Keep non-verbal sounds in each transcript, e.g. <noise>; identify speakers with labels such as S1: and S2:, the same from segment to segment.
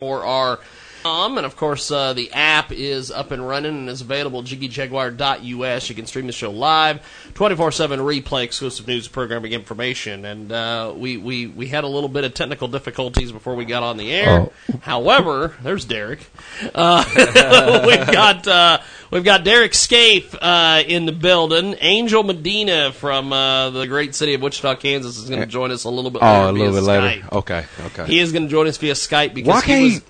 S1: For our um, and of course, uh, the app is up and running and is available at jiggyjaguar.us. You can stream the show live, 24 7 replay, exclusive news, programming information. And uh, we, we, we had a little bit of technical difficulties before we got on the air. Oh. However, there's Derek. Uh, <laughs> <laughs> we've got. Uh, we've got Derek Scaife uh, in the building. Angel Medina from uh, the great city of Wichita, Kansas, is going to join us a little bit.
S2: Oh, a little bit
S1: Skype.
S2: later. Okay, okay.
S1: He is going to join us via Skype because
S2: Why
S1: he was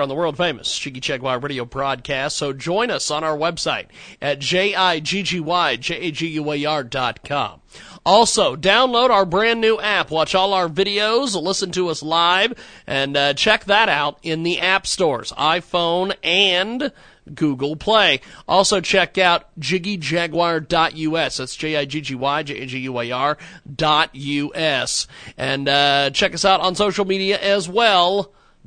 S1: on the world famous Jiggy Jaguar radio broadcast. So join us on our website at J-I-G-G-Y-J-A-G-U-A-R dot com. Also, download our brand new app. Watch all our videos, listen to us live, and uh, check that out in the app stores, iPhone and Google Play. Also check out jiggyjaguar.us. That's J-I-G-G-Y, J-A-G-U-A-R dot U-S. And uh, check us out on social media as well.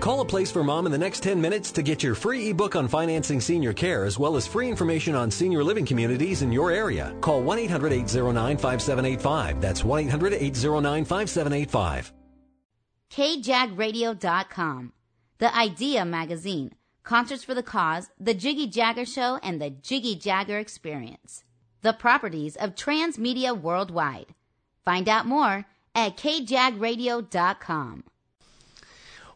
S3: Call a place for mom in the next 10 minutes to get your free ebook on financing senior care as well as free information on senior living communities in your area. Call 1 800 809 5785. That's 1 800 809 5785.
S4: KJagRadio.com. The Idea Magazine. Concerts for the Cause, The Jiggy Jaguar Show, and The Jiggy Jaguar Experience. The properties of Transmedia Worldwide. Find out more at KJagRadio.com.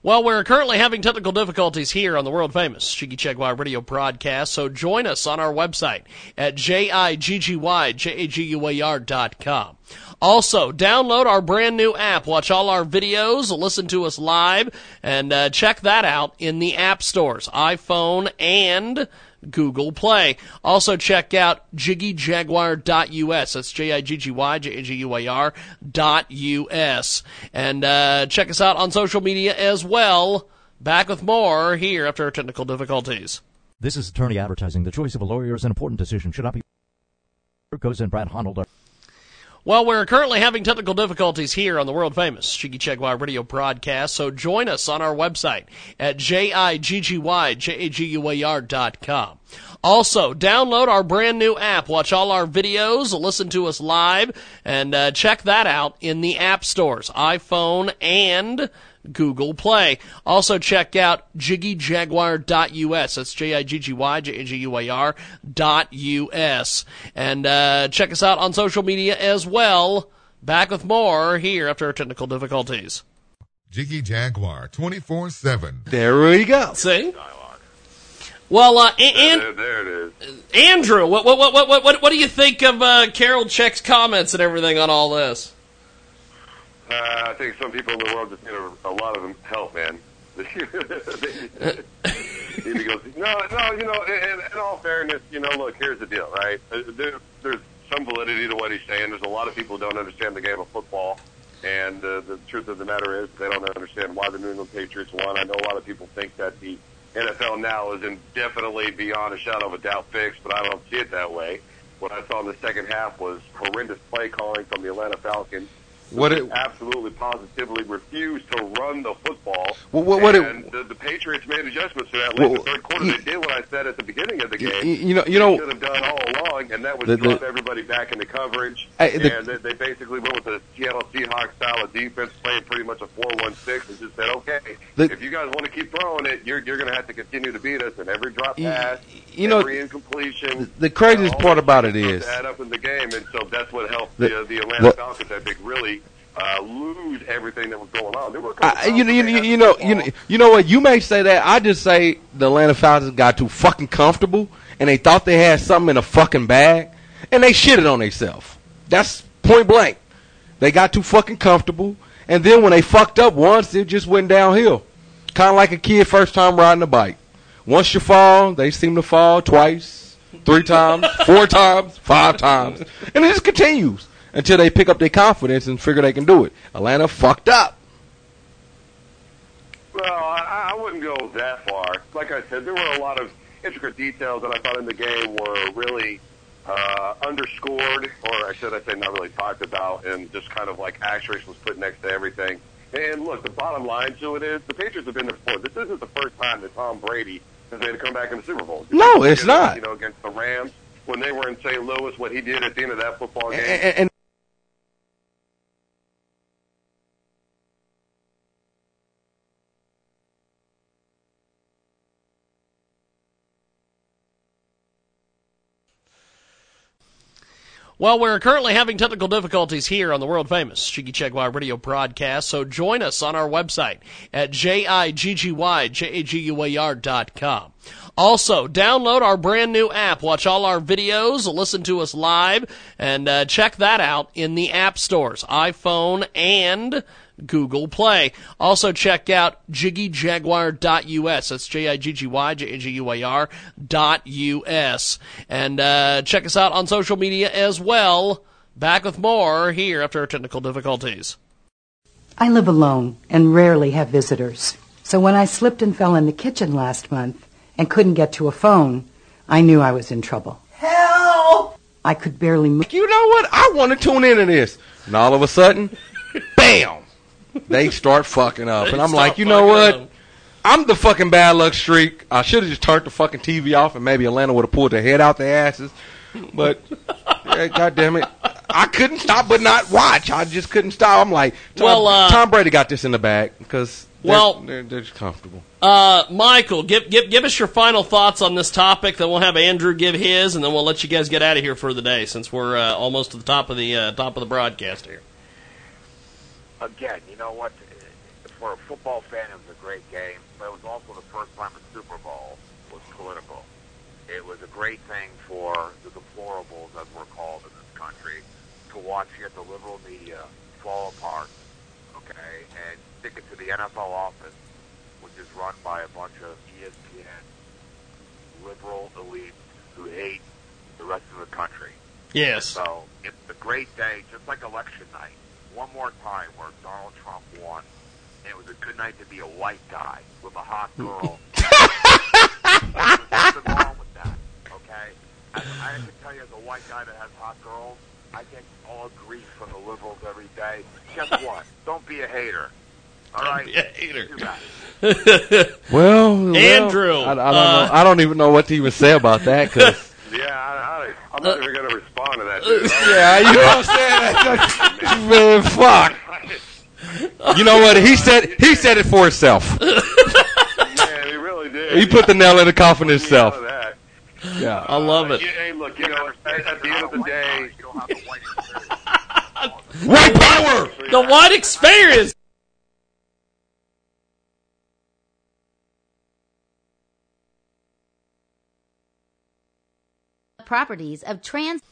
S1: Well, we're currently having technical difficulties here on the world famous Jiggy Jaguar radio broadcast, so join us on our website at J-I-G-G-Y-J-A-G-U-A-R dot com. Also, download our brand new app. Watch all our videos, listen to us live, and uh, check that out in the app stores, iPhone and Google Play. Also check out jiggyjaguar.us. That's J-I-G-G-Y, J-A-G-U-A-R dot U-S. And, uh, check us out on social media as well. Back with more here after technical difficulties.
S5: This is attorney advertising. The choice of a lawyer is an important decision. Should not be. Goes in Brad Honnold.
S1: Well, we're currently having technical difficulties here on the world famous Jiggy Jaguar radio broadcast, so join us on our website at J-I-G-G-Y-J-A-G-U-A-R dot com. Also, download our brand new app. Watch all our videos, listen to us live, and uh, check that out in the app stores, iPhone and Google Play. Also check out jiggyjaguar.us. That's J-I-G-G-Y, J-A-G-U-A-R dot U-S. And, uh, check us out on social media as well. Back with more here after our technical difficulties.
S6: Jiggy Jaguar 24-7.
S2: There we go.
S1: See? Well, uh, and,
S7: there, there it is.
S1: Andrew, what, what, what, what, what, what do you think of, uh, Carolchek's comments and everything on all this?
S7: Uh, I think some people in the world just need a, a lot of help, man. <laughs> He goes, no, no, you know, in, in all fairness, you know, look, here's the deal, right? There, there's some validity to what he's saying. There's a lot of people who don't understand the game of football. And uh, the truth of the matter is, they don't understand why the New England Patriots won. I know a lot of people think that the NFL now is indefinitely beyond a shadow of a doubt fixed, but I don't see it that way. What I saw in the second half was horrendous play calling from the Atlanta Falcons.
S8: What it-
S7: absolutely positively refused to run the football.
S8: Well, what- what it-
S7: and the, the Patriots made adjustments to that late in
S8: Well,
S7: the third quarter.
S8: you-
S7: they did what I said at the beginning of the game.
S8: you know- you know-
S7: They should have done all along, and that was
S8: The- the-
S7: drop everybody back into coverage.
S8: Hey, the-
S7: and they, they basically went with the Seattle Seahawks style of defense, playing pretty much a four-one-six, and just said, okay,
S8: The-
S7: if you guys want to keep throwing it, you're you're going to have to continue to beat us. And every drop pass,
S8: you know,
S7: every incompletion.
S8: the craziest part about it is-
S7: add up in the game, and so that's what helped
S8: The-
S7: the, the Atlanta
S8: the-
S7: Falcons. I think really. Uh, lose everything that was going on. They were
S8: I, you know, you, know- you know, you know, you know what? You may say that. I just say the Atlanta Falcons got too fucking comfortable, and they thought they had something in a fucking bag, and they shitted on themselves. That's point blank. They got too fucking comfortable, and then when they fucked up once, it just went downhill. Kind of like a kid first time riding a bike. Once you fall, they seem to fall twice, three times, four <laughs> times, five times, and it just continues until they pick up their confidence and figure they can do it. Atlanta fucked up.
S7: Well, I, I wouldn't go that far. Like I said, there were a lot of intricate details that I thought in the game were really uh, underscored, or I should I say, not really talked about, and just kind of like asterisk was put next to everything. And look, the bottom line to it is the Patriots have been there before. This isn't the first time that Tom Brady has made a comeback in the Super Bowl.
S8: No, it's not.
S7: You know, against the Rams when they were in St. Louis, what he did at the end of that football game.
S8: And, and
S1: Well, we're currently having technical difficulties here on the world famous Jiggy Jaguar radio broadcast, so join us on our website at J-I-G-G-Y-J-A-G-U-A-R dot com. Also, download our brand new app, watch all our videos, listen to us live, and uh, check that out in the app stores, iPhone and Google Play. Also check out jiggyjaguar.us. That's J-I-G-G-Y, J-A-G-U-A-R dot U-S. And uh, check us out on social media as well. Back with more here after our technical difficulties.
S9: I live alone and rarely have visitors. So when I slipped and fell in the kitchen last month and couldn't get to a phone, I knew I was in trouble. Help! I could barely move.
S8: you know what? I want to tune into this. And all of a sudden, bam! They start fucking up.
S1: They
S8: and I'm like, you know what?
S1: up.
S8: I'm the fucking bad luck streak. I should have just turned the fucking TV off and maybe Atlanta would have pulled their head out their asses. But, <laughs> yeah, God damn it. I couldn't stop but not watch. I just couldn't stop. I'm like, Tom,
S1: Well, uh,
S8: Tom Brady got this in the bag because they're,
S1: Well-
S8: they're, they're just comfortable.
S1: Uh, Michael, give, give, give us your final thoughts on this topic, then we'll have Andrew give his, and then we'll let you guys get out of here for the day since we're uh, almost to the top of the uh, top of the broadcast here.
S10: again, you know what? For a football fan, it was a great game, but it was also the first time a Super Bowl was political. It was a great thing for the deplorables, as we're called in this country, to watch yet the liberal media fall apart, okay, and stick it to the NFL office, which is run by a bunch of ESPN liberal elites who hate the rest of the country.
S1: Yes.
S10: So it's a great day, just like election night. One more time where Donald Trump won. And it was a good night to be a white guy with a hot <laughs> girl. Nothing wrong with that, okay? I, I can tell you as a white guy that has hot girls, I get all grief from the liberals every day. Guess what? Don't be a hater. All right?
S1: be a hater.
S10: Too bad. <laughs>
S8: Well, well,
S1: Andrew,
S8: I, I don't
S1: uh,
S8: know. I don't even know what to even say about that because. <laughs>
S7: Yeah, I, I, I'm not even going to respond to that.
S1: Uh,
S7: Dude. <laughs>
S8: Yeah, you know what I'm saying? Man, fuck. You know what? He said he said it for himself.
S7: Man, he really did.
S8: He put the nail in the coffin
S7: Put
S8: himself.
S7: out of that.
S8: Yeah.
S1: I love it.
S7: Yeah, hey, look, you know, at, at the end of the day,
S10: You don't have the white experience.
S8: White power.
S1: The white experience.
S4: Properties of trans.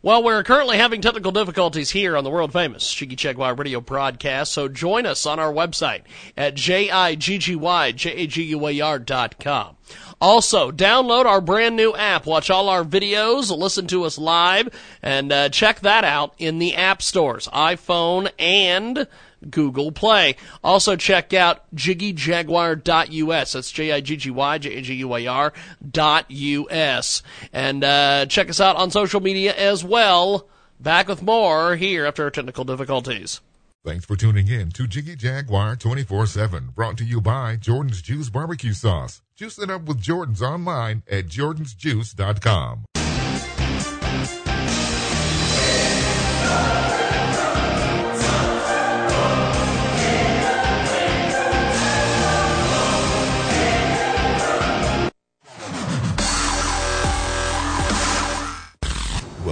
S1: Well, we're currently having technical difficulties here on the world famous Jiggy Jaguar radio broadcast, so join us on our website at J-I-G-G-Y-J-A-G-U-A-R dot com. Also, download our brand new app. Watch all our videos, listen to us live, and uh, check that out in the app stores, iPhone and Google Play. Also check out jiggyjaguar.us. That's J-I-G-G-Y, J-A-G-U-A-R dot U-S. And uh, check us out on social media as well. Back with more here after our technical difficulties.
S11: Thanks for tuning in to Jiggy Jaguar 24-7, brought to you by Jordan's Juice Barbecue Sauce. Juice it up with Jordan's online at jordansjuice.com.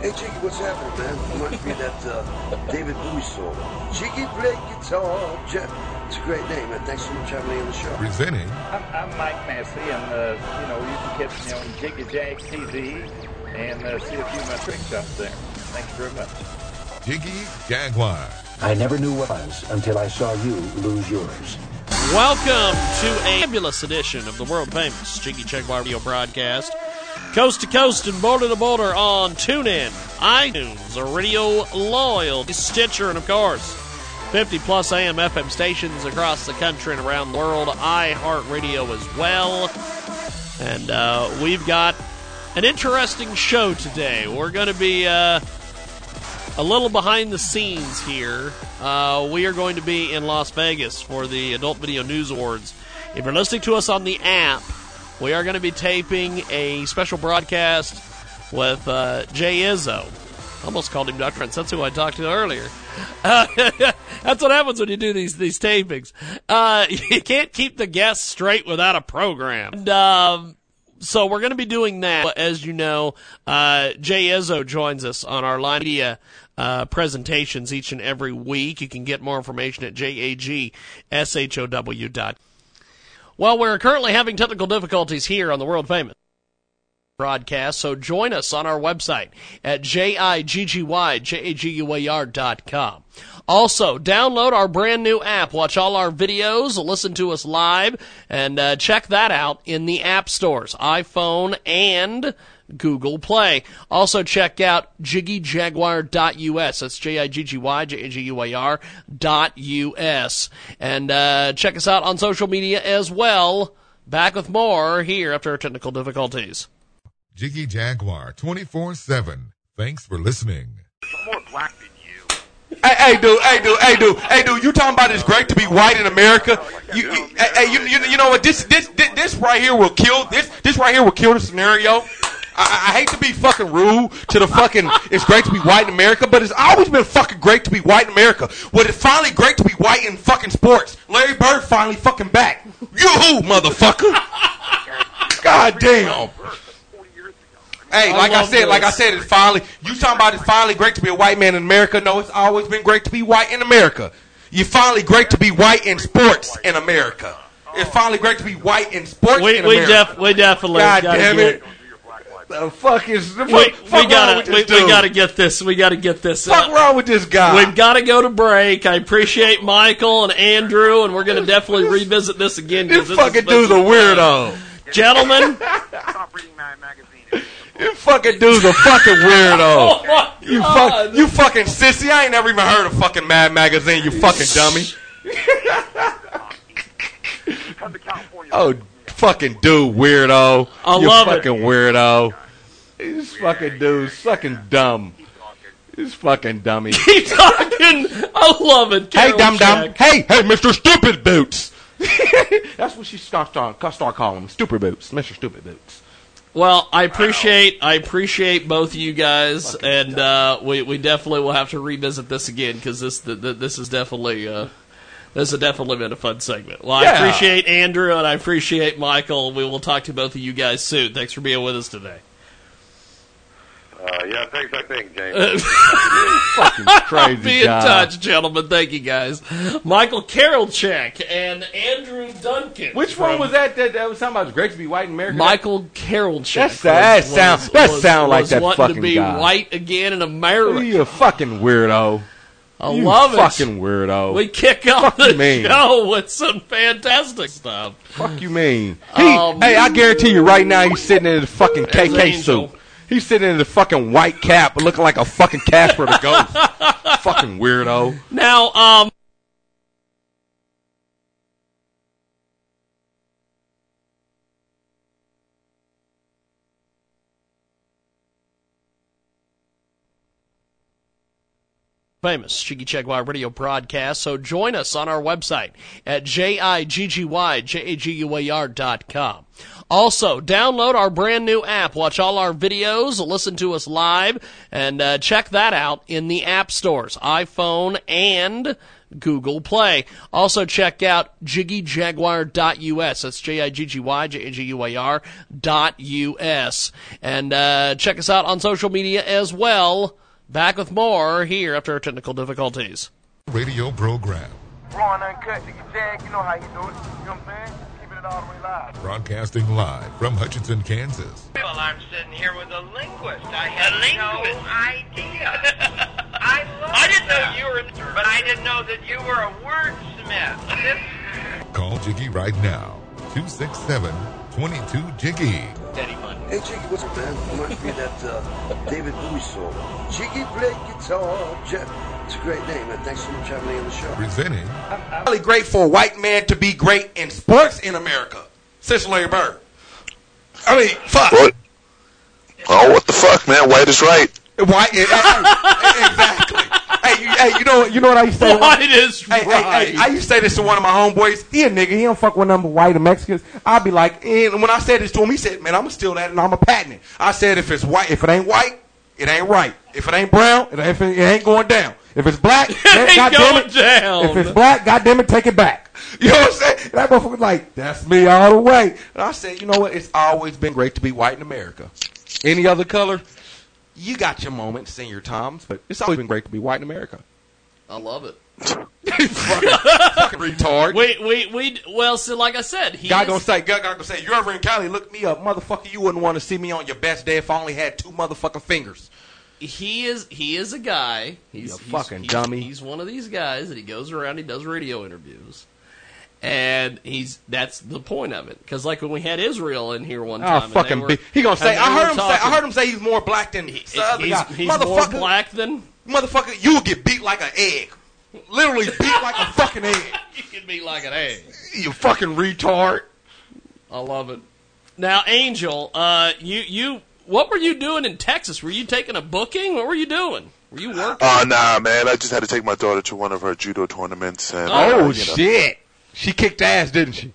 S12: Hey Jiggy, what's happening, man? I want to be that uh, <laughs> David Bowie song. Jiggy play guitar. Jeff. It's a great name, man. Thanks so much for having me on the show.
S11: Presenting
S13: I'm, I'm Mike Massey, and uh, you know you can catch me on Jiggy Jag TV and uh, see a few of my trick shots there. Thank you very much.
S11: Jiggy Jaguar.
S14: I never knew what I was until I saw you lose yours.
S1: Welcome to a fabulous edition of the world famous Jiggy Jaguar radio broadcast. Coast to coast and border to border on TuneIn, iTunes, Radio Loyal, Stitcher, and of course, 50 plus AM FM stations across the country and around the world, iHeartRadio as well. And uh, we've got an interesting show today. We're going to be uh, a little behind the scenes here. Uh, we are going to be in Las Vegas for the Adult Video News Awards. If you're listening to us on the app, we are going to be taping a special broadcast with uh, Jay Izzo. Almost called him Dr. Prince. That's who I talked to earlier. Uh, <laughs> that's what happens when you do these these tapings. Uh, <laughs> you can't keep the guests straight without a program. And, um, so we're going to be doing that. As you know, uh, Jay Izzo joins us on our line media uh, presentations each and every week. You can get more information at jagshow. Well, we're currently having technical difficulties here on the world famous broadcast, so join us on our website at com. Also, download our brand new app. Watch all our videos, listen to us live, and uh, check that out in the app stores, iPhone and Google Play. Also check out jiggyjaguar.us. That's J-I-G-G-Y, J-A-G-U-A-R dot U-S. And uh, check us out on social media as well. Back with more here after our technical difficulties.
S11: Jiggy Jaguar 24-7. Thanks for listening.
S10: I'm more black than you.
S8: Hey, hey, dude, hey, dude, hey, dude, hey, dude. You talking about it's great to be white in America? You, you hey, hey, you, you, you know what? This, this, this, this right here will kill this. This right here will kill the scenario. I, I hate to be fucking rude to the fucking. It's great to be white in America, but it's always been fucking great to be white in America. Well, it's finally great to be white in fucking sports. Larry Bird finally fucking back. You motherfucker. <laughs> God damn. Hey, like I
S1: love
S8: said, like I said, it's finally. You talking about it's finally great to be a white man in America? No, it's always been great to be white in America. You finally great to be white in sports in America. It's finally great to be white in sports
S1: We,
S8: in
S1: we, def, we definitely
S8: God damn
S1: get-
S8: it! The fuck is the
S1: We,
S8: fuck,
S1: we
S8: fuck wrong
S1: gotta
S8: with
S1: we,
S8: this
S1: we
S8: dude?
S1: gotta get this. We gotta get this.
S8: Uh, fuck wrong with this guy?
S1: We've got to go to break. I appreciate Michael and Andrew, and we're going to definitely revisit this again. 'cause
S8: This
S1: is-
S8: fucking
S1: this
S8: dude's a
S1: is-
S8: weirdo.
S1: Gentlemen, Stop reading my magazine.
S8: This fucking dude's a fucking weirdo. <laughs>
S1: Oh my
S8: you
S1: God.
S8: fuck, you fucking sissy. I ain't never even heard of fucking Mad Magazine. You fucking dummy. <laughs> Oh, fucking dude, weirdo.
S1: I
S8: you
S1: love it.
S8: fucking weirdo. This fucking dude's fucking dumb. This fucking dummy. <laughs>
S1: keep talking. I love it.
S8: Hey,
S1: Carol
S8: dum dum.
S1: Jack.
S8: Hey, hey, Mr. Stupid Boots. <laughs> That's what she start start, start calling him. Stupid Boots. Mr. Stupid Boots.
S1: Well, I appreciate I appreciate both of you guys, and uh, we we definitely will have to revisit this again because this the, the, this is definitely uh, This has definitely been a fun segment. Well, I appreciate Andrew and I appreciate Michael. We will talk to both of you guys soon. Thanks for being with us today.
S7: Uh, yeah, thanks. I think James. <laughs> <laughs>
S8: crazy
S1: Be in
S8: guy.
S1: touch, gentlemen. Thank you, guys. Michael Carolchek and Andrew Duncan.
S8: Which one was that? That, that was talking about it's great to be white in America.
S1: Michael Carolchek.
S8: That's- that
S1: was-
S8: sound-
S1: was-
S8: that
S1: was-
S8: sound like
S1: was
S8: that
S1: wanting
S8: fucking
S1: to be
S8: guy.
S1: white again in America.
S8: You a fucking weirdo.
S1: I
S8: You
S1: love it.
S8: Fucking weirdo.
S1: We kick off
S8: Fuck
S1: the
S8: mean?
S1: show with some fantastic stuff.
S8: Fuck you mean? He,
S1: Um,
S8: hey, I guarantee you right now he's sitting in the fucking KK suit. He's sitting in the fucking white cap looking like a fucking Casper the Ghost. <laughs> fucking weirdo.
S1: Now, um, famous Jiggy Jaguar radio broadcast. So join us on our website at J-I-G-G-Y-J-A-G-U-A-R dot com. Also, download our brand new app. Watch all our videos, listen to us live, and uh, check that out in the app stores, iPhone and Google Play. Also, check out jiggyjaguar.us. That's J-I-G-G-Y, J-A-G-U-A-R dot U-S. And uh, check us out on social media as well. Back with more here after our technical difficulties.
S11: Radio program.
S13: Raw and uncut. Jiggy Jag, you know how you do it. You know what I'm saying? Keeping it all the way live.
S11: Broadcasting live from Hutchinson, Kansas.
S15: Well, I'm sitting here with a linguist. I had no idea. <laughs> I love I didn't know you were, but I didn't know that you were a wordsmith.
S11: Call Jiggy right now. 267 22 Jiggy.
S12: Hey, Jiggy, what's up, man? Reminds me of that uh, David Bowie song. Jiggy play guitar. Jeff. It's a great name, man. Thanks so much for having me on the show.
S11: Presenting
S8: Really great for a white man to be great in sports in America. Since Larry Bird. I mean, fuck.
S16: What? Oh, what the fuck, man? White is right.
S8: White, <laughs> exactly. Hey, you, hey, you know, you know what I used to say?
S1: White is
S8: hey, Hey,
S1: right.
S8: hey, I used to say this to one of my homeboys. He a nigga. He don't fuck with number white or Mexicans. I'd be like, and when I said this to him, he said, "Man, I'm gonna steal that and I'm gonna patent it." I said, "If it's white, if it ain't white, it ain't right. If it ain't brown, it ain't, it ain't going down. If it's black, <laughs> then,
S1: ain't
S8: goddamn
S1: going
S8: it,
S1: down.
S8: If it's black, goddamn it, take it back." You know what I'm saying? And that motherfucker was like, that's me all the way. And I said, you know what? It's always been great to be white in America. Any other color, you got your moments Senior your times, but it's always been great to be white in America.
S1: I love it.
S8: fucking, <laughs> fucking retard.
S1: We, we, we, well, so like I said, he
S8: Guy
S1: is-
S8: gonna say, guy gonna say, you're ever in Cali? Look me up, motherfucker. You wouldn't want to see me on your best day if I only had two motherfucking fingers.
S1: he is he is a guy. He's
S8: You
S1: he's-
S8: fucking
S1: he's-
S8: dummy.
S1: He's one of these guys that he goes around. He does radio interviews, and he's that's the point of it. Because like when we had Israel in here one time, and
S8: fucking,
S1: were,
S8: he gonna say, I heard
S1: were
S8: him say, I heard him say he's more black than the other
S1: he's,
S8: guy.
S1: he's more
S8: motherfucker,
S1: black than
S8: motherfucker, you will get beat like an egg. Literally beat like a <laughs> fucking egg.
S1: you can be like an egg.
S8: You fucking retard.
S1: I love it. Now, Angel, uh, you you what were you doing in Texas? Were you taking a booking? What were you doing? Were you working?
S16: Oh, nah, man. I just had to take my daughter to one of her judo tournaments. And,
S8: Oh,
S16: uh, you know.
S8: shit! She kicked ass, didn't she?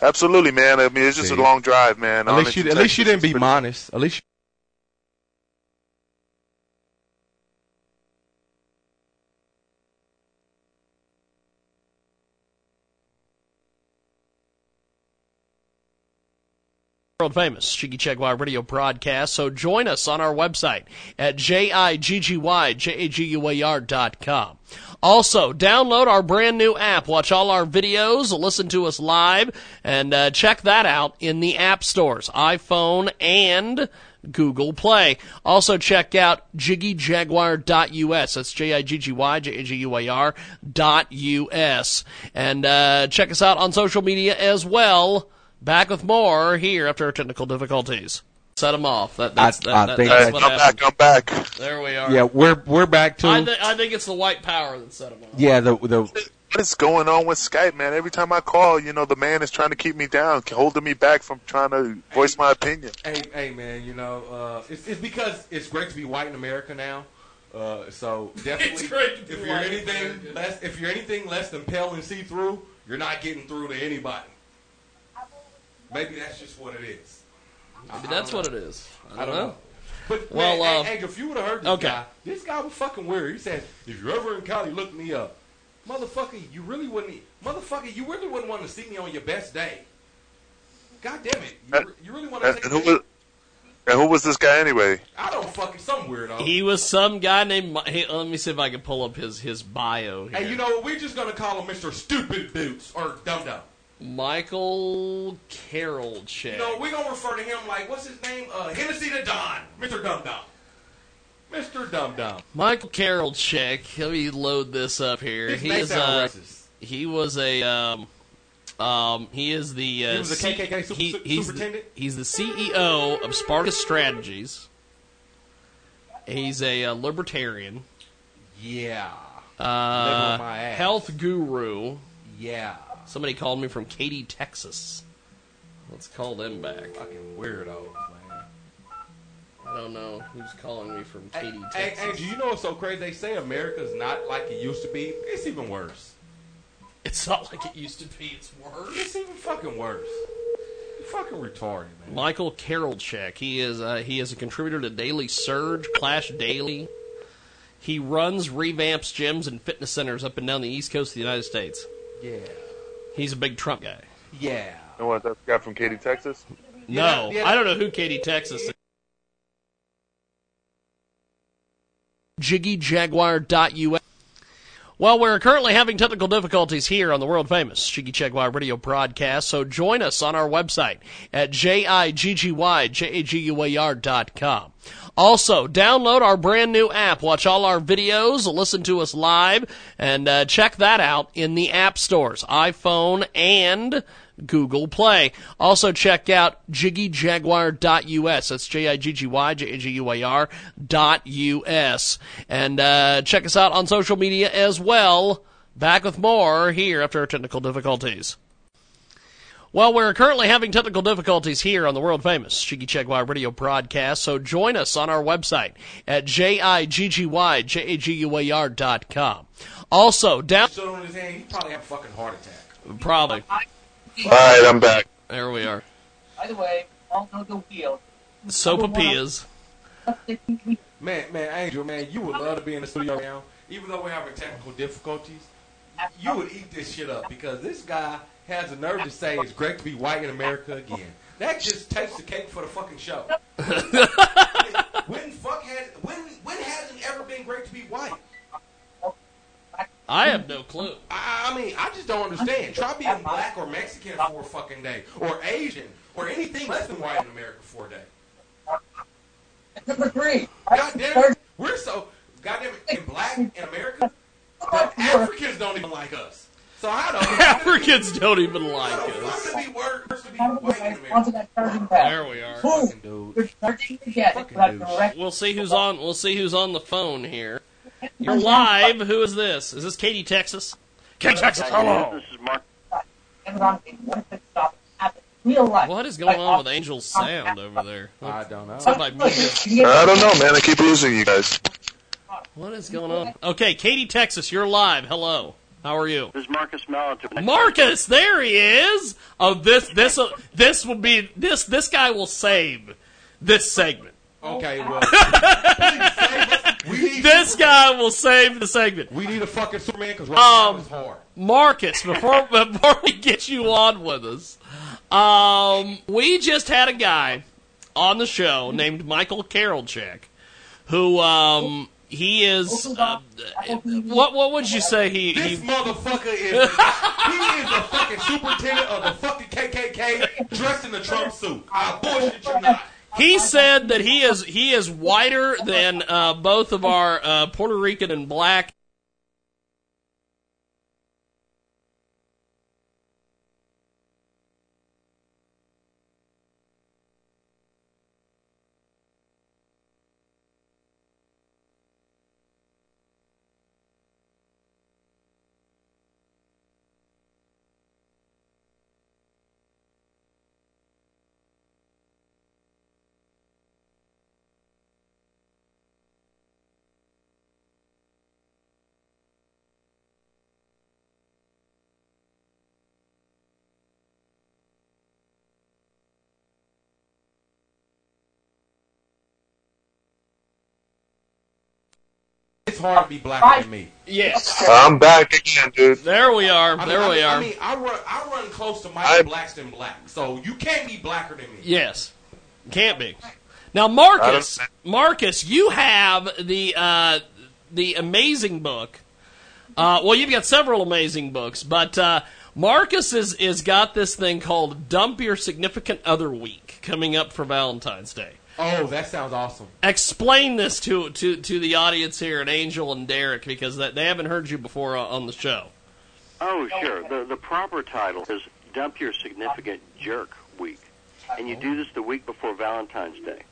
S16: Absolutely, man. I mean, it's just
S8: See.
S16: a long drive, man.
S8: At least
S16: Honestly,
S8: you, at least you didn't be modest. At least.
S1: world famous Jiggy Jaguar radio broadcast. So join us on our website at J-I-G-G-Y-J-A-G-U-A-R dot com. Also, download our brand new app. Watch all our videos, listen to us live, and uh, check that out in the app stores, iPhone and Google Play. Also check out jiggyjaguar.us. That's J-I-G-G-Y, J-A-G-U-A-R dot U-S. And uh, check us out on social media as well. Back with more here after our technical difficulties. Set them off. That, that's, that,
S8: I
S1: that,
S8: think
S1: that's
S8: that-
S1: what
S16: I'm
S1: happened.
S16: back. I'm back.
S1: There we are.
S8: Yeah, we're we're back to.
S1: I, th- I think it's the white power that set them off.
S8: yeah, the the
S16: What is going on with Skype, man? Every time I call, you know, the man is trying to keep me down, holding me back from trying to voice my opinion.
S8: Hey, hey, man, you know, uh, it's, it's because it's great to be white in America now. Uh, so definitely, <laughs>
S1: It's great to be
S8: if you're
S1: white
S8: anything
S1: America.
S8: less, if you're anything less than pale and see through, you're not getting through to anybody. Maybe that's just what it is.
S1: Maybe that's what it is. I don't, know.
S8: But
S1: Well,
S8: man,
S1: uh,
S8: hey, hey, if you would have heard this
S1: okay.
S8: guy, this guy was fucking weird. He said, "If you're ever in Cali, look me up." Motherfucker, you really wouldn't. Motherfucker, you really wouldn't want to see me on your best day. God damn it! You, re- you really want to
S16: And,
S8: take?
S16: and who was and who was this guy anyway?
S8: I don't fucking some weirdo.
S1: He was some guy named. Mi- Hey, let me see if I can pull up his his bio here.
S8: Hey, you know what? We're just gonna call him Mr. Stupid Boots or Dum Dum.
S1: Michael
S8: Carolchek. No, we're gonna refer to him like what's his name? Uh, Hennessy the Don, Mr. Dum Dum, Mr. Dum Dum.
S1: Michael Carolchek. Let me load this up here.
S8: This
S1: he is uh,
S8: racist.
S1: he was a um, um, he is the uh,
S8: He was a KKK super-
S1: he- he's the, he's the CEO of Spartacus Strategies. He's a uh, libertarian,
S8: Yeah,
S1: uh, health guru.
S8: yeah.
S1: Somebody called me from Katy, Texas. Let's call them back.
S8: Fucking weirdos, man.
S1: I don't know who's calling me from Katy,
S8: Hey,
S1: Texas.
S8: hey, do you know what's so crazy? They say America's not like it used to be. It's even worse.
S1: It's not like it used to be. It's worse.
S8: It's even fucking worse. You fucking retarded, man.
S1: Michael Carolchek. He is uh, he is a contributor to Daily Surge, Clash Daily. He runs, revamps gyms and fitness centers up and down the East Coast of the United States.
S8: Yeah.
S1: He's a big Trump guy.
S8: Yeah.
S16: And what? That's the guy from Katy, Texas.
S1: No,
S8: yeah.
S1: I don't know who Katy, Texas is. JiggyJaguar.us. Well, we're currently having technical difficulties here on the world famous Jiggy Jaguar radio broadcast, so join us on our website at J-I-G-G-Y-J-A-G-U-A-R dot com. Also, download our brand new app, watch all our videos, listen to us live, and uh, check that out in the app stores, iPhone and Google Play. Also check out jiggyjaguar.us. That's J-I-G-G-Y, J-A-G-U-A-R dot U-S. And uh, check us out on social media as well. Back with more here after our technical difficulties. Well, we're currently having technical difficulties here on the world famous Jiggy Jaguar radio broadcast, so join us on our website at J-I-G-G-Y-J-A-G-U-A-R dot com. Also, down...
S8: Stood on his hand. He probably had a fucking heart attack.
S1: Probably.
S16: All right, I'm back.
S1: There we are.
S17: By the way, all know the wheel.
S1: Sopapillas. <laughs>
S8: Man, man, Angel, man, you would love to be in the studio now. Even though we're having technical difficulties, you would eat this shit up because this guy has the nerve to say it's great to be white in America again. That just takes the cake for the fucking show. <laughs> when fuck has when when hasn't it ever been great to be white?
S1: I have no clue.
S8: I, I mean, I just don't understand. Try being black or Mexican for a fucking day, or Asian, or anything less than white in America for a day.
S17: Number three.
S8: God damn it, we're so goddamn it in black in America, but Africans don't even like us. So I don't. <laughs>
S1: Africans don't even like us.
S8: fuck worse to be white in America?
S17: Onto that charging pad.
S1: There we are.
S17: Boom. You're charging again.
S8: Fucking
S17: That's
S8: douche.
S17: correct.
S1: We'll see who's on. We'll see who's on the phone here. <laughs> You're live. Who is this? Is this Katy, Texas? Katy, Texas. Hello.
S18: This is Mark.
S17: Amazon pays one quick stop at real life.
S1: What is going on with Angel's sound over there?
S8: I don't know.
S1: Sounds like music.
S16: I don't know, man. I keep losing you guys.
S1: What is going on? Okay, Katy Texas. You're live. Hello. How are you?
S18: This is Marcus Malatin.
S1: Marcus, there he is. Oh, this this uh, this will be this this guy will save this segment.
S8: Okay, well, please save us. We need
S1: This guy will save the segment.
S8: we need a fucking Superman because right now
S1: Um,
S8: it's hard.
S1: Marcus, before <laughs> before we get you on with us, um, we just had a guy on the show named Michael Carolchek, who um, he is. Uh, what what would you say he?
S8: This
S1: he
S8: motherfucker is <laughs> he is the fucking superintendent of the fucking KKK dressed in the Trump suit. I bullshit you not.
S1: He said that he is he is whiter than uh, both of our uh, Puerto Rican and black.
S8: Hard to be blacker than me.
S1: Yes.
S16: I'm back again, dude.
S1: There we are.
S8: I mean,
S1: there
S8: I
S1: we
S8: mean,
S1: are.
S8: I mean, I run, I run close to Michael
S16: I-
S8: Blackson Black, so you can't be blacker than me.
S1: Yes, can't be. Now, Marcus, Marcus, you have the uh, the amazing book. Uh, well, you've got several amazing books, but uh, Marcus is is got this thing called "Dump Your Significant Other Week" coming up for Valentine's Day.
S8: Oh, that sounds awesome.
S1: Explain this to to to the audience here, and Angel and Derek, because that, they haven't heard you before uh, on the show.
S18: Oh, sure. The the proper title is Dump Your Significant Jerk Week. And you do this the week before Valentine's Day.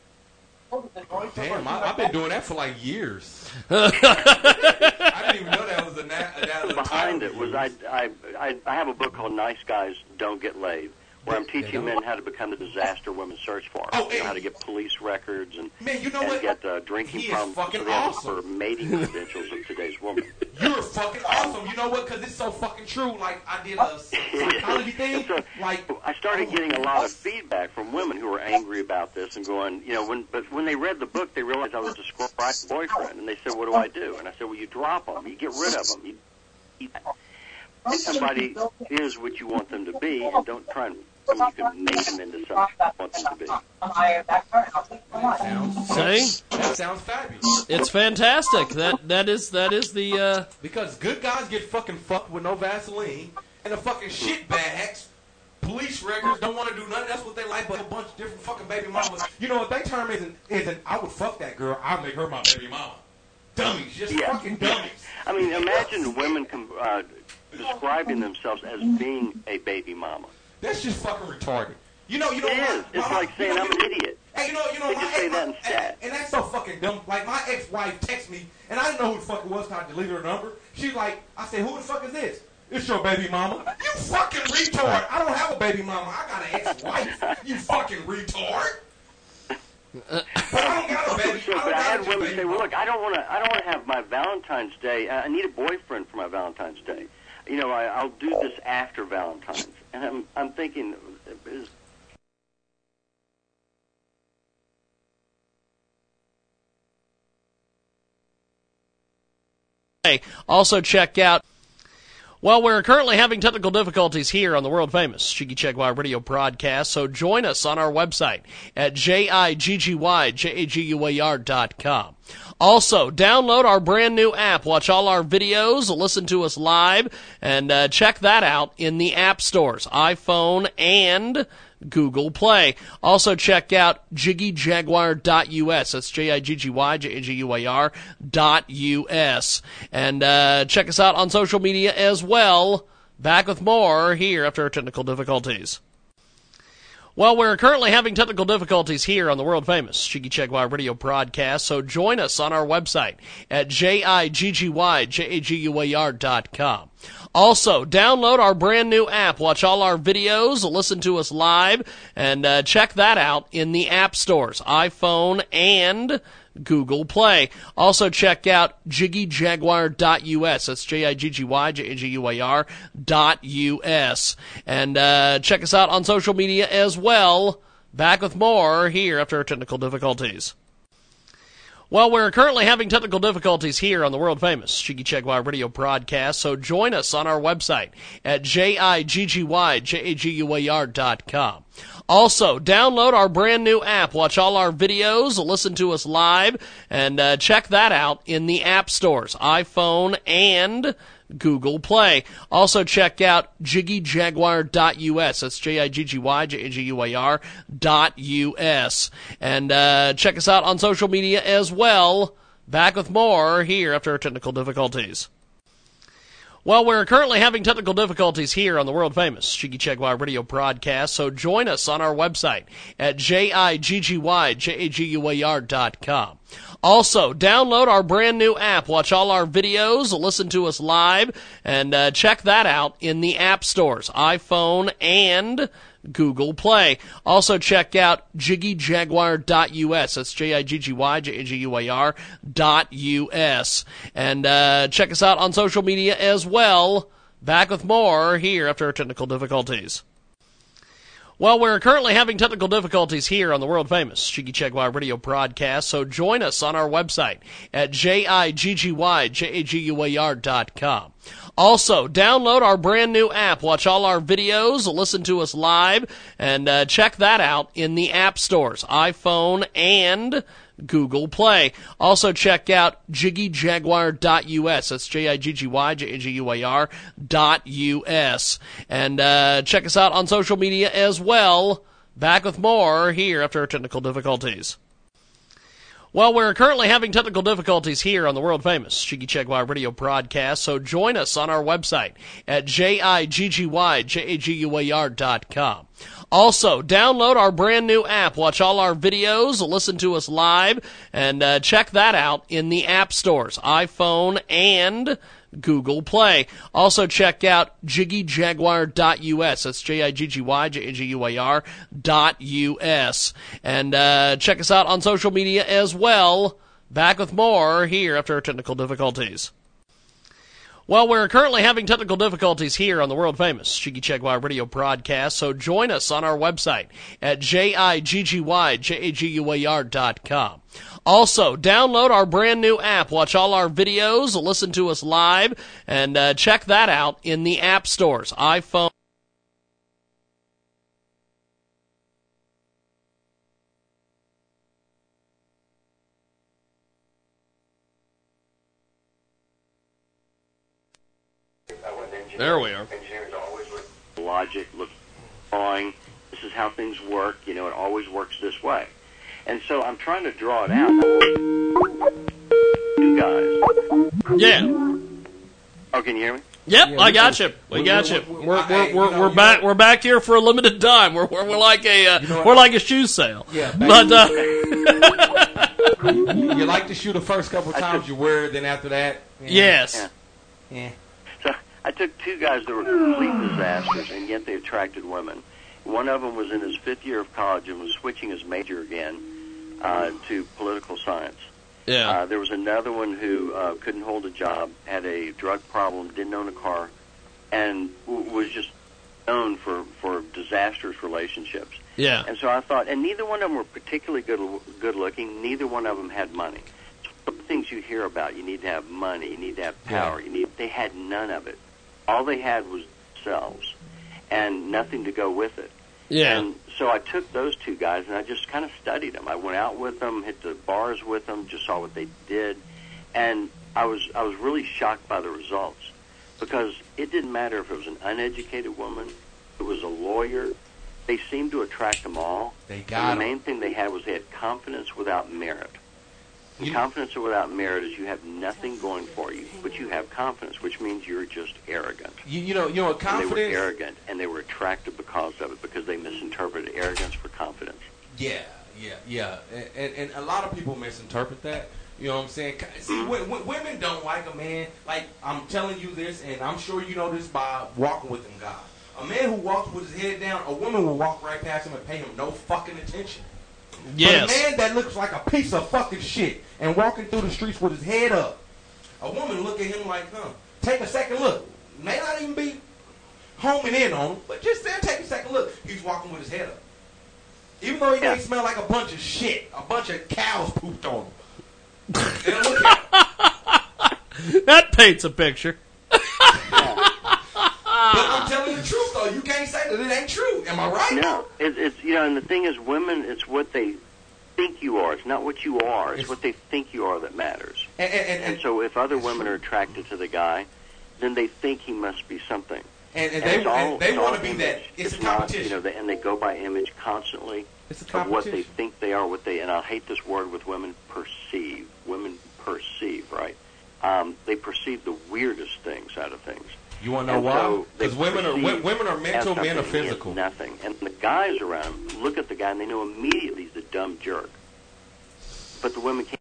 S8: Damn, I, I've been doing that for like years. <laughs> I didn't even know that was a, na- that was a
S18: Behind
S8: title
S18: it was I, I I I have a book called Nice Guys Don't Get Laid, where I'm teaching men how to become the disaster women search for.
S8: Oh,
S18: you know, how to get police records and
S8: Man, you know
S18: and
S8: what?
S18: get uh, drinking
S8: He
S18: problems
S8: fucking
S18: have
S8: awesome.
S18: for mating <laughs> credentials of today's woman.
S8: You're fucking awesome. You know what? Because it's so fucking true. Like I did a psychology thing. <laughs> Like
S18: I started getting a lot of feedback from women who were angry about this and going, you know, when but when they read the book, they realized I was describing boyfriend, and they said, "What do I do?" And I said, "Well, you drop them, you get rid of them, you." you if somebody is what you want them to be, and don't try and I you can make them into something you want them to be.
S1: See,
S8: that sounds fabulous.
S1: it's fantastic. That that is that is the. Uh,
S8: Because good guys get fucking fucked with no Vaseline, and the fucking shit bags, police records don't want to do nothing. That's what they like, but a bunch of different fucking baby mamas. You know what they term isn't isn't I would fuck that girl. I'll make her my baby mama. Dummies, just
S18: Yeah.
S8: fucking dummies. <laughs>
S18: I mean, imagine women com- uh, describing themselves as being a baby mama.
S8: That's just fucking retarded. You know, you know.
S18: It
S8: my-
S18: is. It's
S8: my-
S18: like saying
S8: you know,
S18: I'm an idiot.
S8: Hey, you know, you know,
S18: They
S8: my
S18: just say
S8: ex-
S18: that
S8: my-
S18: instead.
S8: And, and that's so fucking dumb. Like my ex-wife texted me, and I didn't know who the fuck it was. So I deleted her number. She's like, I said, who the fuck is this? It's your baby mama. You fucking retard. I don't have a baby mama. I got an ex-wife. <laughs> You fucking retard. <laughs> But I don't got a baby.
S18: So,
S8: I
S18: but
S8: don't
S18: I had
S8: a
S18: women
S8: baby
S18: say, "Well, look, I don't want to. I don't want to have my Valentine's Day. I I need a boyfriend for my Valentine's Day. You know, I, I'll do this after Valentine's." And I'm, I'm thinking, is
S1: also check out. Well, we're currently having technical difficulties here on the world famous Jiggy Jaguar radio broadcast, so join us on our website at J-I-G-G-Y-J-A-G-U-A-R dot com. Also, download our brand new app, watch all our videos, listen to us live, and uh, check that out in the app stores, iPhone and Google Play. Also check out jiggyjaguar.us. That's J-I-G-G-Y, J-A-G-U-A-R dot U-S. And uh, check us out on social media as well. Back with more here after our technical difficulties. Well, we're currently having technical difficulties here on the world famous Jiggy Jaguar radio broadcast, so join us on our website at J-I-G-G-Y-J-A-G-U-A-R dot com. Also, download our brand new app, watch all our videos, listen to us live, and uh, check that out in the app stores, iPhone and Google Play. Also check out jiggyjaguar.us. That's J-I-G-G-Y, J-A-G-U-A-R dot U-S. And uh, check us out on social media as well. Back with more here after our technical difficulties. Well, we're currently having technical difficulties here on the world famous Jiggy Jaguar radio broadcast, so join us on our website at J-I-G-G-Y-J-A-G-U-A-R dot com. Also, download our brand new app, watch all our videos, listen to us live, and uh, check that out in the app stores, iPhone and Google Play. Also check out jiggyjaguar.us. That's J-I-G-G-Y, J-A-G-U-A-R dot U-S. And uh, check us out on social media as well. Back with more here after our technical difficulties. Well, we're currently having technical difficulties here on the world famous Jiggy Jaguar radio broadcast, so join us on our website at J-I-G-G-Y-J-A-G-U-A-R dot com. Also, download our brand new app, watch all our videos, listen to us live, and uh, check that out in the app stores, iPhone and Google Play. Also check out jiggyjaguar.us. That's J-I-G-G-Y, J-A-G-U-A-R dot U-S. And uh, check us out on social media as well. Back with more here after our technical difficulties. Well, we're currently having technical difficulties here on the world famous Jiggy Jaguar radio broadcast, so join us on our website at J-I-G-G-Y-J-A-G-U-A-R dot com. Also, download our brand new app, watch all our videos, listen to us live, and uh, check that out in the app stores, iPhone and Google Play. Also check out jiggyjaguar.us. That's J-I-G-G-Y, J-A-G-U-A-R dot U-S. And, uh, check us out on social media as well. Back with more here after our technical difficulties. Well, we're currently having technical difficulties here on the world famous Jiggy Jaguar radio broadcast, so join us on our website at J-I-G-G-Y-J-A-G-U-A-R dot com. Also, download our brand new app, watch all our videos, listen to us live, and uh, check that out in the app stores, iPhone and Google Play. Also check out jiggyjaguar.us. That's J-I-G-G-Y, J-A-G-U-A-R dot U-S. And, uh, check us out on social media as well. Back with more here after our technical difficulties. Well, we're currently having technical difficulties here on the world famous Jiggy Jaguar radio broadcast, so join us on our website at com. Also, download our brand new app, watch all our videos, listen to us live, and uh, check that out in the app stores, iPhone. There we are.
S18: Engineers always logic, look, drawing. This is how things work. You know, it always works this way. And so I'm trying to draw it out. You guys.
S1: Yeah.
S18: Oh, can you hear me?
S1: Yep,
S18: Yeah,
S1: I got you. We
S18: we-
S1: got
S18: we-
S1: you.
S18: we-
S1: We're we're we're, we're back. We're back here for a limited time. We're we're, we're like a uh,
S8: know
S1: we're like a shoe sale.
S8: Yeah,
S1: but uh,
S8: you, you like the shoe the first couple times, you wear it, then after that. eh.
S1: Yes.
S8: Yeah.
S18: So I took two guys that were complete disasters, and yet they attracted women. One of them was in his fifth year of college and was switching his major again uh, to political science.
S1: Yeah.
S18: Uh, there was another one who uh, couldn't hold a job, had a drug problem, didn't own a car, and w- was just known for for disastrous relationships.
S1: Yeah.
S18: And so I thought, and neither one of them were particularly good good looking. Neither one of them had money. Some the things you hear about, you need to have money, you need to have power. You need. They had none of it. All they had was themselves, and nothing to go with it.
S1: Yeah.
S18: And so I took those two guys and I just kind of studied them. I went out with them, hit the bars with them, just saw what they did, and I was I was really shocked by the results because it didn't matter if it was an uneducated woman, if it was a lawyer. They seemed to attract them all.
S8: They
S18: and
S8: got
S18: the
S8: 'em.
S18: main thing they had was they had confidence without merit. And confidence without merit is you have nothing going for you, but you have confidence, which means you're just arrogant.
S8: You, you know, you know,
S18: And they were arrogant, and they were attracted because of it, because they misinterpreted arrogance for confidence.
S8: Yeah, yeah, yeah, and, and, and a lot of people misinterpret that. You know what I'm saying? See,
S18: Mm-hmm.
S8: w- w- women don't like a man. Like I'm telling you this, and I'm sure you know this by walking with them guys. A man who walks with his head down, a woman will walk right past him and pay him no fucking attention.
S1: Yes.
S8: But a man that looks like a piece of fucking shit and walking through the streets with his head up, a woman look at him like, huh? Take a second look. May not even be homing in on him, but just there, take a second look. He's walking with his head up. Even though he may smell like a bunch of shit, a bunch of cows pooped on him. <laughs> And look at him.
S1: that paints a picture. <laughs>
S8: But I'm telling the though. You can't say that it ain't true. Am I right?
S18: No, it, it's you know, and the thing is, women, it's what they think you are. It's not what you are. It's, what they think you are that matters.
S8: And, and,
S18: And so, if other women are attracted to the guy, then they think he must be something.
S8: And, and
S18: And
S8: they
S18: all-
S8: and they want to be
S18: image.
S8: that. It's, a
S18: not, you know, they, and they go by image constantly
S8: It's a
S18: of what they think they are. What they and I hate this word with women perceive. Women perceive, right? Um, they perceive the weirdest things out of things.
S8: You want to know
S18: And
S8: why?
S18: so
S8: Because women are women are mental, men are
S18: something he is
S8: physical.
S18: Nothing. And the guys around look at the guy and they know immediately he's a dumb jerk. But the women can't.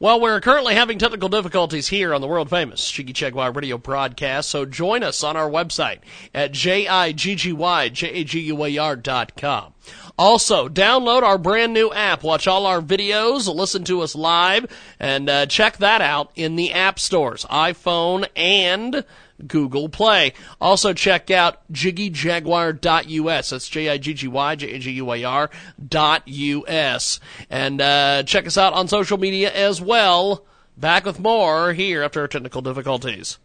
S1: Well, we're currently having technical difficulties here on the world famous Jiggy Jaguar radio broadcast, so join us on our website at J-I-G-G-Y-J-A-G-U-A-R dot com. Also, download our brand new app. Watch all our videos, listen to us live, and uh, check that out in the app stores, iPhone and Google Play. Also, check out jiggyjaguar.us. That's J I G G Y J A G U A R dot U-S. And uh, check us out on social media as well. Back with more here after our technical difficulties.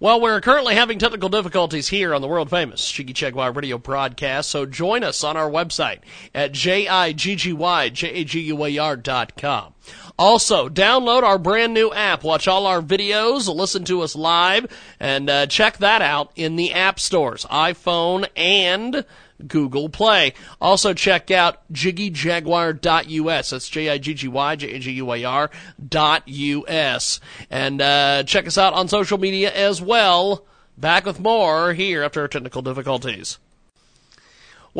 S1: Well, we're currently having technical difficulties here on the world famous Jiggy Jaguar radio broadcast, so join us on our website at J-I-G-G-Y-J-A-G-U-A-R dot com. Also, download our brand new app. Watch all our videos, listen to us live, and uh, check that out in the app stores, iPhone and Google Play. Also check out jiggyjaguar.us. That's J-I-G-G-Y, J-A-G-U-A-R dot U-S. And, uh, check us out on social media as well. Back with more here after our technical difficulties.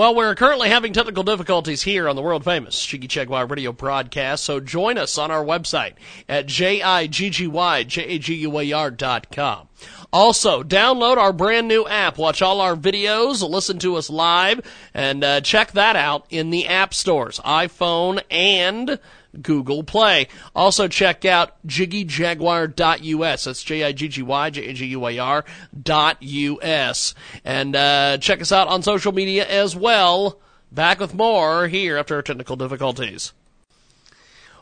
S1: Well, we're currently having technical difficulties here on the world famous Jiggy Jaguar radio broadcast, so join us on our website at J-I-G-G-Y-J-A-G-U-A-R dot com. Also, download our brand new app. Watch all our videos, listen to us live, and uh, check that out in the app stores, iPhone and Google Play. Also check out jiggyjaguar.us. That's J-I-G-G-Y, J-A-G-U-A-R dot U-S. And uh, check us out on social media as well. Back with more here after our technical difficulties.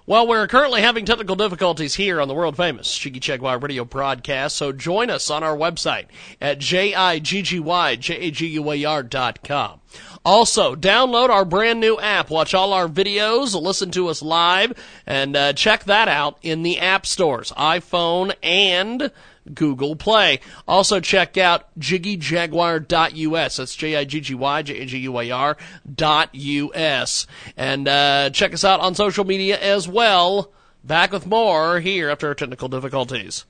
S1: Well, we're currently having technical difficulties here on the world famous Jiggy Jaguar radio broadcast, so join us on our website at J-I-G-G-Y-J-A-G-U-A-R dot com. Also, download our brand new app. Watch all our videos, listen to us live, and uh, check that out in the app stores, iPhone and Google Play. Also check out jiggyjaguar.us. That's J-I-G-G-Y, J-A-G-U-A-R dot U-S. And, uh, check us out on social media as well. Back with more here after our technical difficulties.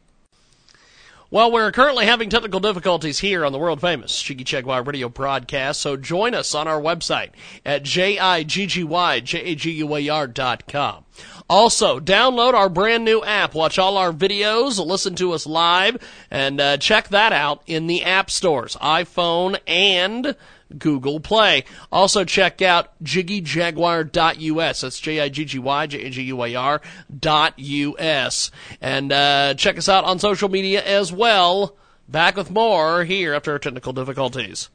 S1: Well, we're currently having technical difficulties here on the world famous Jiggy Jaguar radio broadcast, so join us on our website at J-I-G-G-Y-J-A-G-U-A-R dot com. Also, download our brand new app. Watch all our videos, listen to us live, and uh, check that out in the app stores, iPhone and Google Play. Also check out jiggyjaguar.us. That's J-I-G-G-Y, J-A-G-U-A-R dot U-S. And uh, check us out on social media as well. Back with more here after our technical difficulties.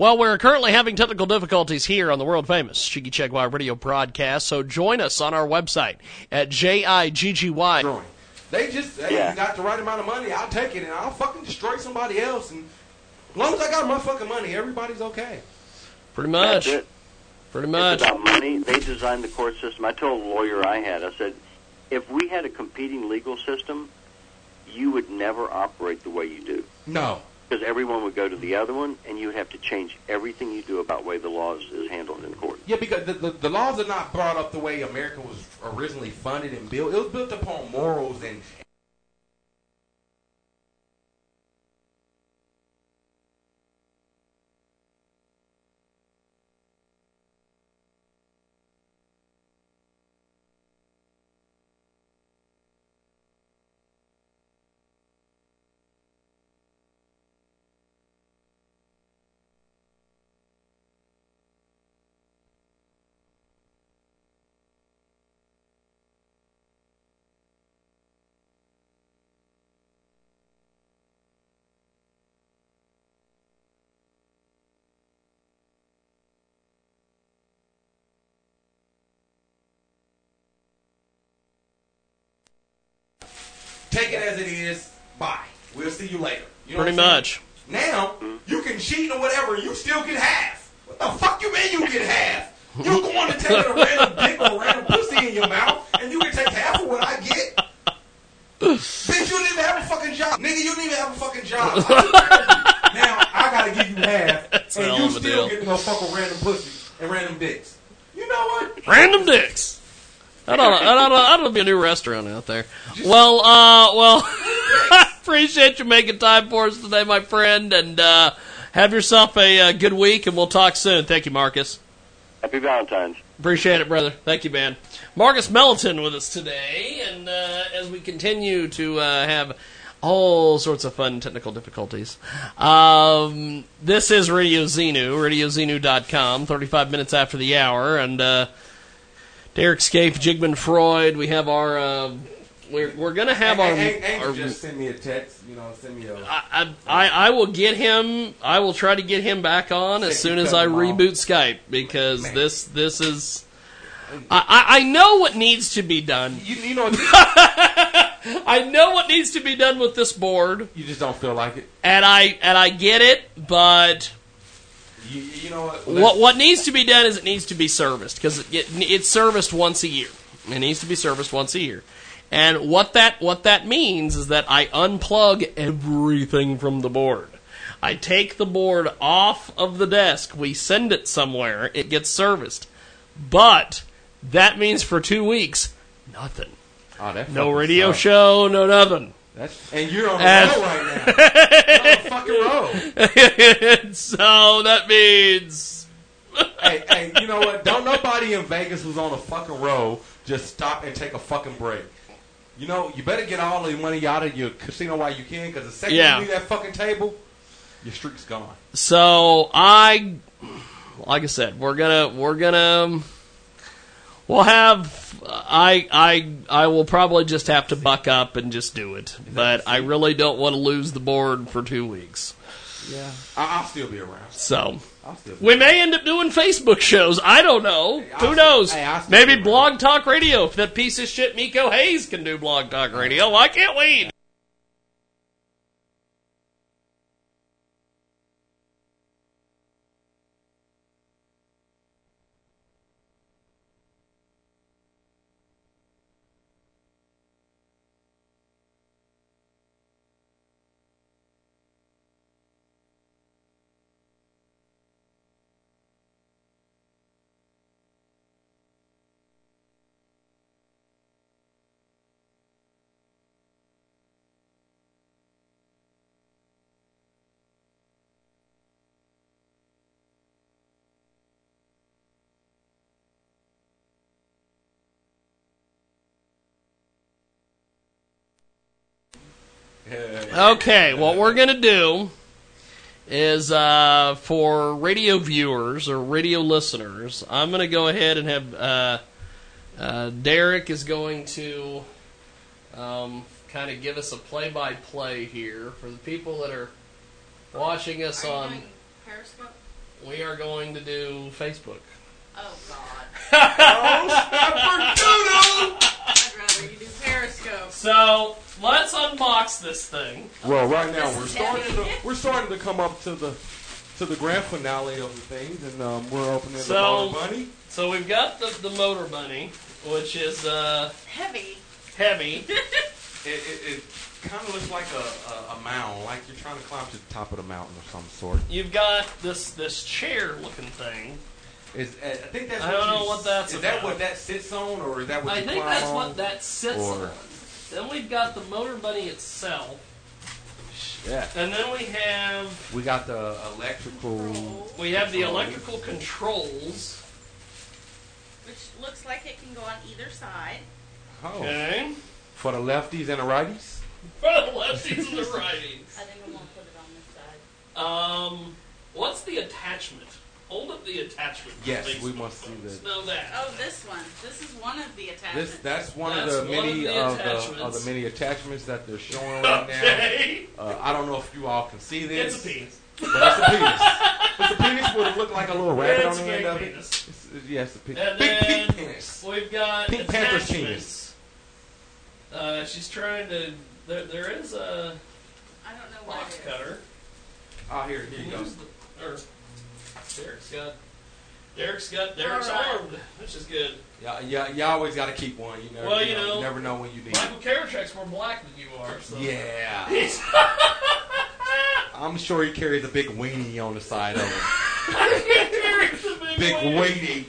S1: Well, we're currently having technical difficulties here on the world famous Jiggy Jaguar radio broadcast, so join us on our website at J-I-G-G-Y.
S2: They just, hey,
S1: Yeah.
S2: you got the right amount of money, I'll take it, and I'll fucking destroy somebody else. And as long as I got my fucking money, everybody's okay.
S1: Pretty much.
S18: That's it.
S1: Pretty much.
S18: It's about money. They designed the court system. I told a lawyer I had, I said, if we had a competing legal system, you would never operate the way you do.
S2: No.
S18: Because everyone would go to the other one, and you would have to change everything you do about the way the laws is, is handled in court.
S2: Yeah, because the, the, the laws are not brought up the way America was originally funded and built. It was built upon morals and take it as it is. Bye. We'll see you later. You know
S1: Pretty much.
S2: Now mm-hmm. you can cheat or whatever, you still get half. What the fuck you mean you get half? You going to take a random dick or a random pussy in your mouth, and you can take half of what I get? Bitch, you didn't even have a fucking job. Nigga, you didn't even have a fucking job. I took care of now I gotta give you half,
S1: That's
S2: and you still
S1: deal.
S2: get to go fuck with random pussy and random dicks. You know what?
S1: Random dicks. That ought, to, that, ought to, that ought to be a new restaurant out there. Well, uh, well, <laughs> I appreciate you making time for us today, my friend, and uh, have yourself a, uh good week, and we'll talk soon. Thank you, Marcus.
S18: Happy Valentine's.
S1: Appreciate it, brother. Thank you, man. Marcus Melton with us today, and uh, as we continue to uh, have all sorts of fun technical difficulties, um, this is Radio Xenu, radioxenu.com, 35 minutes after the hour, and uh, Derek Scape, Jigman Freud, we have our. Uh, we're, we're gonna have our,
S8: Angel
S1: our
S8: just send me a text. You know, send me a.
S1: I, I, I will get him. I will try to get him back on as soon as I reboot Skype because this this is. I, I I know what needs to be done.
S8: You, you know, <laughs>
S1: I know what needs to be done with this board,
S8: you just don't feel like it.
S1: and I and I get it, but
S8: You, you know what?
S1: what what needs to be done is it needs to be serviced because it, it, it's serviced once a year. It needs to be serviced once a year. And what that what that means is that I unplug everything from the board. I take the board off of the desk. We send it somewhere. It gets serviced. But that means for two weeks, nothing.
S8: Oh,
S1: No radio
S8: sucks.
S1: show, no nothing.
S8: That's, and you're on the
S1: And-
S8: road right now. <laughs> You're on the fucking road. <laughs>
S1: so that means. <laughs>
S8: hey, hey, you know what? Don't nobody in Vegas who's on a fucking road just stop and take a fucking break. You know, you better get all the money out of your casino while you can, because the second
S1: Yeah.
S8: you leave that fucking table, your streak's gone.
S1: So I, like I said, we're gonna we're gonna we'll have I I I will probably just have to buck up and just do it. But I really don't want to lose the board for two weeks.
S8: Yeah, I, I'll still be around.
S1: So
S8: still be
S1: we may end up doing Facebook shows. I don't know. Who knows?
S8: hey,
S1: Maybe Blog Talk Radio. If that piece of shit Miko Hayes can do Blog Talk Radio, why can't we? Okay, what we're going to do is uh, for radio viewers or radio listeners, I'm going to go ahead and have uh, uh, Derek is going to um, kind of give us a play by play here for the people that are watching us on.
S19: Periscope?
S1: We are going to do Facebook.
S19: Oh, God. <laughs>
S1: oh, <laughs> So let's unbox this thing.
S8: Well, right now we're starting to we're starting to come up to the to the grand finale of the things, and um, we're opening the
S1: So,
S8: Motor bunny.
S1: so we've got the, the motor bunny, which is uh,
S19: Heavy.
S1: heavy. <laughs>
S8: It, it, it kind of looks like a, a, a mound, like you're trying to climb to the top of the mountain or some sort.
S1: You've got this this chair looking thing.
S8: Is I think that's
S1: I
S8: what
S1: don't
S8: you
S1: know what that's
S8: Is that
S1: about.
S8: what that sits on, or is that what
S1: I
S8: you
S1: think
S8: climb
S1: that's
S8: on?
S1: what that sits
S8: Or-
S1: on. Then we've got the motor bunny itself,
S8: Yeah.
S1: and then we have
S8: We got the electrical.
S1: we have the electrical controls.
S19: Which looks like it can go on either side.
S8: Oh.
S1: Okay.
S8: For the lefties and the righties.
S1: For the lefties and the righties.
S19: I think I'm going to put it on this side.
S1: Um, what's the attachment? Hold up the attachment.
S8: Yes,
S1: Facebook
S8: we must see
S1: folks.
S8: that.
S1: Know that.
S19: Oh, this one. This is one of the attachments.
S8: This that's one
S1: That's
S8: of the
S1: one
S8: many
S1: of the
S8: of, the, of
S1: attachments.
S8: the many attachments that they're showing right
S1: Okay.
S8: now. Uh, I don't know if you all can see this.
S1: It's a penis.
S8: But it's a penis. It's a penis would look like a little rabbit
S1: It's
S8: on
S1: a
S8: the end
S1: big
S8: of it.
S1: penis.
S8: It's, it's, yes, a pe-
S1: And
S8: big
S1: then
S8: pink penis.
S1: we've got
S8: Pink Panther's
S1: attachments. Uh, she's trying to. There, there is a
S19: I don't know
S1: box
S19: what it is.
S1: cutter.
S8: Oh, here, here you go.
S1: Who's the, or, Derek's got. Derek's got. Derek's
S19: All right.
S1: armed, which is good.
S8: Yeah, yeah, you always got to keep one. You never,
S1: Well,
S8: you,
S1: you
S8: know,
S1: know,
S8: you never know when you need.
S1: Michael
S8: it.
S1: Carolchek's more black than you are. So.
S8: Yeah. <laughs> I'm sure he carries a big weenie on the side of him.
S1: Big,
S8: big
S1: weenie.
S8: weenie.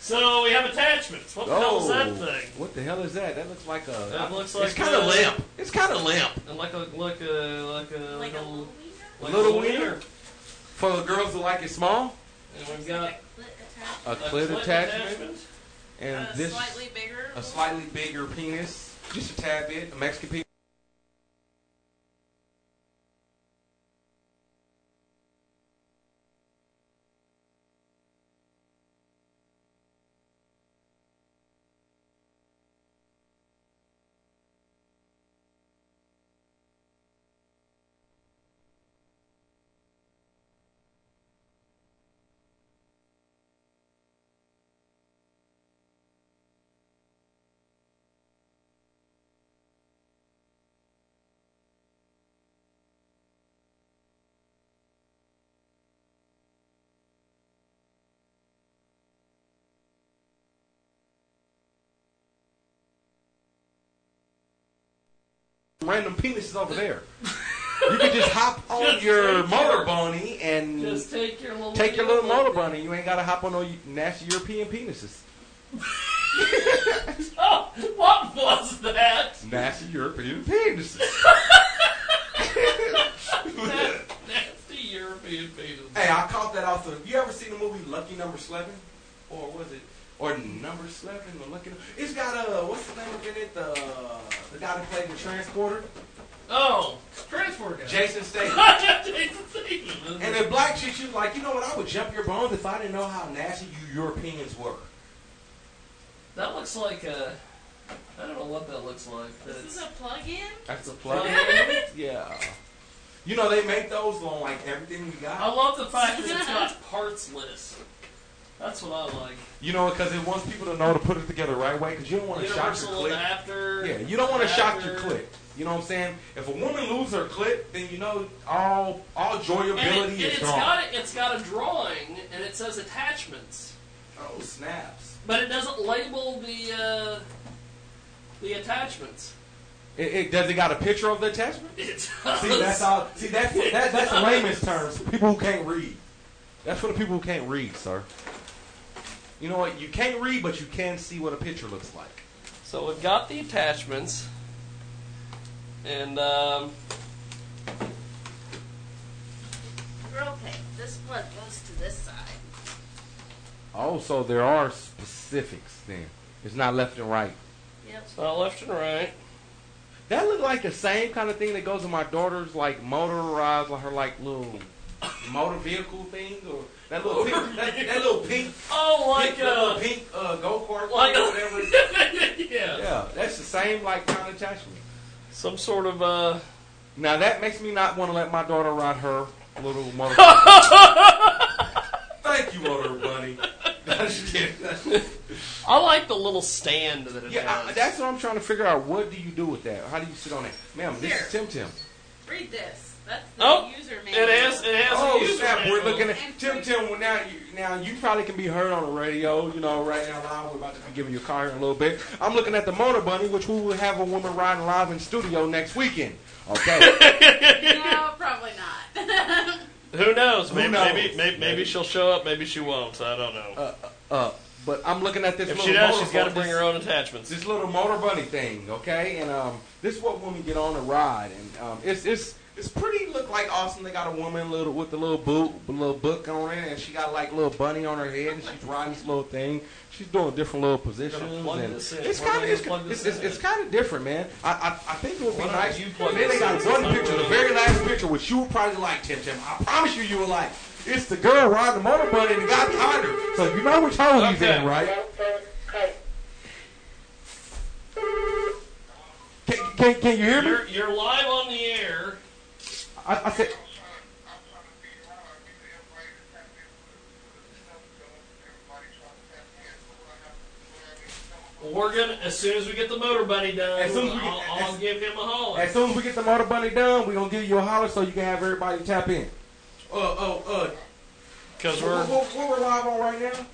S1: So we have attachments. What the hell is that oh, thing?
S8: What the hell is that? That looks like a.
S1: That looks like.
S8: It's kind of
S1: a-
S8: limp. It's kind of limp.
S1: And like a like a like a
S19: Like a
S1: little
S19: little
S8: A little wiener. For the girls who like it small.
S1: And we've got
S8: a
S1: A
S8: clit
S1: clit
S8: attachment,
S1: attachment.
S8: and
S19: A
S8: this
S19: slightly bigger
S8: a slightly bigger penis, just a tad bit, a Mexican penis. Random penises over there. You can just hop <laughs> on
S1: Just
S8: your
S1: take
S8: motor
S1: your-
S8: bunny and
S1: Just take your little
S8: take your little
S1: little-
S8: motor bunny. You ain't gotta hop on no nasty European penises. <laughs>
S1: Oh, what was that?
S8: Nasty European penises. <laughs>
S1: Nasty European penis.
S8: Hey, I caught that off of. You ever seen the movie Lucky Number Eleven, or was it, or Number Eleven, or Lucky? Number? It's got uh, what's the name of it? The the guy that played the transporter,
S1: Oh, transporter. guy.
S8: Jason Statham. <laughs>
S1: Jason Statham.
S8: and the black chick, she was like, you know what? I would jump your bones if I didn't know how nasty you Europeans were.
S1: That looks like a. I don't know what that looks like. but
S19: This is
S1: it's-
S19: a plug-in.
S8: That's a plug. In? <laughs> Yeah. You know they make those on like everything we got.
S1: I love the fact that it's got parts list. That's what I like.
S8: You know, because it wants people to know to put it together the right way. Because you don't want to shock your
S1: clip.
S8: clit.
S1: adapter.
S8: Yeah, you don't want to shock your clip. You know what I'm saying? If a woman loses her clip, then you know all all
S1: And,
S8: joyability
S1: it, and
S8: is
S1: it's
S8: gone.
S1: got a, it's got a drawing and it says attachments,
S8: oh snaps!
S1: but it doesn't label the uh, the attachments.
S8: It, it does it got a picture of the attachment?
S1: It does.
S8: See, that's all. See, that's that, that's layman's terms. People who can't read. That's for the people who can't read, sir. You know what? You can't read, but you can see what a picture looks like.
S1: So we've got the attachments, and um,
S19: Okay, this plug goes to this side.
S8: Oh, so there are specifics then. It's not left and right.
S19: Yep.
S1: it's not left and right.
S8: That look like the same kind of thing that goes in my daughter's like motorized, like her like little motor vehicle thing, or that little pink, that, that little pink,
S1: Oh, like
S8: pink, that little
S1: uh,
S8: pink uh, go kart
S1: like
S8: or whatever. <laughs>
S1: yeah,
S8: yeah, that's the same like kind of attachment.
S1: some sort of uh.
S8: Now that makes me not want to let my daughter ride her little <laughs> motor. Thank you, motor bunny. <laughs>
S1: I like the little stand that it
S8: yeah, I, that's what I'm trying to figure out. What do you do with that? How do you sit on it, ma'am? This is Tim Tim.
S19: Read this. That's the
S1: Oh,
S19: user
S1: it
S19: manual.
S1: has it has
S8: Oh
S1: a user
S8: snap! We're looking at Tim Tim. Well, now you now you probably can be heard on the radio. You know, right now live. We're about to be giving you a car here in a little bit. I'm looking at the Motor Bunny, which we will have a woman riding live in studio next weekend. Okay. <laughs>
S19: no, probably not. <laughs>
S1: Who knows?
S8: Who
S1: Maybe,
S8: knows?
S1: maybe maybe maybe she'll show up. Maybe she won't. I don't know.
S8: uh, uh, but I'm looking at this.
S1: if
S8: little
S1: she does,
S8: motor
S1: she's got to bring her own attachments.
S8: This little Motor Bunny thing, okay? And um, this is what women get on a ride, and um, it's it's it's pretty. Look like awesome. They got a woman little with the little boot, a little book on it, and she got like a little bunny on her head, and she's riding this little thing. She's doing different little positions,
S1: plug
S8: and it's kind of it's, it's, it's, it's kind of different, man. I I, I think it would be
S1: Why
S8: nice.
S1: you plug
S8: then they got one picture, the very last picture, which you would probably like, Tim Tim. I promise you, you would like. It's the girl riding the motor bunny and the guy behind her. So you know which hole he's
S1: Okay.
S8: in, right? Can, can, can you hear me?
S1: You're, you're live on the air.
S8: I, I said.
S1: We're gonna as soon as we get the motor bunny done,
S8: As soon as we get-
S1: I'll, I'll
S8: as-
S1: give him a holler.
S8: As soon as we get the motor bunny done, we're gonna give you a holler so you can have everybody tap in. Uh, oh, uh,
S1: Because
S8: what,
S1: we're
S8: what, what we're live on right now?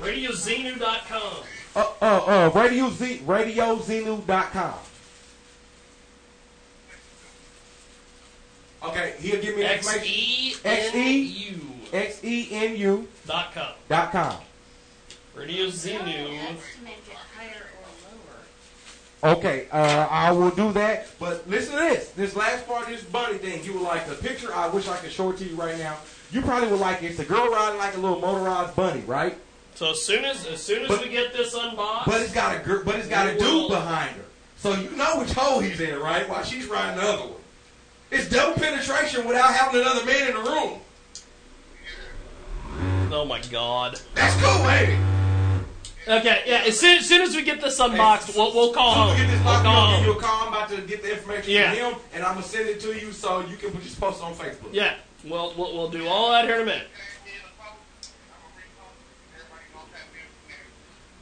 S1: RadioXenu.com.
S8: Uh, uh, uh, Radio Z, RadioXenu.com. Okay, he'll give me the information.
S1: E
S8: X
S1: N
S8: E
S1: U
S8: X E N U
S1: dot com.
S8: dot com.
S1: Radio
S19: How do
S1: Xenu.
S19: you estimate it higher or lower?
S8: Okay, uh, I will do that. But listen to this. This last part of this bunny thing, you were like the picture. I wish I could show it to you right now. You probably would like it. It's a girl riding like a little motorized bunny, right?
S1: So as soon as as soon as
S8: But-
S1: we get this unboxed,
S8: But it's got a girl, but it's got a dude
S1: will-
S8: behind her. So you know which hole he's in, right? While she's riding the other one. It's double penetration without having another man in the room.
S1: Oh my god.
S8: That's cool, baby.
S1: Okay, yeah. As soon, as soon as we get this unboxed, we'll we'll call
S8: I'm
S1: home.
S8: get this
S1: We'll call.
S8: Give you a call. I'm about to get the information
S1: Yeah.
S8: from him, and I'm gonna send it to you so you can just post it on Facebook.
S1: Yeah, we'll, we'll we'll do all that here in a minute.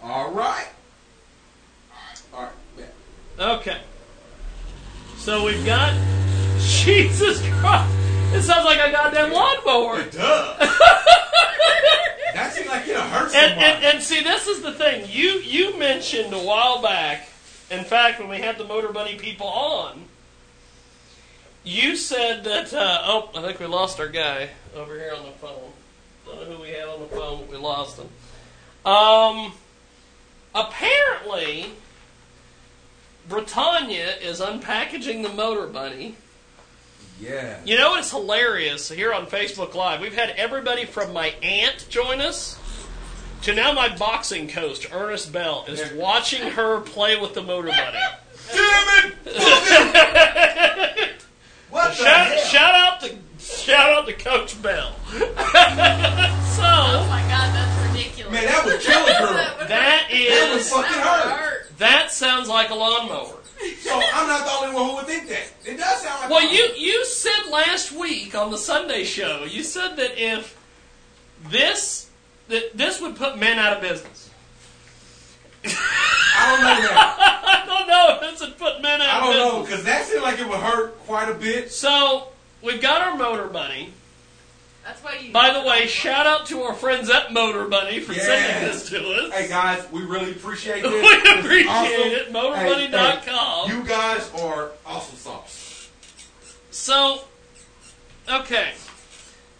S8: All right. All right. Yeah.
S1: Okay. So we've got <laughs> Jesus Christ. It sounds like a goddamn lawnmower.
S8: It does. that seems like it'll hurt
S1: And, and, and see, this is the thing. You you mentioned a while back. In fact, when we had the Motor Bunny people on, you said that. Uh, oh, I think we lost our guy over here on the phone. Don't know who we had on the phone, but we lost him. Um, apparently, Britannia is unpackaging the Motor Bunny.
S8: yeah.
S1: You know what's hilarious here on Facebook Live? We've had everybody from my aunt join us to now my boxing coach, Ernest Bell, is watching her play with the motor bunny.
S8: Damn it! What the
S1: shout,
S8: hell?
S1: shout out to shout out to Coach Bell. <laughs> so
S19: Oh my god, that's ridiculous.
S8: Man, that was killing <laughs> girl.
S1: that is
S8: That was fucking hurt.
S1: that sounds like a lawnmower.
S8: So I'm not the only one who would think that. It does sound like.
S1: Well, you you said last week on the Sunday show, you said that if this that this would put men out of business.
S8: I don't know that. <laughs>
S1: I don't know if this would put men out of business.
S8: I don't
S1: business.
S8: know because that seemed like it would hurt quite a bit.
S1: So we've got our motor bunny.
S19: That's why you.
S1: By the way, shout out to our friends at Motor Bunny for
S8: Yeah.
S1: sending this to us.
S8: Hey guys, we really appreciate <laughs> this.
S1: We
S8: This is
S1: appreciate
S8: awesome.
S1: it. MotorBunny.com.
S8: Hey, hey, you guys are awesome sauce.
S1: So, okay.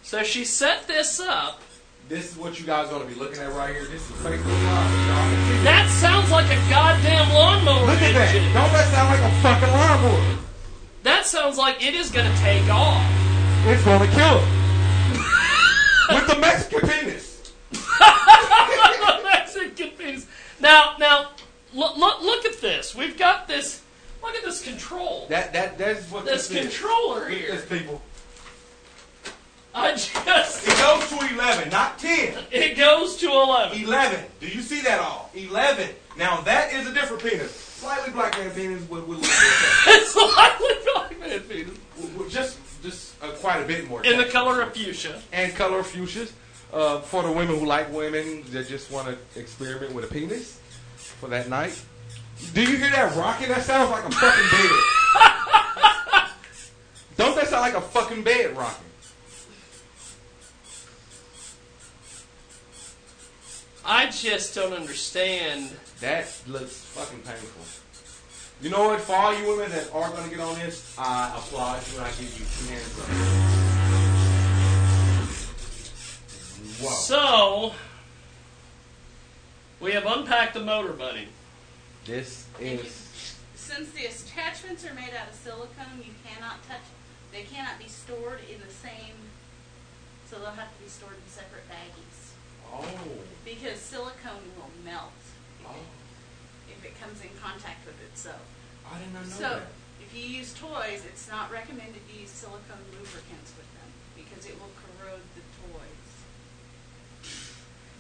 S1: So she set this up.
S8: This is what you guys are going to be looking at right here. This is Facebook Live. Y'all
S1: That sounds like a goddamn lawnmower
S8: Look at that.
S1: engine.
S8: Don't that sound like a fucking lawnmower?
S1: That sounds like it is going to take off.
S8: It's going to kill him. With the Mexican penis. <laughs>
S1: Mexican penis. Now, now, look, look, look at this. We've got this. Look at this control.
S8: That that that's what
S1: This
S8: this,
S1: controller
S8: is.
S1: here.
S8: This people.
S1: I just.
S8: It goes to eleven, not ten.
S1: It goes to 11.
S8: Eleven. Do you see that all? Eleven. Now that is a different penis. Slightly black man penis with, with, with,
S1: It's <laughs> slightly black man penis.
S8: with just just uh, quite a bit more.
S1: In the color of fuchsia.
S8: and color of fuchsias. Uh, for the women who like women that just want to experiment with a penis for that night. Do you hear that rocking? That sounds like a fucking bed. <laughs> Don't that sound like a fucking bed rocking?
S1: I just don't understand.
S8: That looks fucking painful. You know what? For all you women that are going to get on this, I applaud you and I give you two hands up. Whoa.
S1: So, we have unpacked the motor bunny.
S8: This is.
S19: Since the attachments are made out of silicone, you cannot touch. They cannot be stored in the same. So they'll have to be stored in separate baggies
S8: Oh.
S19: because silicone will melt
S8: oh.
S19: if it comes in contact with it. So,
S8: I did not know
S19: so
S8: that.
S19: if you use toys, it's not recommended to use silicone lubricants with them because it will corrode the toys.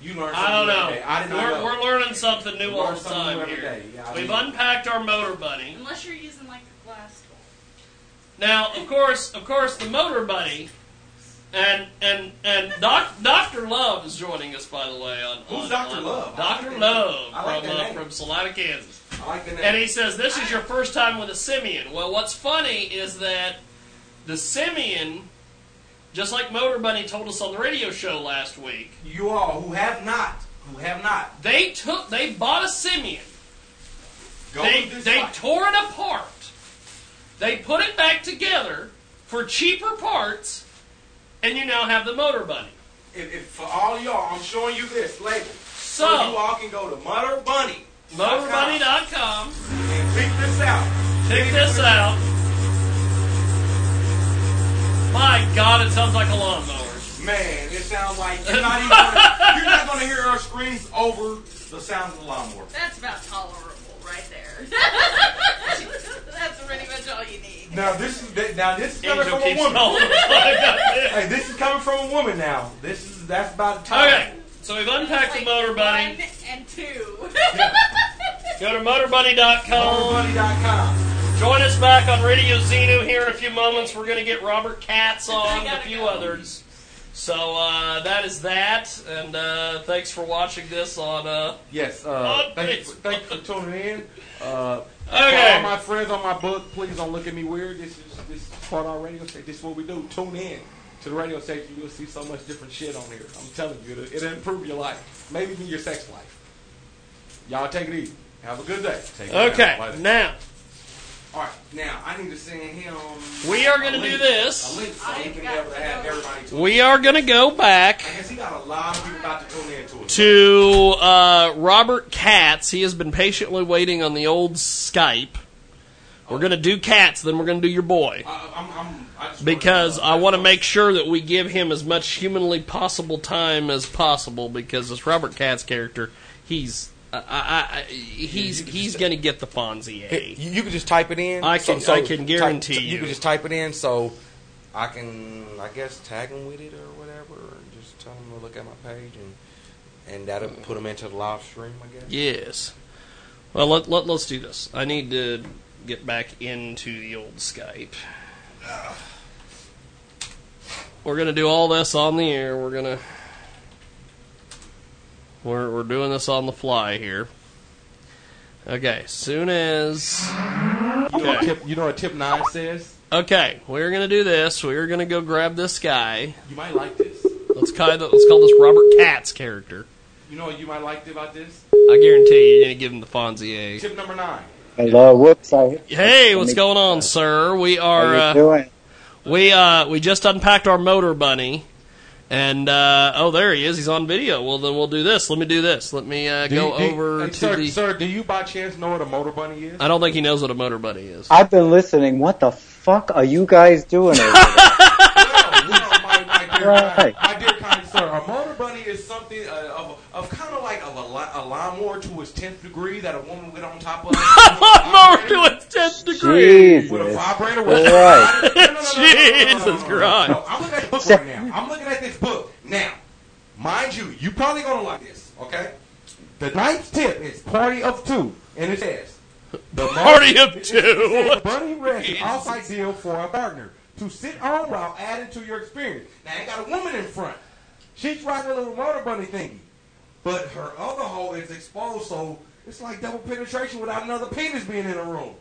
S8: You learned something
S1: I don't know.
S8: every day. I did not
S1: we're,
S8: know.
S1: we're learning something new
S8: You
S1: all the
S8: something
S1: time
S8: every
S1: here.
S8: day. Yeah, I
S1: We've
S8: mean-
S1: unpacked our motor bunny.
S19: Unless you're using like a glass toy.
S1: Now, of course, of course, the motor bunny, and and and Doc, Doctor Love is joining us, by the way. On,
S8: Who's
S1: on-
S8: Dr.
S1: on-
S8: Love? I
S1: Doctor
S8: that name.
S1: Love
S8: I like
S1: from
S8: that
S1: uh,
S8: name.
S1: from Salina, Kansas.
S8: I like the name.
S1: And he says this is your first time with a Sybian. Well, what's funny is that the Sybian, just like Motor Bunny told us on the radio show last week,
S8: you all who have not, who have not,
S1: they took they bought a Sybian.
S8: go
S1: they they tore it apart. They put it back together for cheaper parts, and you now have the Motor Bunny.
S8: If, if for all y'all, I'm showing you this label.
S1: So-
S8: you all can go to Motor Bunny.
S1: MotorBunny.com.
S8: And pick this out.
S1: Check this out. My God, it sounds like a lawnmower.
S8: Man, it sounds like you're not even gonna, <laughs> you're not gonna hear our screams over the sound of the lawnmower.
S19: That's about tolerable right there. <laughs> That's pretty much all you need.
S8: Now this is now this is coming
S1: Angel
S8: from a
S1: keeps
S8: woman.
S1: calling us like that.
S8: hey, this is coming from a woman now. This is that's about the time.
S1: Okay, so we've unpacked the Motor Bunny.
S19: One and two. <laughs>
S1: Go to MotorBunny.com.
S8: MotorBunny.com.
S1: Join us back on Radio Xenu here in a few moments. We're going to get Robert Katz <laughs> on, and a few others. So uh, that is that, and uh, thanks for watching this on. Uh,
S8: Yes, uh,
S1: on
S8: thank, you,
S1: Facebook.
S8: thank you for tuning in. Uh,
S1: Okay.
S8: For all my friends on my book, please don't look at me weird. This is this is part of our radio station. This is what we do. Tune in to the radio station. You'll see so much different shit on here. I'm telling you, it'll, it'll improve your life. Maybe even your sex life. Y'all take it easy. Have a good day. Take care.
S1: Okay,
S8: Bye.
S1: now
S8: All right, now I need to send him.
S1: We are gonna do this.
S8: A link so he can be able to have everybody. To
S1: we are going to go back
S8: I he got a lot of people about to tune in to it.
S1: to uh, Robert Katz. He has been patiently waiting on the old Skype. We're going to do Katz, then we're going to do your boy.
S8: I, I'm, I'm, I
S1: because I want to make sure that we give him as much humanly possible time as possible. Because this Robert Katz character, he's I, I, I, he's he's going to get the Fonzie A.
S8: You, you can just type it in.
S1: I can- I can
S8: type-
S1: guarantee
S8: You
S1: you.
S8: can just type it in, so I can, I guess, tag him with it or whatever, and just tell him to look at my page, and and that'll put him into the live stream, I guess.
S1: Yes. Well, let, let let's do this. I need to get back into the old Skype. We're gonna do all this on the air. We're gonna we're we're doing this on the fly here. Okay, soon as
S8: You know, what tip, you know what tip nine says?
S1: okay, we're gonna do this. We're gonna go grab this guy.
S8: You might like this.
S1: Let's call let's call this Robert Katz character.
S8: You know what you might like about this?
S1: I guarantee you, you're gonna give him the Fonzie A.
S8: Tip number nine.
S20: Hello, whoops. I,
S1: Hey, what's going on, sir? We are
S20: How you
S1: uh,
S20: doing?
S1: we uh we just unpacked our motor bunny, and uh, oh, there he is. He's on video. Well, then we'll do this. Let me do this. Let me uh,
S8: Do
S1: go
S8: you- do
S1: over
S8: hey,
S1: to
S8: sir,
S1: the.
S8: Sir, do you by chance know what a motor bunny is?
S1: I don't think he knows what a motor bunny is.
S20: I've been listening. What the fuck are you guys doing over there? <laughs> right.
S8: My dear kind sir, a motor bunny is something uh, li- a lawnmower to its tenth degree that a woman would get on top of.
S1: Lawnmower to its tenth degree.
S20: Jesus.
S8: With a vibrator. With
S20: Right.
S1: Jesus Christ.
S8: No, I'm looking at the book right now. I'm looking at this book now. Mind you, you probably gonna like this. Okay. The ninth tip is party of two, and it says the
S1: Party of two.
S8: It says bunny rest is also ideal for a partner to sit on while adding to your experience. Now, I got a woman in front. She's riding a little motor bunny thingy, but her other hole is exposed, so it's like double penetration without another penis being in the room.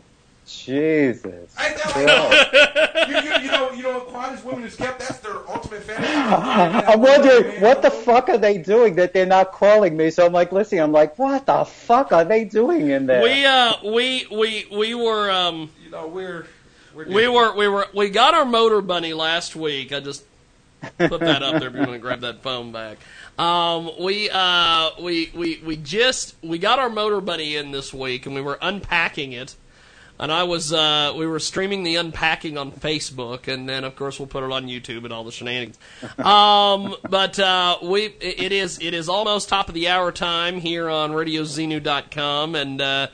S20: Jesus.
S8: Ain't that like, you, you, you know, you know, quietest women is kept. That's their ultimate fantasy. <laughs>
S20: I'm wondering what the fuck are they doing that they're not calling me? So I'm like listening. I'm like, what the fuck are they doing in there?
S1: We uh we we we were um
S8: You know, we're we're
S1: we were we were we got our motor bunny last week. I just put that up there if you want to grab that phone back. Um, we uh we we we just we got our motor bunny in this week and we were unpacking it. And I was uh we were streaming the unpacking on Facebook and then of course we'll put it on YouTube and all the shenanigans. <laughs> Um but uh we it it is it is almost top of the hour time here on radioxenu.com and uh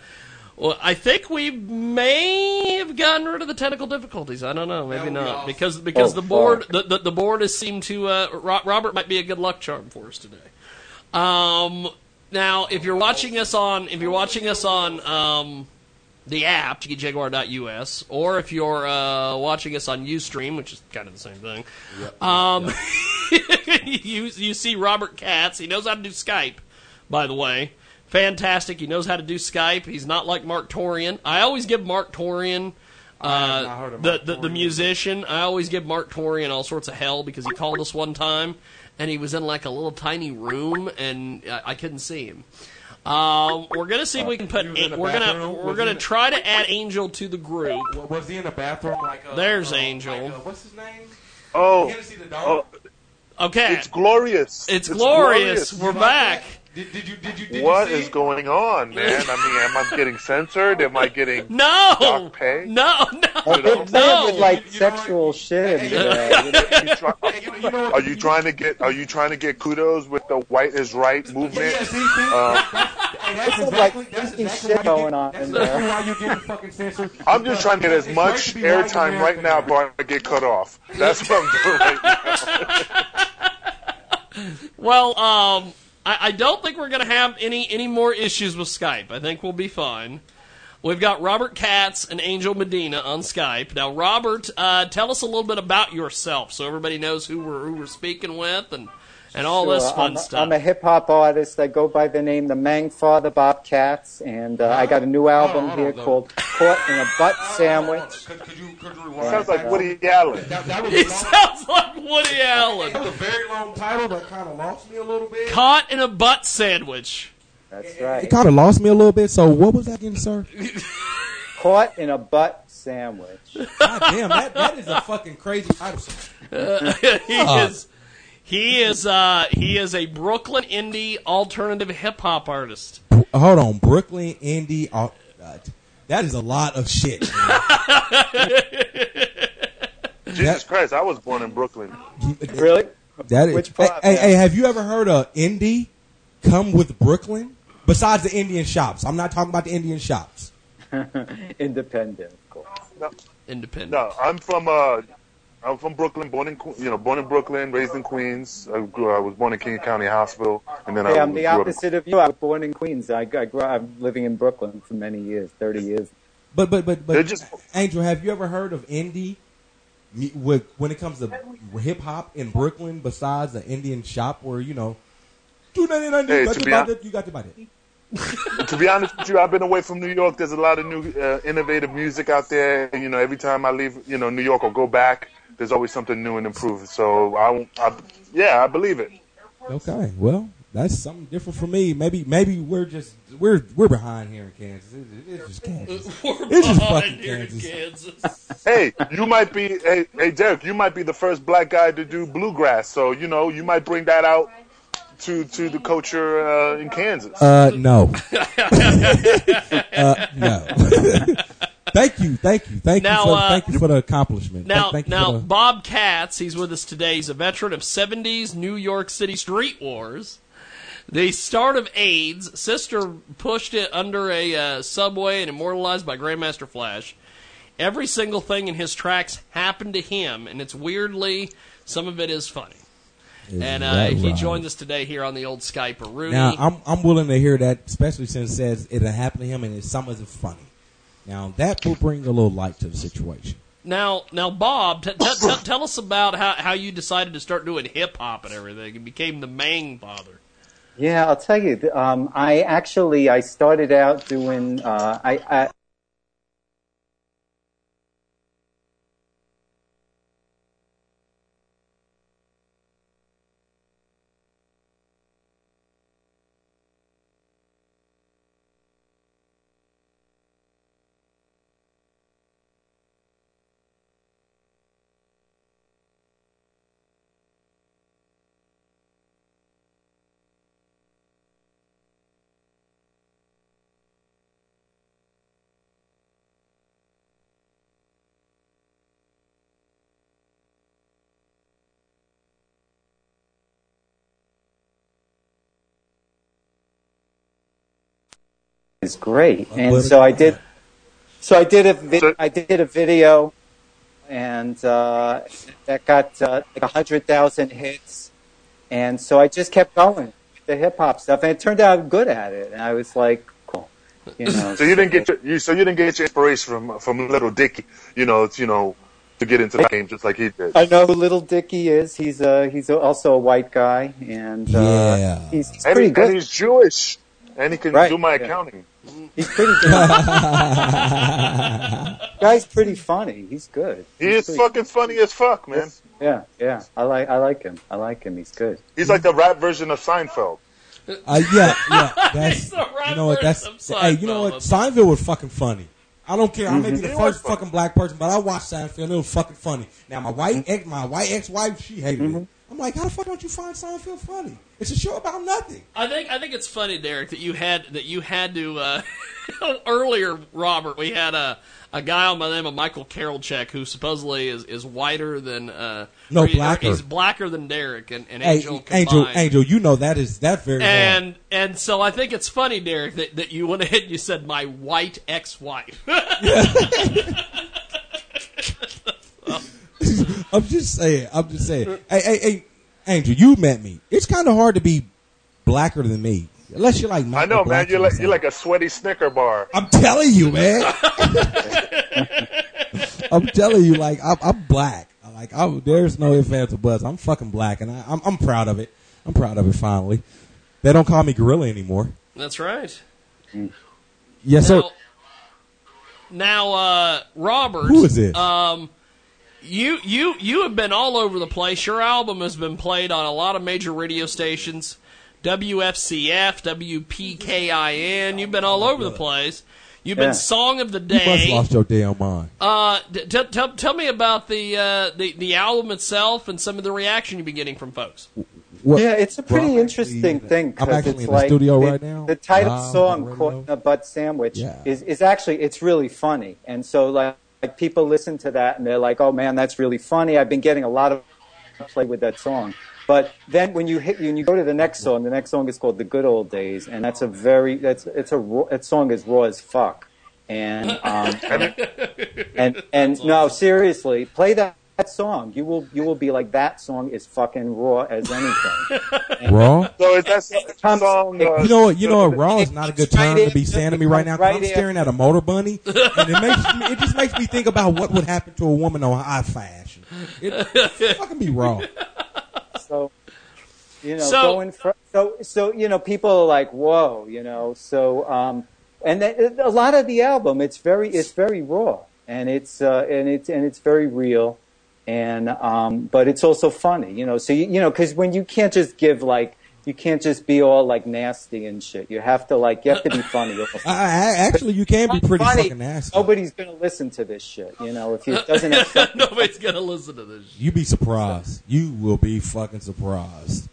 S1: well, I think we may have gotten rid of the technical difficulties. I don't know, maybe
S8: be
S1: not,
S8: awesome.
S1: because because
S20: Oh,
S1: the board the, the the board has seemed to uh, Robert might be a good luck charm for us today. Um, now, if you're watching us on if you're watching us on um, the app jaguar.us, or if you're uh, watching us on UStream, which is kind of the same thing, um, <laughs> you you see Robert Katz. He knows how to do Skype, by the way. Fantastic. He knows how to do Skype. He's not like Mark Torian. I always give Mark Torian,
S8: I have not
S1: uh, the,
S8: Mark
S1: the the
S8: Torian. musician.
S1: musician. I always give Mark Torian all sorts of hell because he called us one time and he was in like a little tiny room and I, I couldn't see him. Um, we're gonna see if we can put.
S8: He was
S1: we're gonna
S8: bathroom?
S1: we're
S8: Was
S1: gonna
S8: in the-
S1: try to add Angel to the group.
S8: Was he in the bathroom like? Uh,
S1: There's
S8: uh,
S1: Angel.
S8: Like, uh, what's his name?
S16: Oh,
S8: Hennessy the dog.
S16: oh,
S1: Okay,
S16: it's glorious.
S1: it's glorious. We're
S8: You like
S1: back.
S8: that?
S2: Did, did you did you
S16: What is going on, man? I mean, am I getting censored? Am I getting <laughs>
S1: no
S16: dock pay?
S1: No, no.
S20: Well, they're playing with like sexual shit. And, uh,
S16: Are you trying to get Are you trying to get kudos with the white is right movement? Uh,
S20: this is like freaky shit going on in there.
S2: why you getting fucking censored.
S16: I'm just trying to get as much airtime right now before I get cut off. That's what I'm doing right now. <laughs>
S1: Well, um, I, I don't think we're going to have any any more issues with Skype. I think we'll be fine. We've got Robert Katz and Angel Medina on Skype. Now, Robert, uh, tell us a little bit about yourself so everybody knows who we're who we're speaking with and and all
S20: Sure,
S1: this fun
S20: I'm,
S1: stuff.
S20: I'm a hip hop artist. I go by the name the Mang Father Bob Katz, and uh, I got a new album here called "Caught in a Butt Sandwich."
S16: Sounds like Woody Allen.
S1: he sounds like Woody Allen.
S2: a very long title that kind of lost me a little bit.
S1: Caught in a butt sandwich.
S20: That's right.
S8: It kind of lost me a little bit. So what was that again, sir? <laughs>
S20: Caught in a butt sandwich.
S8: God damn, that, that is a fucking crazy title.
S1: Uh, <laughs> he
S8: Uh,
S1: is he is uh, he is a Brooklyn indie alternative hip hop artist.
S8: Hold on, Brooklyn indie. Uh, uh, that is a lot of shit. <laughs>
S16: Jesus Christ, I was born in Brooklyn.
S20: Really?
S8: That is.
S20: Which
S8: hey,
S20: part,
S8: hey,
S20: man?
S8: hey, have you ever heard of indie come with Brooklyn? Besides the Indian shops, I'm not talking about the Indian shops. <laughs>
S20: Independent, of course.
S1: Independent.
S16: No, I'm from uh, I'm from Brooklyn, born in you know, born in Brooklyn, raised in Queens. I, grew, I was born in King County Hospital, and then I
S20: Hey, I'm the opposite of you. I was born in Queens. I, I grew, I'm living in Brooklyn for many years, 30 years.
S8: But but but but
S20: just-
S8: Angel, have you ever heard of indie? With when it comes to hip hop in Brooklyn, besides the Indian shop where you know,
S16: Hey,
S8: you got
S16: to
S8: to
S16: be
S8: buy that, you got to buy that. <laughs>
S16: to be honest with you, I've been away from New York. There's a lot of new uh, innovative music out there. And you know, every time I leave, you know, New York or go back, there's always something new and improved. So I, I yeah, I believe it.
S8: Okay, well, that's something different for me. Maybe maybe we're just we're we're behind here in Kansas. It- it- it's just Kansas. <laughs>
S1: We're
S8: It's just
S1: behind
S8: fucking
S1: here in
S8: Kansas.
S1: Kansas.
S16: Hey, you might be, hey, hey, Derek, you might be the first black guy to do bluegrass. So you know, you might bring that out to to the culture uh, in Kansas.
S8: Uh, no. <laughs> uh, no. <laughs> <laughs> thank you, thank you, thank
S1: Now,
S8: you, for,
S1: uh,
S8: thank you for the accomplishment.
S1: Now,
S8: thank, thank you
S1: now
S8: the,
S1: Bob Katz, he's with us today. He's a veteran of 70s New York City street wars. The start of AIDS, Sister pushed it under a uh, subway and immortalized by Grandmaster Flash. Every single thing in his tracks happened to him, and it's weirdly, some of it is funny.
S8: Is
S1: and uh, he
S8: right?
S1: joined us today here on the old Skype. Rooney.
S8: Now, I'm I'm willing to hear that, especially since it says it happened to him and it's some of it funny. Now that will bring a little light to the situation.
S1: Now, now, Bob, t- t- t- tell us about how, how you decided to start doing hip hop and everything, and became the Mangfather.
S20: Yeah, I'll tell you. Um, I actually I started out doing. Uh, I, I is great, and so I did. So I did a vi- I did a video, and uh, that got uh, like a hundred thousand hits, and so I just kept going with the hip hop stuff, and it turned out I'm good at it, and I was like, cool, you know.
S16: so you didn't get your, you so you didn't get your inspiration from from Little Dicky, you know, you know, to get into the game just like he did.
S20: I know who Little Dicky is. He's uh he's also a white guy, and uh,
S16: Yeah.
S20: he's, he's
S16: and,
S20: pretty
S16: he,
S20: good.
S16: and he's Jewish, and he can
S20: Right,
S16: do my
S20: yeah.
S16: accounting.
S20: He's pretty good. <laughs> Guy's pretty funny. He's good.
S16: He
S20: He's
S16: is
S20: pretty-
S16: fucking funny as fuck, man.
S20: Yeah, yeah. I like I like him. I like him. He's good.
S16: He's like the rap version of Seinfeld.
S8: Uh, yeah, yeah. <laughs> That's you know what. That's hey. You know what? Seinfeld was fucking funny. I don't care. I may be
S20: Mhm.
S8: the first fucking black person, but I watched Seinfeld. and It was fucking funny. Now my white ex, my white ex-wife, she hated it. I'm like, how the fuck don't you find Seinfeld funny? It's a show about nothing.
S1: I think I think it's funny, Derek, that you had that you had to uh, <laughs> earlier, Robert. We had a a guy on by the name of Michael Carolchek who supposedly is, is whiter than uh,
S8: No,
S1: he-
S8: blacker.
S1: He's blacker than Derek and, and
S8: Hey,
S1: Angel
S8: Angel. Angel, you know that is that very.
S1: And and so I think it's funny, Derek, that, that you went ahead and you said my white ex-wife. <laughs> <laughs>
S8: I'm just saying. I'm just saying. Hey, hey, hey, Angel, you met me. It's kind of hard to be blacker than me, unless you're like
S16: I know, man. You're like you're like a sweaty Snicker bar.
S8: I'm telling you, man. <laughs> <laughs> I'm telling you, like I'm, I'm black. Like I'm, there's no ifs ands or buts. I'm fucking black, and I, I'm I'm proud of it. I'm proud of it. Finally, they don't call me gorilla anymore.
S1: That's right.
S8: Yes, sir.
S1: Now, uh, Robert,
S8: Who is this?
S1: Um, you you you have been all over the place. Your album has been played on a lot of major radio stations, WFCF, WPKIN. You've been all over the place. You've been
S8: Yeah.
S1: song of the day.
S8: You must
S1: day.
S8: lost your damn mind.
S1: Uh, d- t- t- tell me about the, uh, the the album itself and some of the reaction you've been getting from folks.
S20: yeah, it's a pretty
S8: Well, I'm
S20: interesting
S8: actually-
S20: thing.
S8: I'm
S20: 'cause
S8: actually
S20: it's
S8: in the
S20: like
S8: studio
S20: the,
S8: right now,
S20: The title song,
S8: on
S20: "Caught in a Butt Sandwich," is is actually it's really funny, and so like, like people listen to that and they're like, "Oh man, that's really funny." I've been getting a lot of play with that song. But then when you hit when you go to the next song, the next song is called "The Good Old Days," and that's a very that's it's a that song is raw as fuck, and um, <laughs> and and no seriously, play that. That song, you will you will be like that song is fucking raw as anything. <laughs>
S8: Raw?
S16: So is that song? Uh,
S8: You know what? You know what? Raw is not a good term to be saying to me right now. 'cause
S20: Right
S8: I'm staring at a motor bunny, and it makes me, it just makes me think about what would happen to a woman on high fashion. It, it fucking be raw.
S20: So, you know,
S1: So-
S20: going fr- so so you know, people are like, whoa, you know. So, um, and then, a lot of the album, it's very it's very raw, and it's uh, and it's and it's very real, and um, but it's also funny, you know. So you, you know, because when you can't just give like. You can't just be all like nasty and shit. You have to like, you have to be funny. <laughs>
S8: I, I, actually, you can be pretty
S20: funny.
S8: fucking nasty.
S20: Nobody's gonna listen to this shit, you know. If it doesn't <laughs> have
S1: Nobody's gonna listen to this.
S8: You be surprised. You will be fucking surprised.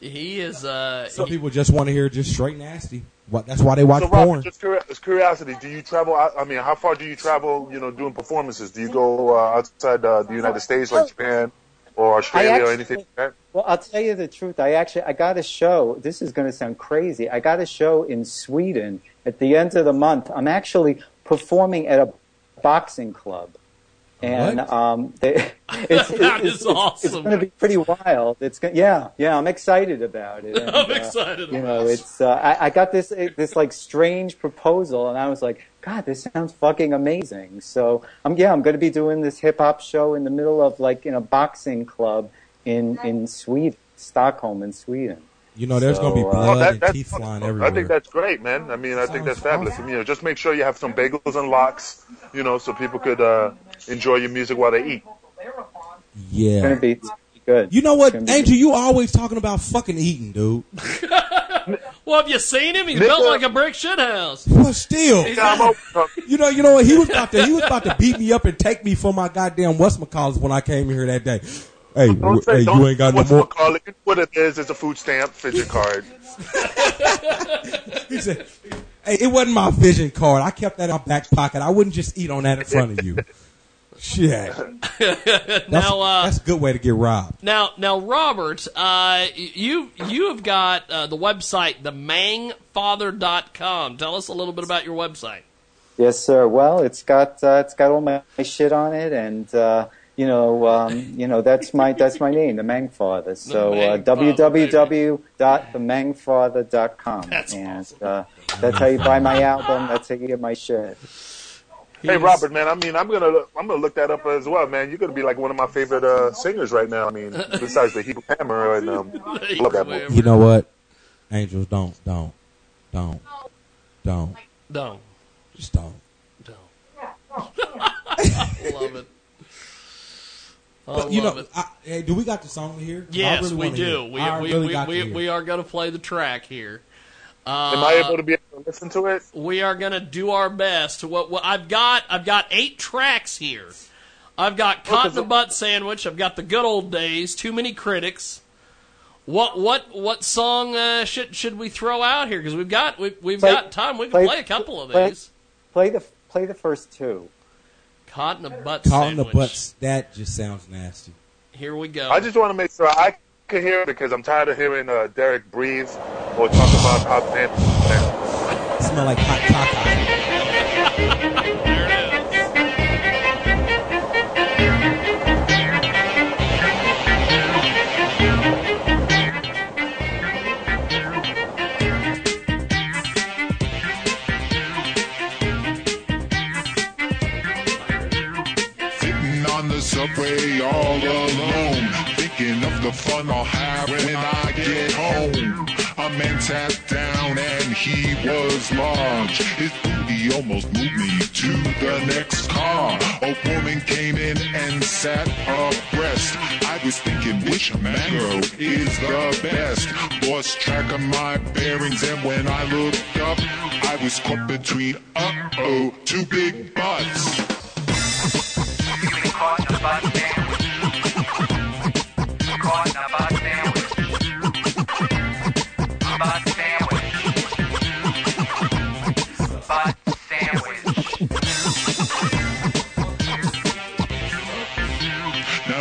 S1: He is. Uh,
S8: Some people just want to hear just straight nasty. What? That's why they watch
S16: so, Robert,
S8: porn.
S16: just just curiosity, do you travel? I mean, how far do you travel? You know, doing performances? Do you go uh, outside uh, the United States, like Japan or Australia, or anything like that?
S20: Well, I'll tell you the truth. I actually I got a show. This is going to sound crazy. I got a show in Sweden at the end of the month. I'm actually performing at a boxing club, and
S1: What?
S20: um, <laughs> they, it's, <laughs>
S1: That
S20: it's,
S1: is
S20: it's,
S1: awesome.
S20: It's going to be pretty wild. It's go- yeah, yeah. I'm excited about it. <laughs> And,
S1: I'm
S20: uh,
S1: excited
S20: You know,
S1: it.
S20: it's uh, I, I got this this like strange proposal, and I was like, God, this sounds fucking amazing. So I'm yeah, I'm going to be doing this hip hop show in the middle of like in a boxing club in in Sweden, Stockholm, in Sweden.
S8: You know, there's gonna be
S20: So, uh,
S8: blood
S16: that-
S8: and teeth flying everywhere.
S16: I think that's great, man. I mean, I think that's fabulous. You know, just make sure you have some bagels and lox, you know, so people could uh, enjoy your music while they eat.
S8: yeah.
S20: It's gonna be good.
S8: You know what, Angel? You always talking about fucking eating, dude. <laughs>
S1: well, have you seen him? He's built like a brick shit house.
S8: But still, you know, you know what? He was about to he was about to beat me up and take me for my goddamn whatchamacallits when I came here that day. Hey,
S16: Don't say,
S8: hey,
S16: don't
S8: you ain't got no more.
S16: call it. What it is is a food stamp fidget <laughs> card.
S8: He said, "Hey, it wasn't my vision card. I kept that in my back pocket. I wouldn't just eat on that in front of you." <laughs> Shit. <laughs> That's,
S1: now, uh,
S8: that's a good way to get robbed.
S1: Now, now, Robert, uh, you you have got uh, the website themangfather.com. Tell us a little bit about your website.
S20: Yes, sir. Well, it's got uh, it's got all my, my shit on it, and uh, you know, um, you know, that's my that's my name, the Mangfather. So uh, www.themangfather.com, and uh, that's how you buy my album. That's how you get my shit.
S16: Hey, Robert, man. I mean, I'm gonna I'm gonna look that up as well, man. You're gonna be like one of my favorite uh, singers right now. I mean, <laughs> besides the Hebrew Hammer, and um, I love that movie.
S8: You know what? Angels, don't, don't, don't, don't,
S1: Don't.
S8: just don't.
S1: I <laughs> love it. I
S8: But you
S1: love
S8: know,
S1: it.
S8: I, hey, do we got the song here?
S1: Yes,
S8: really
S1: we
S8: wanna hear
S1: do. We,
S8: I
S1: we,
S8: really
S1: we, we, we are going to play the track here. Uh,
S16: Am I able to be able to listen to it?
S1: We are going to do our best. What, what I've got, I've got eight tracks here. I've got cotton the butt sandwich. I've got the good old days. Too many critics. What what what song uh, should should we throw out here? Because we've got we've, we've
S20: Play-
S1: got time. We can
S20: play-
S1: play, a couple of these.
S20: Play the play the first two.
S1: Cotton the butt
S8: Calling the
S1: sandwich.
S8: butts. That just sounds nasty.
S1: Here we go.
S16: I just want to make sure I can hear because I'm tired of hearing uh, Derek breathe or talk about how man.
S8: Smell like hot caca.
S6: Sitting on the subway all alone, thinking of the fun I'll have when I get home. A man sat down and he was large. His booty almost moved me to the next car. A woman came in and sat abreast. I was thinking which mango is the best. Lost track of my bearings and when I looked up, I was caught between uh-oh, two big butts.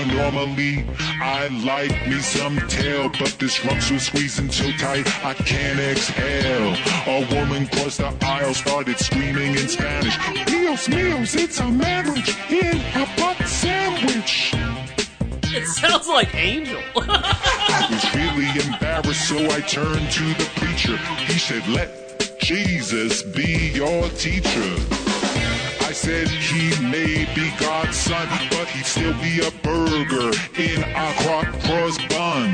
S6: Normally I like me some tail, but this rumps was squeezing so tight I can't exhale. A woman crossed the aisle, started screaming in Spanish. Dios míos, it's a marriage in a butt sandwich.
S1: It sounds like Angel. <laughs>
S6: I was really embarrassed, so I turned to the preacher. He said, Let Jesus be your teacher. Said he may be God's son, but he'd still be a burger in a crock cross bun.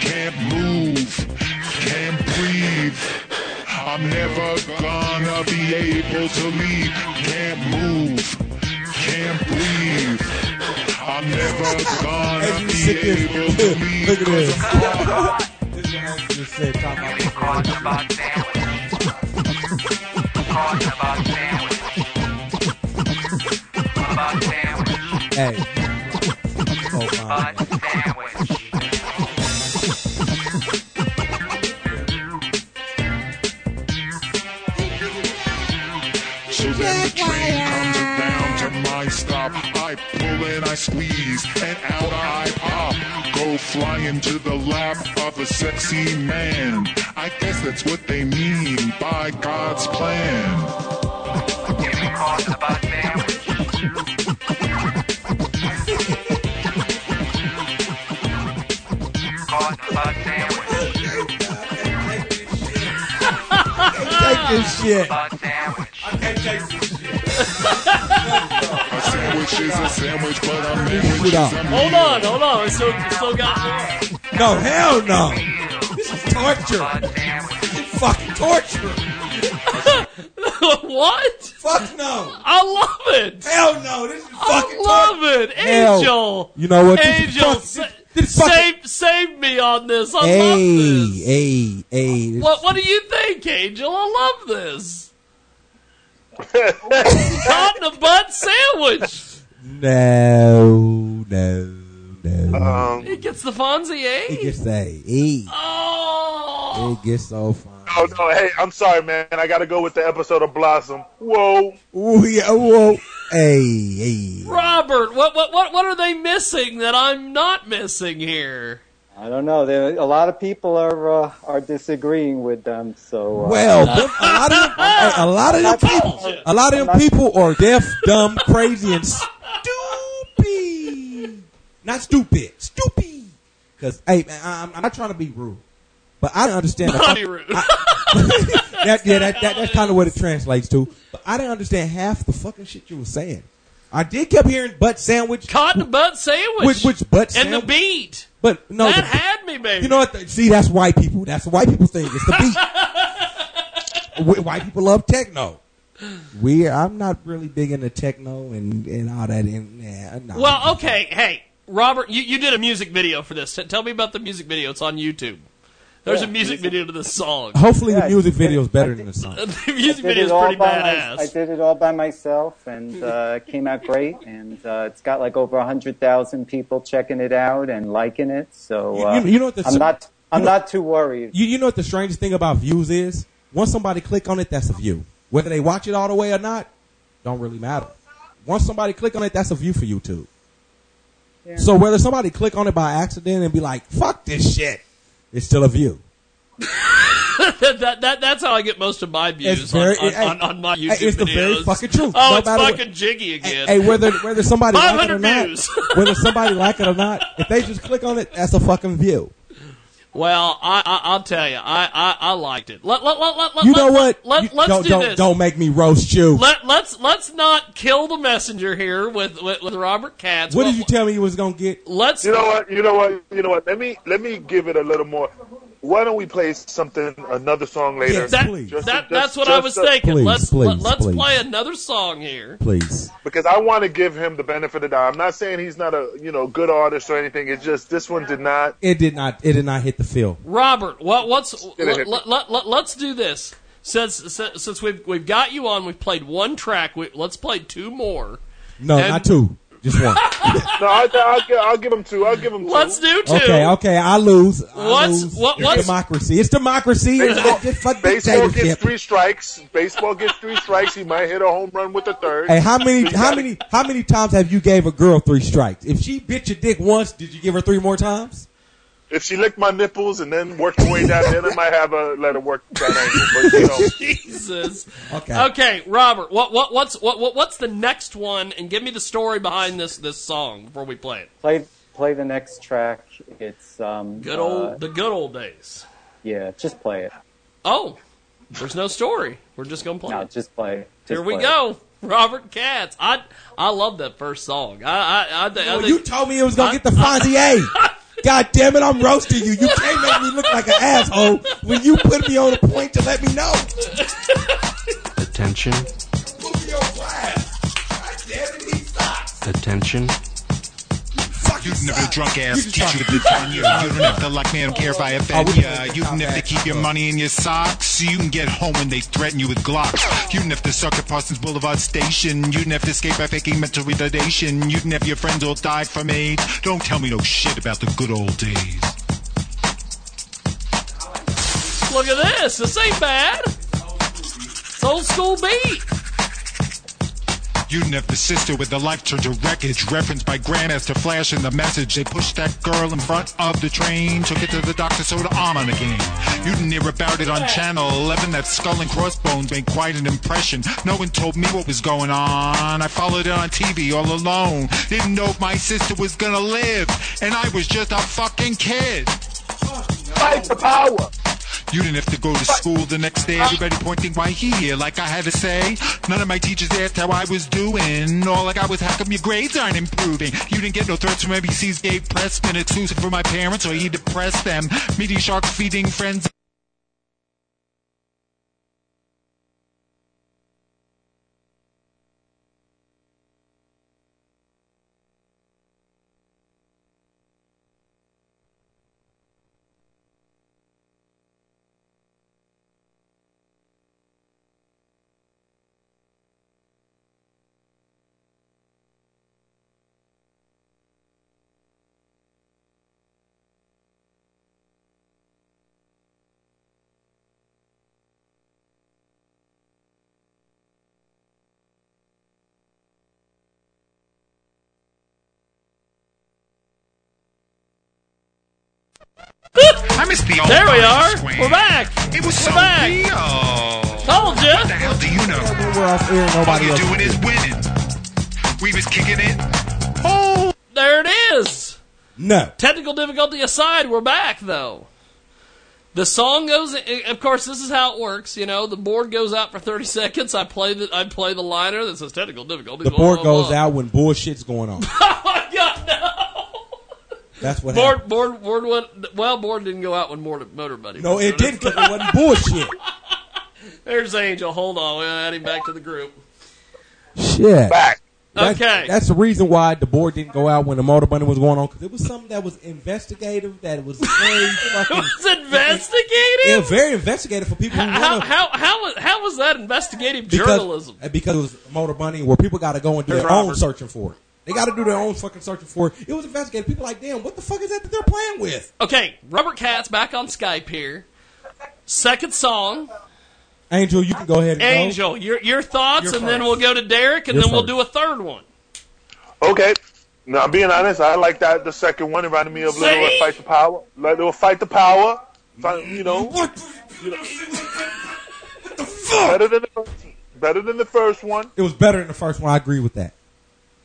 S6: Can't move, can't breathe. I'm never gonna be able to leave. Can't move, can't breathe. I'm never gonna be able to leave. <laughs>
S8: Look at this.
S6: 'cause <laughs> I'm
S8: This man just said, talk about
S6: flying to the lap of a sexy man. I guess that's what they mean by God's plan.
S8: Take this shit.
S6: A <laughs> sandwich is a sandwich, but a sandwich is a
S1: hold on, hold on. We still, we still got more.
S8: No, hell no. This is torture. fucking torture. <laughs>
S1: what?
S8: Fuck no.
S1: I love it.
S8: Hell no. This is fucking
S1: I love it.
S8: Hell.
S1: Angel.
S8: You know what? This is
S1: Angel,
S8: fuck-
S1: sa-
S8: this is fucking-
S1: save, save me on this. I love
S8: Hey,
S1: this.
S8: hey, hey. this-
S1: What, what do you think, Angel? I love this. <laughs> Caught in a butt sandwich.
S8: No, no, no.
S16: Um,
S1: He gets the Fonzie A.
S8: It gets a E.
S1: Oh.
S8: It gets so fine.
S16: Oh no! Hey, I'm sorry, man. I got to go with the episode of Blossom. Whoa!
S8: Ooh, yeah, whoa. Hey, hey.
S1: Robert, what, what, what, what are they missing that I'm not missing here?
S20: I don't know. There, a lot of people are uh, are disagreeing with them. So uh,
S8: Well, a lot of them, a lot of them people, a lot of them people are deaf, dumb, crazy, and stupid. Not stupid, stupid. Because hey, man, I'm, I'm not trying to be rude, but I don't understand. the
S1: Body
S8: fuck-
S1: rude. <laughs>
S8: that, yeah, that, that, that's kind of what it translates to. But I didn't understand half the fucking shit you were saying. I did kept hearing butt sandwich.
S1: Cotton butt sandwich.
S8: Which, which butt sandwich
S1: and
S8: sandwich?
S1: the beat.
S8: But no,
S1: that
S8: the-
S1: had me, baby.
S8: you know what? See, that's white people. That's the white people thing. It's the beat. <laughs> Wh- white people love techno. We, I'm not really big into techno and, and all that. And, nah, nah.
S1: Well, okay, hey, Robert, you, you did a music video for this. Tell me about the music video. It's on YouTube. There's
S20: Yeah,
S1: a music
S20: music-
S1: video to this song.
S8: hopefully
S20: Yeah,
S8: the music video is better
S20: I
S8: than the song. <laughs>
S1: the music
S20: I did
S1: video is
S20: it all
S1: pretty
S20: by my-
S1: badass.
S20: I did it all by myself, and uh, it came out great. And uh, it's got like over hundred thousand people checking it out and liking it. So
S8: You-
S20: uh,
S8: you- you know what the-
S20: I'm not. I'm
S8: you know-
S20: not too worried.
S8: You, you know what the strangest thing about views is? Once somebody click on it, that's a view. Whether they watch it all the way or not, don't really matter. Once somebody click on it, that's a view for YouTube.
S20: Yeah.
S8: So whether somebody click on it by accident and be like, "Fuck this shit," it's still a view.
S1: that, <laughs> that, that, that's how I get most of my views
S8: It's very-
S1: on, on, on, on my YouTube
S8: it's the
S1: videos.
S8: very fucking truth.
S1: Oh,
S8: No
S1: it's
S8: matter what-
S1: fucking jiggy again.
S8: Hey, whether whether somebody like it or <laughs>
S1: 500
S8: not, whether somebody like it or not, if they just click on it, that's a fucking view.
S1: Well, I, I I'll tell you, I, I, I liked it. Let, let, let, let,
S8: You
S1: let,
S8: know what?
S1: Let,
S8: You-
S1: let, us
S8: don't,
S1: do
S8: don't,
S1: this.
S8: Don't make me roast you.
S1: Let, let's let's not kill the messenger here with with, with Robert Katz.
S8: what
S1: Well,
S8: did you tell me you was gonna get?
S1: Let's.
S16: You know what? You know what? You know what? Let me let me give it a little more. Why don't we play something, another song later?
S8: Yes,
S1: That,
S8: please.
S16: Just-
S1: that
S16: just-
S1: that's what
S16: just
S1: I was
S16: to-
S1: thinking.
S8: Please,
S1: let's
S8: please,
S1: let, us
S8: please.
S1: play another song here.
S8: Please.
S16: because I want to give him the benefit of the doubt. I'm not saying he's not a you know good artist or anything. It's just this one did not.
S8: It did not. It did not hit the field.
S1: Robert, what what's
S16: Get it.
S1: let, let, let, let, us do this. Since since since we've we've got you on, we've played one track. We, let's play two more.
S8: No,
S1: And-
S8: not two. Just one.
S16: No, I, I'll, gi- I'll give him two. I'll give him two.
S1: Let's do two.
S8: Okay, okay. I lose. I
S1: What's-
S8: lose.
S1: what-
S8: It's
S1: what's-
S8: democracy? It's democracy.
S16: Baseball,
S8: It's just fuck
S16: baseball gets
S8: dictatorship.
S16: three strikes. Baseball gets three strikes. He might hit a home run with the third.
S8: Hey, how many, how many, how many times have you gave a girl three strikes? If she bit your dick once, did you give her three more times?
S16: If she licked my nipples and then worked her way down, then I might have a let her work that angle. But you know, <laughs>
S1: Jesus.
S8: Okay.
S1: Okay, Robert. What what what's what, what what's the next one? And give me the story behind this this song before we play it.
S20: Play play the next track. It's um.
S1: Good
S20: uh,
S1: old the good old days.
S20: yeah, just play it.
S1: Oh, there's no story. We're just gonna play.
S20: No,
S1: it.
S20: just play. Just
S1: Here we
S20: play
S1: go. Robert Katz. I I love that first song. I I I, thi- I think
S8: you told me it was gonna
S1: I-
S8: get the Fonzie <laughs> God damn it, I'm roasting you. You can't make me look like an asshole when you put me on a point to let me know.
S21: Attention. Attention.
S22: You can have a drunk ass teacher to defend you. You don't have to like me, I don't care if I offend you. You can have to keep your money in your socks. You can get home when they threaten you with Glocks. You can have to suck at Parsons Boulevard Station. You can have to escape by faking mental retardation. You can have your friends all die from AIDS. Don't tell me no shit about the good old days.
S1: Look at this. This ain't bad. It's old school beat.
S22: Have the sister with the life turned to wreckage. Referenced by Grandmaster Flash in the message. They pushed that girl in front of the train. Took it to the doctor, so her arm on again. You didn't hear about it on Channel 11. That skull and crossbones made quite an impression. No one told me what was going on. I followed it on TV all alone. Didn't know if my sister was gonna live. And I was just a fucking kid.
S16: fight the power.
S22: You didn't have to go to school the next day. Uh, Everybody pointing right here, like I had to say. None of my teachers asked how I was doing. All I got was how come your grades aren't improving. You didn't get no threats from NBC's gay press. Been exclusive for my parents, or he depressed them. Meeting sharks, feeding friends. I missed the old
S1: There we are.
S22: Square.
S1: We're back.
S22: It was
S1: We're
S22: so
S1: back.
S22: real.
S1: Told ya.
S22: What the hell do you know?
S8: We're off air.
S22: All
S8: Nobody
S22: you're doing is winning. We was kicking it.
S1: Oh, there it is.
S8: No.
S1: Technical difficulty aside, we're back though. The song goes. Of course, this is how it works. You know, the board goes out for thirty <laughs> seconds. I play the I play the liner that says technical difficulty.
S8: The board goes out when bullshit's going on. <laughs>
S1: Oh my god, no!
S8: That's what happened.
S1: Board, board, board went. Well, board didn't go out when Motor, Motor Bunny.
S8: No, it didn't because it wasn't bullshit. <laughs>
S1: There's Angel. Hold on. We'll add him back to the group.
S8: Shit.
S16: Back.
S8: That's,
S1: Okay.
S8: That's the reason why the board didn't go out when the motor bunny was going on because it was something that was investigative. That was very <laughs> fucking.
S1: It was investigative?
S8: Yeah, very investigative for people who
S1: How, how, how, was- how was that investigative
S8: because,
S1: journalism?
S8: Because it was Motor Bunny, where people got to go and do
S1: Here's
S8: their own searching for it. They got to do their own fucking searching for it. It was investigated. People like, damn, what the fuck is that that they're playing with?
S1: Okay, Robert Katz back on Skype here. Second song,
S8: Angel, you can go ahead and
S1: Angel. Your your thoughts,
S8: You're
S1: and then we'll go to Derek, and
S8: You're
S1: then we'll do a third one.
S16: Okay. Now, I'm being honest. I like that. The second one it reminded me of Little
S1: See?
S16: Fight the Power. Like Little Fight the Power. Fight- You know. What You know. Better than the. Better than the first one.
S8: It was better than the first one. I agree with that.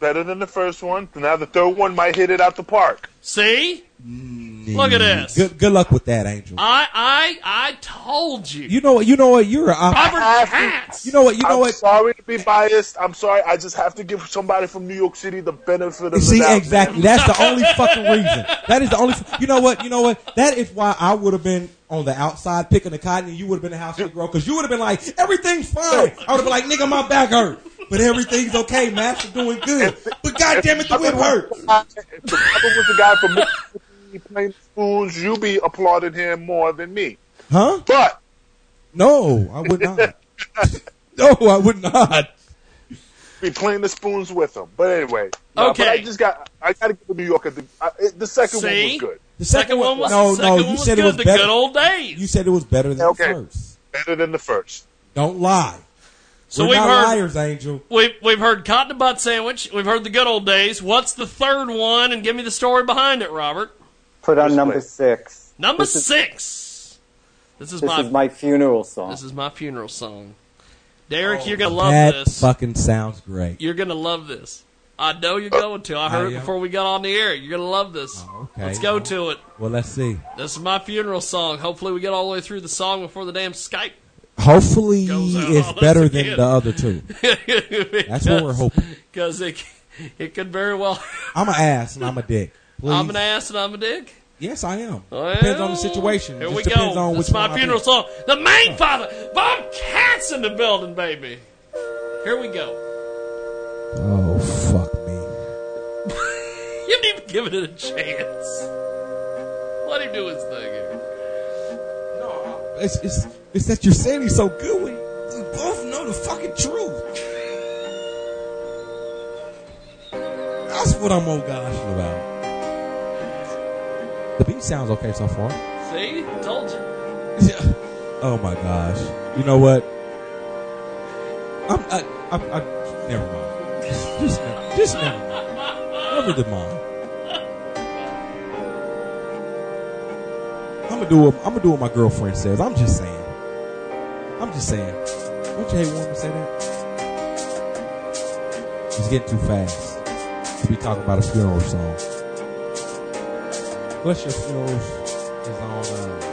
S16: Better than the first one. Now the third one might hit it out the park.
S1: See? Look at this.
S8: Good, good luck with that, Angel.
S1: I I I told you.
S8: You know what? You know what? You're a.
S1: Robert Katz.
S8: You know what? You know
S16: I'm
S8: what?
S16: sorry to be biased. I'm sorry. I just have to give somebody from New York City the benefit of
S8: See,
S16: the doubt.
S8: exactly. That's the only <laughs> fucking reason. That is the only. You know what? You know what? That is why I would have been on the outside picking the cotton, and you would have been the house to grow because you would have been like, everything's fine. I would have been like, nigga, my back hurt, but everything's okay. Master doing good. But goddamn it, the wind hurt.
S16: If the rapper was the guy from playing spoons, you be applauding him more than me.
S8: Huh?
S16: But
S8: No, I would not. <laughs> no, I would not.
S16: be playing the spoons with him. But anyway, no,
S1: Okay.
S16: But I just got. I got to give New York. A, I, it- the second one was good.
S8: The
S1: Second one was
S8: no,
S1: second
S8: no.
S1: one
S8: You
S1: was
S8: said
S1: good.
S8: it was
S1: the
S8: better.
S1: good old days.
S8: You said it was better than
S16: Okay.
S8: the first.
S16: Better than the first.
S8: Don't lie.
S1: So
S8: We're
S1: we've
S8: not
S1: heard-
S8: liars, Angel.
S1: We've we've heard cotton butt sandwich. We've heard the good old days. What's the third one? And give me the story behind it, Robert.
S20: Put on number six.
S1: Number
S20: This is-
S1: six. This is
S20: This
S1: my
S20: is my funeral song.
S1: this is my funeral song. Derek, oh, you're gonna love
S8: that
S1: this.
S8: fucking sounds great.
S1: You're gonna love this. I know you're going to. I heard
S8: I
S1: it before we got on the air. You're gonna love this.
S8: Oh, okay.
S1: Let's go to it.
S8: Well, let's see.
S1: This is my funeral song. Hopefully, we get all the way through the song before the damn Skype.
S8: Hopefully, it's <laughs> better than the other two. That's what we're hoping. <laughs>
S1: Because it, it could very well. <laughs>
S8: I'm an ass and I'm a dick. Please.
S1: I'm an ass and I'm a dick.
S8: Yes, I am.
S1: Well,
S8: depends on the situation.
S1: Here
S8: Just
S1: we
S8: depends
S1: go.
S8: on which
S1: my funeral song. The Mangfather, Bob Katz in the building, baby. Here we go.
S8: Oh fuck me.
S1: You didn't even give it a chance. Let him do his thing here.
S8: It's, it's, it's that you're saying he's so good. We, we both know the fucking truth. That's what I'm on gosh about. The beat sounds okay so far.
S1: See? Told you.
S8: Oh my gosh. You know what? I'm, I, I, I, never mind. Just, never- just never mind. Never the mind. I'm gonna do what I'm gonna do what my girlfriend says. I'm just saying. I'm just saying. Don't you hate when women say that? It's getting too fast to be talking about a funeral song. What's your funeral is on? Uh,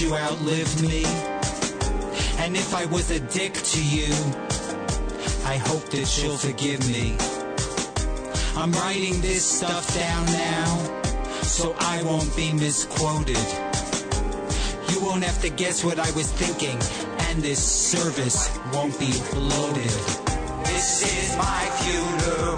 S21: you outlived me. And if I was a dick to you, I hope that you'll forgive me. I'm writing this stuff down now, so I won't be misquoted. You won't have to guess what I was thinking, and this service won't be bloated. This is my funeral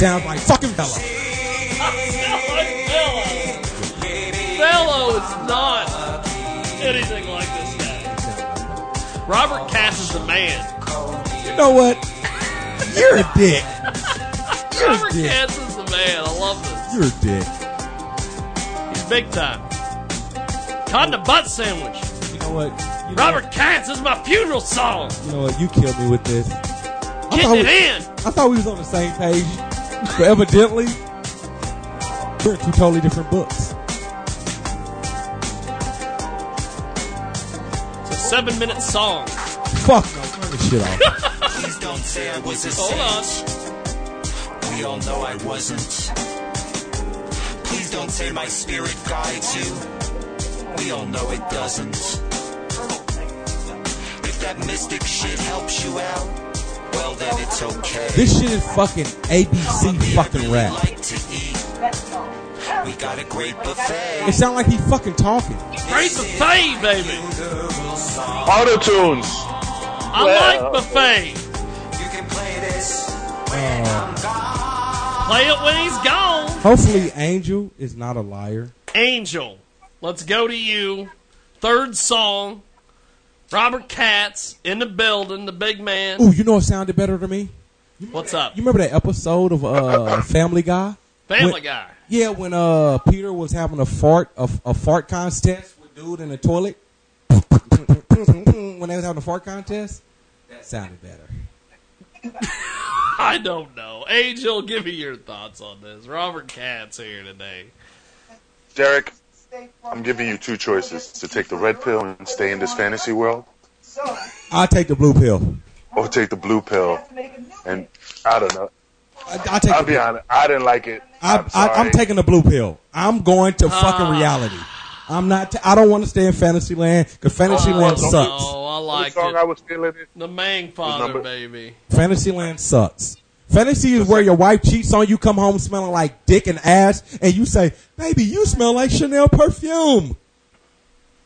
S8: sounds like fucking Bella.
S1: Bello is not anything like this guy. Robert Katz is the man.
S8: You know what? You're a dick. You're a
S1: Robert
S8: dick.
S1: Katz is the man. I love this.
S8: You're a dick.
S1: He's big time. Caught in a butt sandwich.
S8: You know what? You know
S1: Robert Katz is my funeral song.
S8: You know what? You killed me with this. I
S1: Getting
S8: thought
S1: it
S8: we-
S1: in.
S8: I thought we was on the same page, but evidently we're in two totally different books.
S1: It's a seven minute song.
S8: Fuck no, turn this shit off. <laughs>
S21: Please don't say I was a
S1: Hold on.
S21: We all know I wasn't. Please don't say my spirit guides you. We all know it doesn't. If that mystic shit helps you out,
S8: This shit is fucking ABC fucking rap.
S21: Like to eat. We got a great buffet.
S8: It sounds like he fucking talking.
S1: Great buffet, baby.
S16: Auto tunes.
S1: I like buffet.
S21: You can play this.
S1: Uh, play it when he's gone.
S8: Hopefully, Angel is not a liar.
S1: Angel, let's go to you. Third song. Robert Katz in the building, the big man.
S8: Ooh, you know what sounded better to me?
S1: What's up?
S8: You remember that episode of uh, Family Guy?
S1: Family
S8: When-
S1: Guy.
S8: Yeah, when uh Peter was having a fart a, a fart contest with dude in the toilet. when they was having a fart contest, that sounded better. <laughs>
S1: I don't know. Angel, give me your thoughts on this. Robert Katz here today.
S16: Derek, I'm giving you two choices to take the red pill and stay in this fantasy world,
S8: I'll take the blue pill.
S16: or take the blue pill. And I don't know.
S8: I, I'll take
S16: I'll
S8: the
S16: be honest. I didn't like it.
S8: I,
S16: I'm
S8: I. I'm taking the blue pill. I'm going to fucking
S1: Ah.
S8: reality. I'm not. T- I don't want to stay in Fantasyland because Fantasyland
S1: oh,
S8: sucks.
S1: No, I
S16: The
S1: like
S16: song
S1: it.
S16: I was feeling it.
S1: The Mangfather,
S16: number-
S1: baby.
S8: Fantasyland sucks. Fantasy is where your wife cheats on you, come home smelling like dick and ass, and you say, "Baby, you smell like Chanel perfume."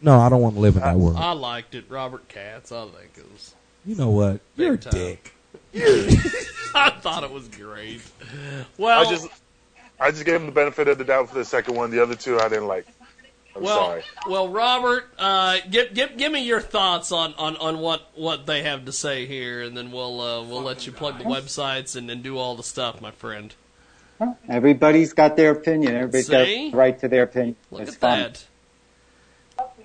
S8: No, I don't want to live in that world.
S1: I liked it. Robert Katz, I think it was.
S8: You know what? You're a
S1: time.
S8: dick. <laughs>
S1: I thought it was great. Well,
S16: I just, I just gave him the benefit of the doubt for the second one. The other two I didn't like. I'm
S1: well,
S16: sorry.
S1: well, Robert, uh, give, give give me your thoughts on, on, on what, what they have to say here, and then we'll uh, we'll let you plug the websites and, and do all the stuff, my friend.
S20: Everybody's got their opinion. Everybody's
S1: See?
S20: got right to their opinion.
S1: Look
S20: it's
S1: at
S20: fine.
S1: that.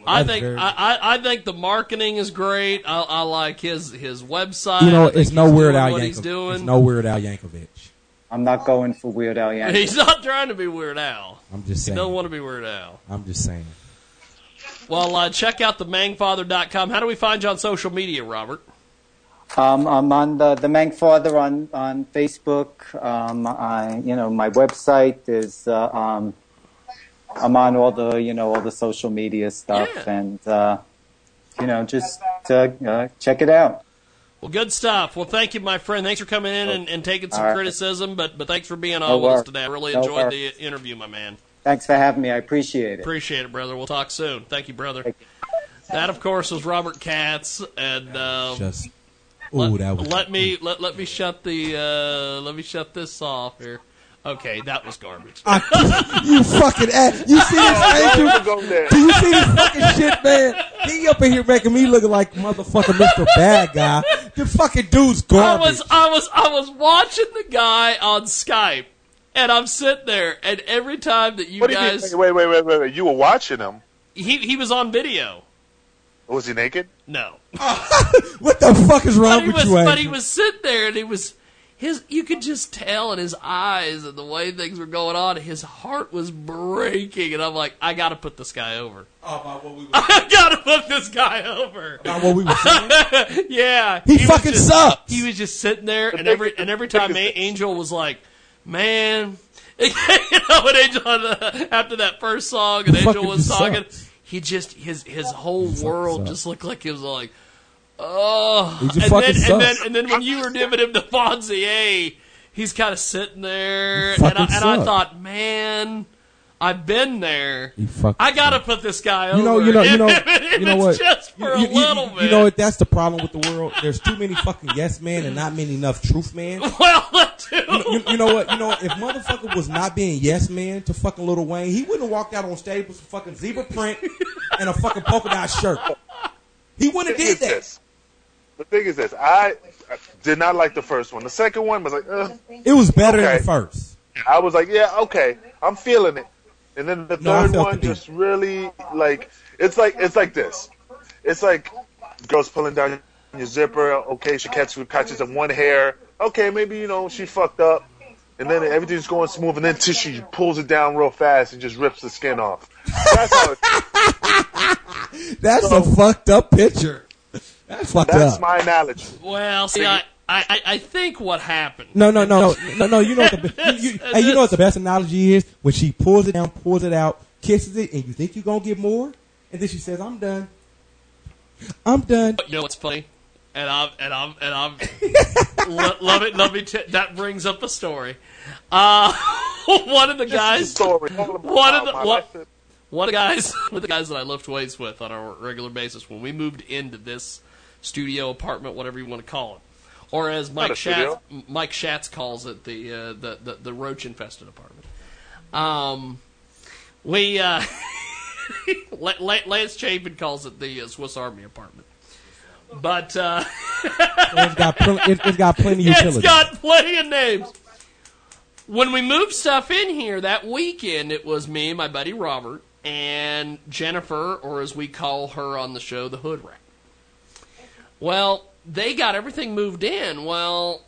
S1: I think I, I, I think the marketing is great. I, I like his his website.
S8: You know,
S1: I think
S8: it's no Weird
S1: doing
S8: Al Yankovic. It's no Weird Al Yankovic.
S20: I'm not going for Weird Al Yankovic.
S1: He's not trying to be Weird Al.
S8: I'm just
S1: He
S8: saying.
S1: doesn't want to be Weird Al.
S8: I'm just saying.
S1: Well, uh, check out the mangfather.com. How do we find you on social media, Robert?
S20: Um, I'm on the the Mangfather on on Facebook. Um, I you know my website is uh, um, I'm on all the you know all the social media stuff
S1: Yeah.
S20: and uh, you know just uh, uh, check it out.
S1: Well, good stuff. Well, thank you, my friend. Thanks for coming in and, and taking some
S20: All right.
S1: criticism, but but thanks for being
S20: No
S1: on with us today. I really
S20: No
S1: enjoyed
S20: worries.
S1: the interview, my man.
S20: Thanks for having me. I appreciate it.
S1: Appreciate it, brother. We'll talk soon. Thank you, brother. That, of course, was Robert Katz, and um,
S8: Just. Ooh, that was.
S1: let me let, let me shut the uh, let me shut this off here. Okay, that was garbage.
S8: I, you fucking ass. You see this angel?
S16: Go there.
S8: Do you see this fucking shit, man? He up in here making me look like motherfucking Mr. Bad Guy. The fucking dude's
S1: I was I was I was watching the guy on Skype, and I'm sitting there, and every time that you
S16: What do you
S1: guys,
S16: mean? Wait, wait, wait, wait, wait. You were watching him.
S1: he he was on video.
S16: Was he naked?
S1: No, <laughs>
S8: what the fuck is wrong
S1: but he
S8: with
S1: was
S8: you,
S1: but he was sitting there, and he was his. You could just tell in his eyes and the way things were going on. His heart was breaking, and I'm like, I got to put this guy over.
S8: Oh, <laughs> about what we were,
S1: I got to put this guy over.
S8: about what we were <laughs>
S1: yeah,
S8: He
S1: was
S8: fucking
S1: just,
S8: sucks.
S1: He was just sitting there, and every and every time Angel was like, "Man," <laughs> you know, when Angel after that first song, and Angel was talking,
S8: sucks.
S1: he just his his whole world
S8: sucks.
S1: just looked like he was like, "Oh,"
S8: He just
S1: and
S8: fucking
S1: then and then and then when you were giving him the Fonzie, he's kind of sitting there, and I, and I thought, man. I've been there. I gotta put this guy over.
S8: You know, you know, <laughs> you know,
S1: If it- if
S8: you know what?
S1: Just for
S8: you,
S1: a
S8: you-
S1: little
S8: you-
S1: bit.
S8: you know what? That's the problem with the world. There's too many fucking yes men and not many enough truth men. <laughs>
S1: Well, that too.
S8: You, you know what? You know what, if motherfucker was not being yes man to fucking Little Wayne, he wouldn't have walked out on stage with some fucking zebra print and a fucking polka dot shirt. He wouldn't have did that.
S16: The thing is this: I did not like the first one. The second one was like, Ugh.
S8: It was better than the first.
S16: I was like, yeah, okay, I'm feeling it. And then the
S8: No,
S16: third one just really like it's like it's like this. It's like girls pulling down your zipper. Okay, she catches catches in one hair. Okay, maybe you know she fucked up. And then everything's going smooth, and then till she pulls it down real fast and just rips the skin off. That's <laughs>
S8: That's a fucked up picture. That's fucked
S16: that's
S8: up.
S16: my analogy.
S1: Well, see, I, I, I- I think what happened.
S8: No, no, no, no, no, no. You know what the <laughs> you, you, hey, you know what the best analogy is when she pulls it down, pulls it out, kisses it, and you think you're gonna get more, and then she says, "I'm done. I'm done."
S1: You know what's funny? And I'm and I'm and I'm <laughs> lo- love it. Love me. T- that brings up a story. Uh, <laughs> one of the guys.
S16: Story.
S1: One of the one, one of the guys, one of the guys that I lift weights with on a regular basis. When we moved into this studio apartment, whatever you want to call it, or as Mike
S16: a.
S1: Schatz, Mike Schatz calls it, the uh, the, the the roach infested apartment. Um, we uh, <laughs> La- La- Lance Chapin calls it the uh, Swiss Army apartment. But uh,
S8: It's got pl- it, it's got plenty of <laughs>
S1: it's
S8: utility.
S1: got plenty of names. When we moved stuff in here that weekend, it was me, my buddy Robert, and Jennifer, or as we call her on the show, the Hood Rat. Well, they got everything moved in. Well,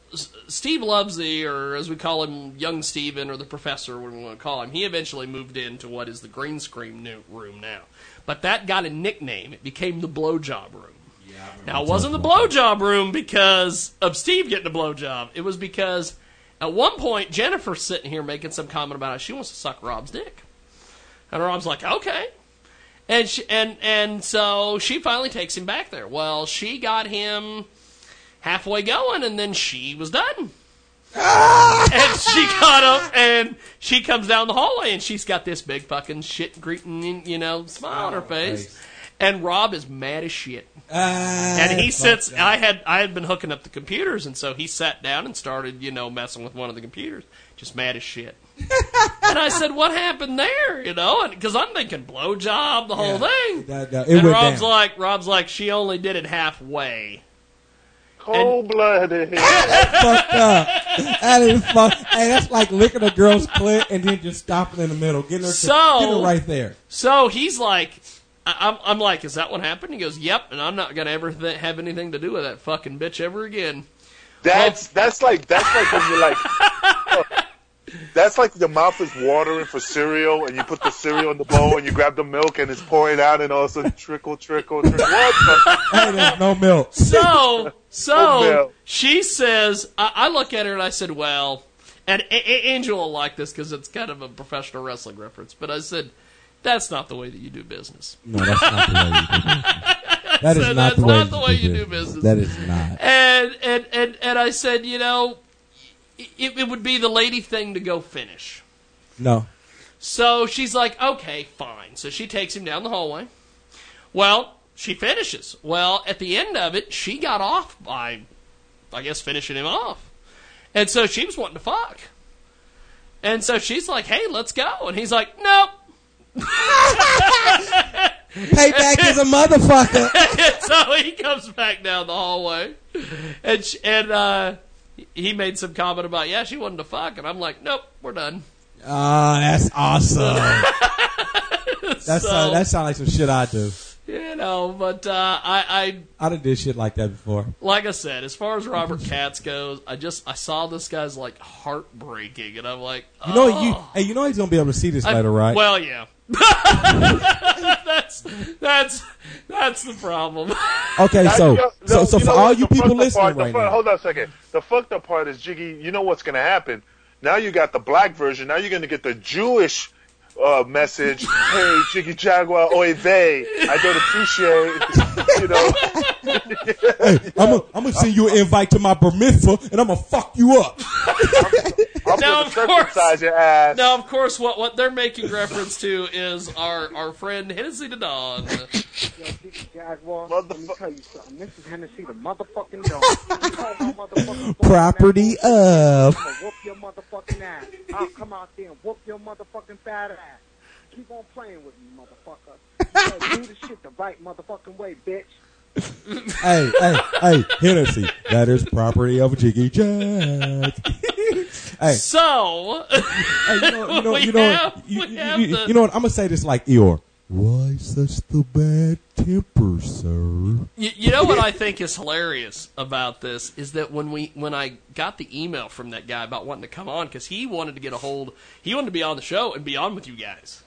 S1: Steve Lovesley, or as we call him, Young Steven, or the Professor, what we want to call him, he eventually moved into what is the green screen new room now. But that got a nickname. It became the blowjob room. Now, it wasn't the blowjob room because of Steve getting a blowjob. It was because at one point Jennifer's sitting here making some comment about how she wants to suck Rob's dick, and Rob's like, "Okay," and she, and and so she finally takes him back there. Well, she got him halfway going, and then she was done. Ah! and she got up and she comes down the hallway and she's got this big fucking shit greeting, you know, smile on her oh, face. And Rob is mad as shit. Ah, and he sits. I had I had been hooking up the computers, and so he sat down and started, you know, messing with one of the computers, just mad as shit. And I said, "What happened there?" You know, because I'm thinking blowjob, the whole thing.
S8: That- that- it
S1: and Rob's
S8: down.
S1: like, Rob's like, she only did it halfway.
S16: Cold blooded. <laughs>
S8: fucked up. That is fuck. Hey, that's like licking a girl's clit and then just stopping in the middle, getting her, to,
S1: So-
S8: getting her right there.
S1: So he's like, I- I'm, I'm like, is that what happened? He goes, yep, and I'm not gonna ever th- have anything to do with that fucking bitch ever again.
S16: That's that's like that's like when you're like <laughs> that's like your mouth is watering for cereal and you put the cereal in the bowl and you grab the milk and it's pouring out and all of a sudden trickle trickle trickle. What the?
S8: Hey, no milk.
S1: So, <laughs> so
S16: no.
S1: she says, I, I look at her and I said, well, and A- A- Angel will like this because it's kind of a professional wrestling reference, but I said, that's not the way that you do business.
S8: No, that's not the way you do business. That <laughs> is
S1: So
S8: not
S1: that's
S8: the way,
S1: not the way you do business.
S8: That is not.
S1: And and and and I said, you know, it, it would be the lady thing to go finish.
S8: No.
S1: So she's like, okay, fine. So she takes him down the hallway. Well, she finishes. Well, at the end of it, she got off by, I guess, finishing him off. And so she was wanting to fuck. And so she's like, hey, let's go. And he's like, nope. <laughs>
S8: Payback is a motherfucker. <laughs>
S1: and so he comes back down the hallway, and sh- and uh, he made some comment about yeah she wanted to fuck, and I'm like nope we're done.
S8: Ah, that's awesome. <laughs> That's
S1: So-
S8: uh, that sounds like some shit I do.
S1: You know, but uh, I I
S8: I done did shit like that before.
S1: like I said, as far as Robert Katz goes, I just I saw this guy's like heartbreaking, and I'm like,
S8: You know,
S1: oh.
S8: you hey, you know he's gonna be able to see this
S1: I-
S8: later, right?
S1: Well, yeah. <laughs> that's that's that's the problem. <laughs>
S8: Okay,
S16: Now,
S8: so
S16: you know-
S8: so so for all you people
S16: fucked up
S8: listening
S16: part-
S8: right
S16: fu-
S8: now,
S16: Hold on a second. The fucked up part is Jiggy. You know what's going to happen? Now you got the black version. Now you're going to get the Jewish uh, message. hey, Jiggy Jaguar, oy vey. I don't appreciate. You know.
S8: hey, I'm gonna I'm send you an invite to my bar mitzvah, and I'm gonna fuck you up.
S16: I'm
S1: Now, of course-
S16: your ass.
S1: Now, of course, what what they're making reference to is our our friend Hennessy the Don.
S23: Jaguar, let me tell you something. This is Hennessy the motherfucking dog. <laughs> You call my motherfucking
S8: Property of.
S23: I'm gonna whoop your motherfucking ass. I'll come out there and whoop your motherfucking fat ass. Keep on playing with me, motherfucker. You gotta do the shit the right motherfucking way, bitch.
S8: hey, hey, hey, Hennessy. That is property of Jiggy Jag. hey,
S1: So,
S8: hey, you know, you <laughs> know, you know,
S1: have,
S8: you, you- you- you know what? I'm gonna say this like Eeyore. Why such the bad temper, sir?
S1: You, you know what I think is hilarious about this is that when we when I got the email from that guy about wanting to come on because he wanted to get a hold, he wanted to be on the show and be on with you guys.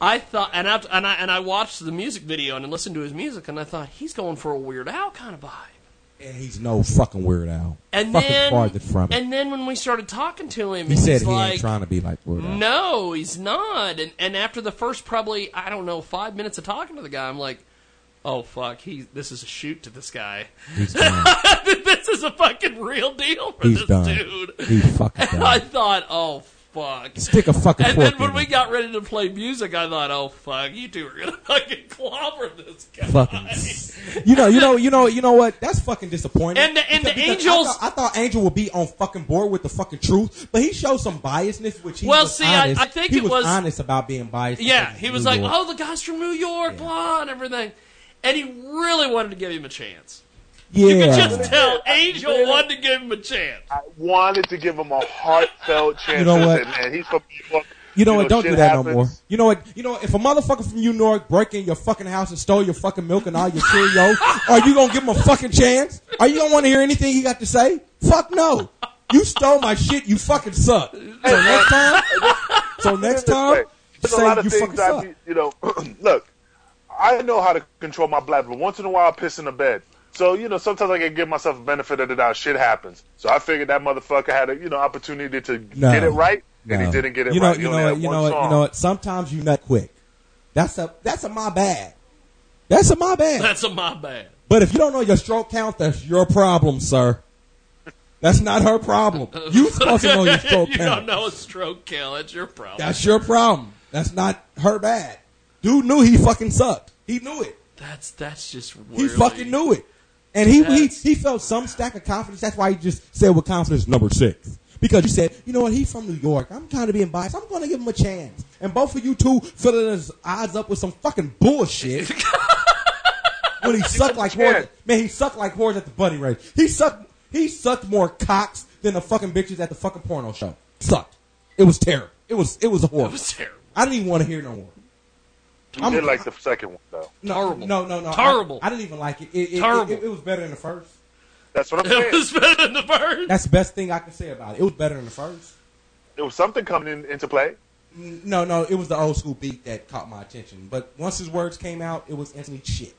S1: I thought, and I and I and I watched the music video and listened to his music, and I thought he's going for a Weird Al kind of vibe.
S8: And he's no fucking weird Al.
S1: And
S8: fucking
S1: then,
S8: farther from it.
S1: and then when we started talking to him,
S8: He said he
S1: like,
S8: ain't trying to be like Weird Al.
S1: No, he's not. And and after the first probably I don't know five minutes of talking to the guy, I'm like, oh fuck, he this is a shoot to this guy.
S8: He's <laughs> done.
S1: this is a fucking real deal for
S8: He's
S1: this
S8: done.
S1: dude.
S8: He's fucking <laughs> done.
S1: I thought, oh fuck,
S8: Stick a fucking
S1: And then when we got ready to play music, I thought, oh fuck, you two are gonna <laughs> fucking clobber this guy.
S8: Fucking, you know, you know, you know, you know what? That's fucking disappointing.
S1: And the- and the
S8: Because- because
S1: Angels-
S8: I thought, I thought Angel would be on fucking board with the fucking truth, but he showed some biasness, which he
S1: Well,
S8: was
S1: see, I-
S8: honest.
S1: I think
S8: he
S1: it
S8: was,
S1: was-
S8: honest about being biased.
S1: Yeah, he was
S8: New
S1: like,
S8: York.
S1: oh, the guy's from New York, blah, and everything. And he really wanted to give him a chance. You could just tell Angel wanted to give him a chance.
S16: I wanted to give him a heartfelt chance.
S8: You know what?
S16: And, and he's from New York.
S8: You know what? Don't do that
S16: happens.
S8: no more. You know what? You know if a motherfucker from New York break in your fucking house and stole your fucking milk and all your Cheerios, <laughs> are you gonna give him a fucking chance? Are you gonna want to hear anything he got to say? Fuck no. You stole my shit. You fucking suck. So next time, so next time,
S16: There's a
S8: say
S16: lot of
S8: you
S16: things
S8: fucking
S16: I,
S8: suck.
S16: be, you know. <clears throat> look, I know how to control my bladder, once in a while I piss in the bed. So you know, sometimes I can give myself a benefit of the doubt. Shit happens. So I figured that motherfucker had a you know opportunity to
S8: No.
S16: get it right, and he didn't get it
S8: you know,
S16: right.
S8: You know,
S16: had
S8: what, you know, what,
S16: song.
S8: you know what? Sometimes you nut quick. That's a that's a my bad. That's a my bad.
S1: That's a my bad.
S8: But if you don't know your stroke count, that's your problem, sir. That's not her problem. You supposed to know your <laughs> stroke
S1: you
S8: count.
S1: You don't know a stroke count. That's your problem.
S8: That's your problem. That's not her bad. Dude knew he fucking sucked. He knew it.
S1: That's that's just
S8: weird.
S1: He
S8: fucking knew it. And he, he he felt some stack of confidence. That's why he just said with confidence number six. Because you said, you know what, he's from New York. I'm kind of being biased. I'm going to give him a chance. And both of you two filling his odds up with some fucking bullshit. <laughs> when he sucked like horse. Man, he sucked like horse at the bunny race. He sucked. He sucked more cocks than the fucking bitches at the fucking porno show. Sucked. It was terrible. It was it was a horrible. It
S1: was terrible.
S8: I didn't even want to hear no more.
S16: You did like the second one though.
S8: No,
S1: Terrible.
S8: No, no, no. I-
S1: Terrible.
S8: I, didn't even like it. It, it,
S1: Terrible.
S8: It, it, was better than the first.
S16: That's what I'm saying.
S1: It was better than the first.
S8: That's the best thing I can say about it. It was better than the first.
S16: There was something coming in, into play.
S8: N- No, no, it was the old school beat that caught my attention. But once his words came out, it was instantly shit.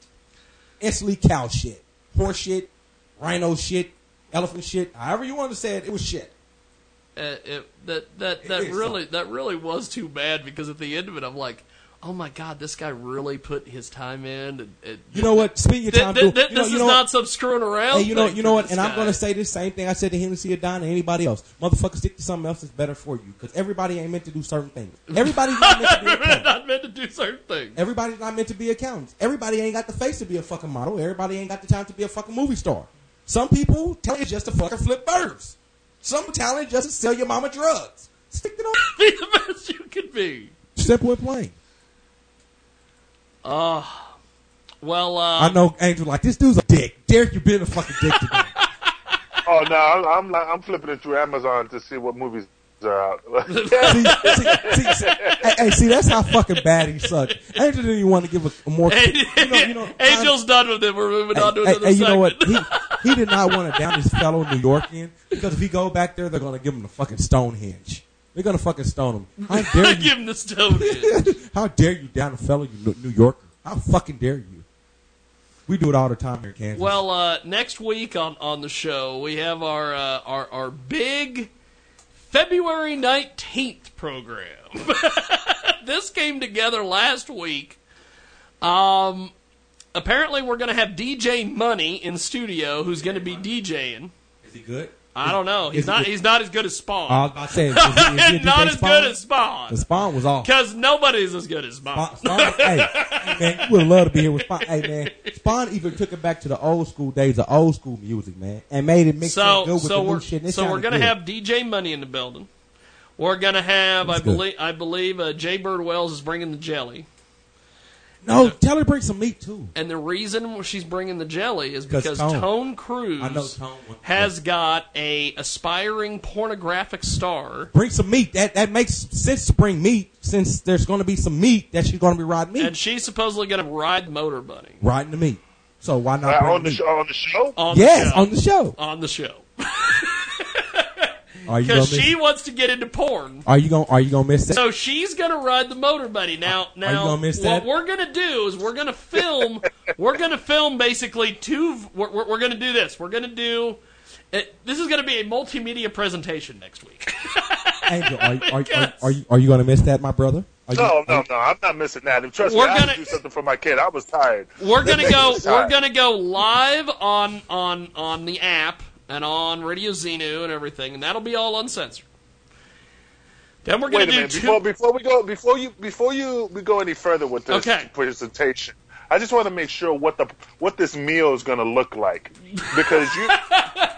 S8: Instantly cow shit, horse shit, rhino shit, elephant shit. However you want to say it, it was shit.
S1: Uh, it, that that that
S8: is
S1: really that really was too bad because at the end of it, I'm like, oh my god, this guy really put his time in. And, and
S8: You know what? Spend your time
S1: th-
S8: doing.
S1: th-
S8: you know,
S1: this
S8: you
S1: is
S8: know
S1: not
S8: what?
S1: some screwing around.
S8: Hey, you know, you know what?
S1: this
S8: And I'm going to say the same thing I said to Hennessy Adon and anybody else. Motherfucker, stick to something else that's better for you. Because everybody ain't meant to do certain things. Everybody's not meant to be <laughs>
S1: not meant to do certain things.
S8: Everybody's not meant to be accountants. Everybody ain't got the face to be a fucking model. Everybody ain't got the time to be a fucking movie star. Some people talent is just to fucking flip burgers. Some talent just to sell your mama drugs. Stick to them. <laughs>
S1: Be the best you can be.
S8: Simple and plain.
S1: Uh, well, uh,
S8: I know Angel like this dude's a dick. Derek, you've been a fucking dick today. <laughs>
S16: Oh no, I'm I'm, I'm flipping it through Amazon to see what movies are out. <laughs> <laughs>
S8: see, see, see, see, hey, hey, see, that's how fucking bad he sucked. Angel didn't even want to give a, a more. You know, you know,
S1: Angel's done with it. We're moving on to
S8: hey,
S1: another
S8: hey, you know what?
S1: segment.
S8: He, he did not want to down his fellow New Yorkian because if he go back there, they're going to give him the fucking Stonehenge. They're going to fucking stone him. How <laughs> dare you?
S1: Give him the stone. <laughs>
S8: How dare you down a fellow you New Yorker? How fucking dare you? We do it all the time here in Kansas.
S1: Well, uh, next week on, on the show, we have our uh, our our big February nineteenth program. <laughs> this came together last week. Um, apparently, we're going to have DJ Money in studio, who's going to be DJing.
S8: Is he good?
S1: I don't know. He's not. He's not as good as Spawn.
S8: I was about to say, is he- is he a
S1: not as
S8: Spawn?
S1: good as Spawn.
S8: the Spawn was off.
S1: Because nobody's as good as Spawn.
S8: Spawn, hey, hey, man, you would love to be here with Spawn. Hey man, <laughs> Spawn even took it back to the old school days of old school music, man, and made it mix
S1: so
S8: in good with
S1: so
S8: the
S1: we're
S8: new shit. and it
S1: so we're
S8: sounded
S1: gonna
S8: good.
S1: have DJ Money in the building. We're gonna have,
S8: That's
S1: I
S8: good.
S1: believe, I believe uh, Jay Bird Wells is bringing the jelly,
S8: No, tell her to bring some meat too.
S1: And the reason she's bringing the jelly is because
S8: Tone.
S1: Tone, Cruise
S8: I know Tone wants-
S1: has got a aspiring pornographic star,
S8: Bring some meat. That that makes sense to bring meat since there's going to be some meat that she's going to be riding meat,
S1: and she's supposedly going to ride Motor Bunny
S8: riding the meat. So why not
S16: Uh,
S8: bring
S16: on the
S8: meat?
S16: show. On the show.
S1: on
S8: Yes,
S1: the show.
S8: on the show.
S1: On the show. <laughs>
S8: Are you gonna
S1: Because
S8: miss?
S1: she wants to get into porn.
S8: Are you gonna Are you going to miss that?
S1: So she's gonna ride the motor bunny. Now, now,
S8: you miss
S1: what
S8: that?
S1: we're gonna do is we're gonna film. <laughs> we're gonna film basically two. We're, we're, we're gonna do this. We're gonna do. It, this is gonna be a multimedia presentation next week. <laughs>
S8: Angel, are, are, are, are you are you going to miss that, my brother? Are you,
S16: No, no, no. I'm not missing that. And trust
S1: We're
S16: me, I had
S1: gonna-
S16: to do something for my kid. I was tired.
S1: We're gonna go. We're gonna go live on on on the app and on Radio Xenu and everything, and that'll be all uncensored. Then we're
S16: Wait a
S1: do
S16: minute.
S1: two.
S16: Before, before we go, before you, before you, we go any further with this
S1: Okay.
S16: presentation, I just want to make sure what the what this meal is going to look like because you. <laughs>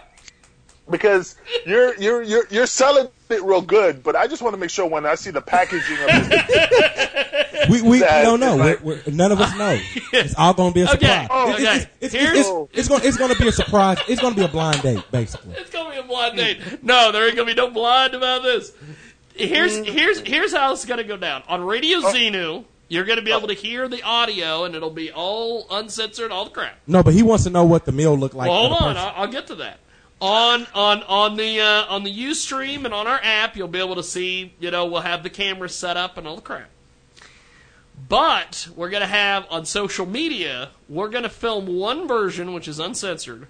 S16: Because you're you're you're you're selling it real good, but I just want to make sure when I see the packaging of this, <laughs>
S8: we we
S16: that
S8: don't know.
S16: like-
S8: We're, we're, none of us know. <laughs> It's all going to be a
S1: Okay,
S8: surprise.
S1: oh,
S8: It- it-
S1: okay.
S8: It's, it's,
S1: Here's-
S8: it's, it's, going it's going to be a surprise. It's going to be a blind date, basically.
S1: It's gonna be a blind date. No, there ain't gonna be no blind about this. Here's mm. here's here's how it's gonna go down on Radio oh. Xenu. You're gonna be oh. able to hear the audio, and it'll be all uncensored, all the crap.
S8: No, but he wants to know what the meal looked like.
S1: well, hold on. I'll, I'll get to that. On on on the uh, on the UStream and on our app, you'll be able to see. You know, we'll have the cameras set up and all the crap. But we're gonna have on social media, we're gonna film one version which is uncensored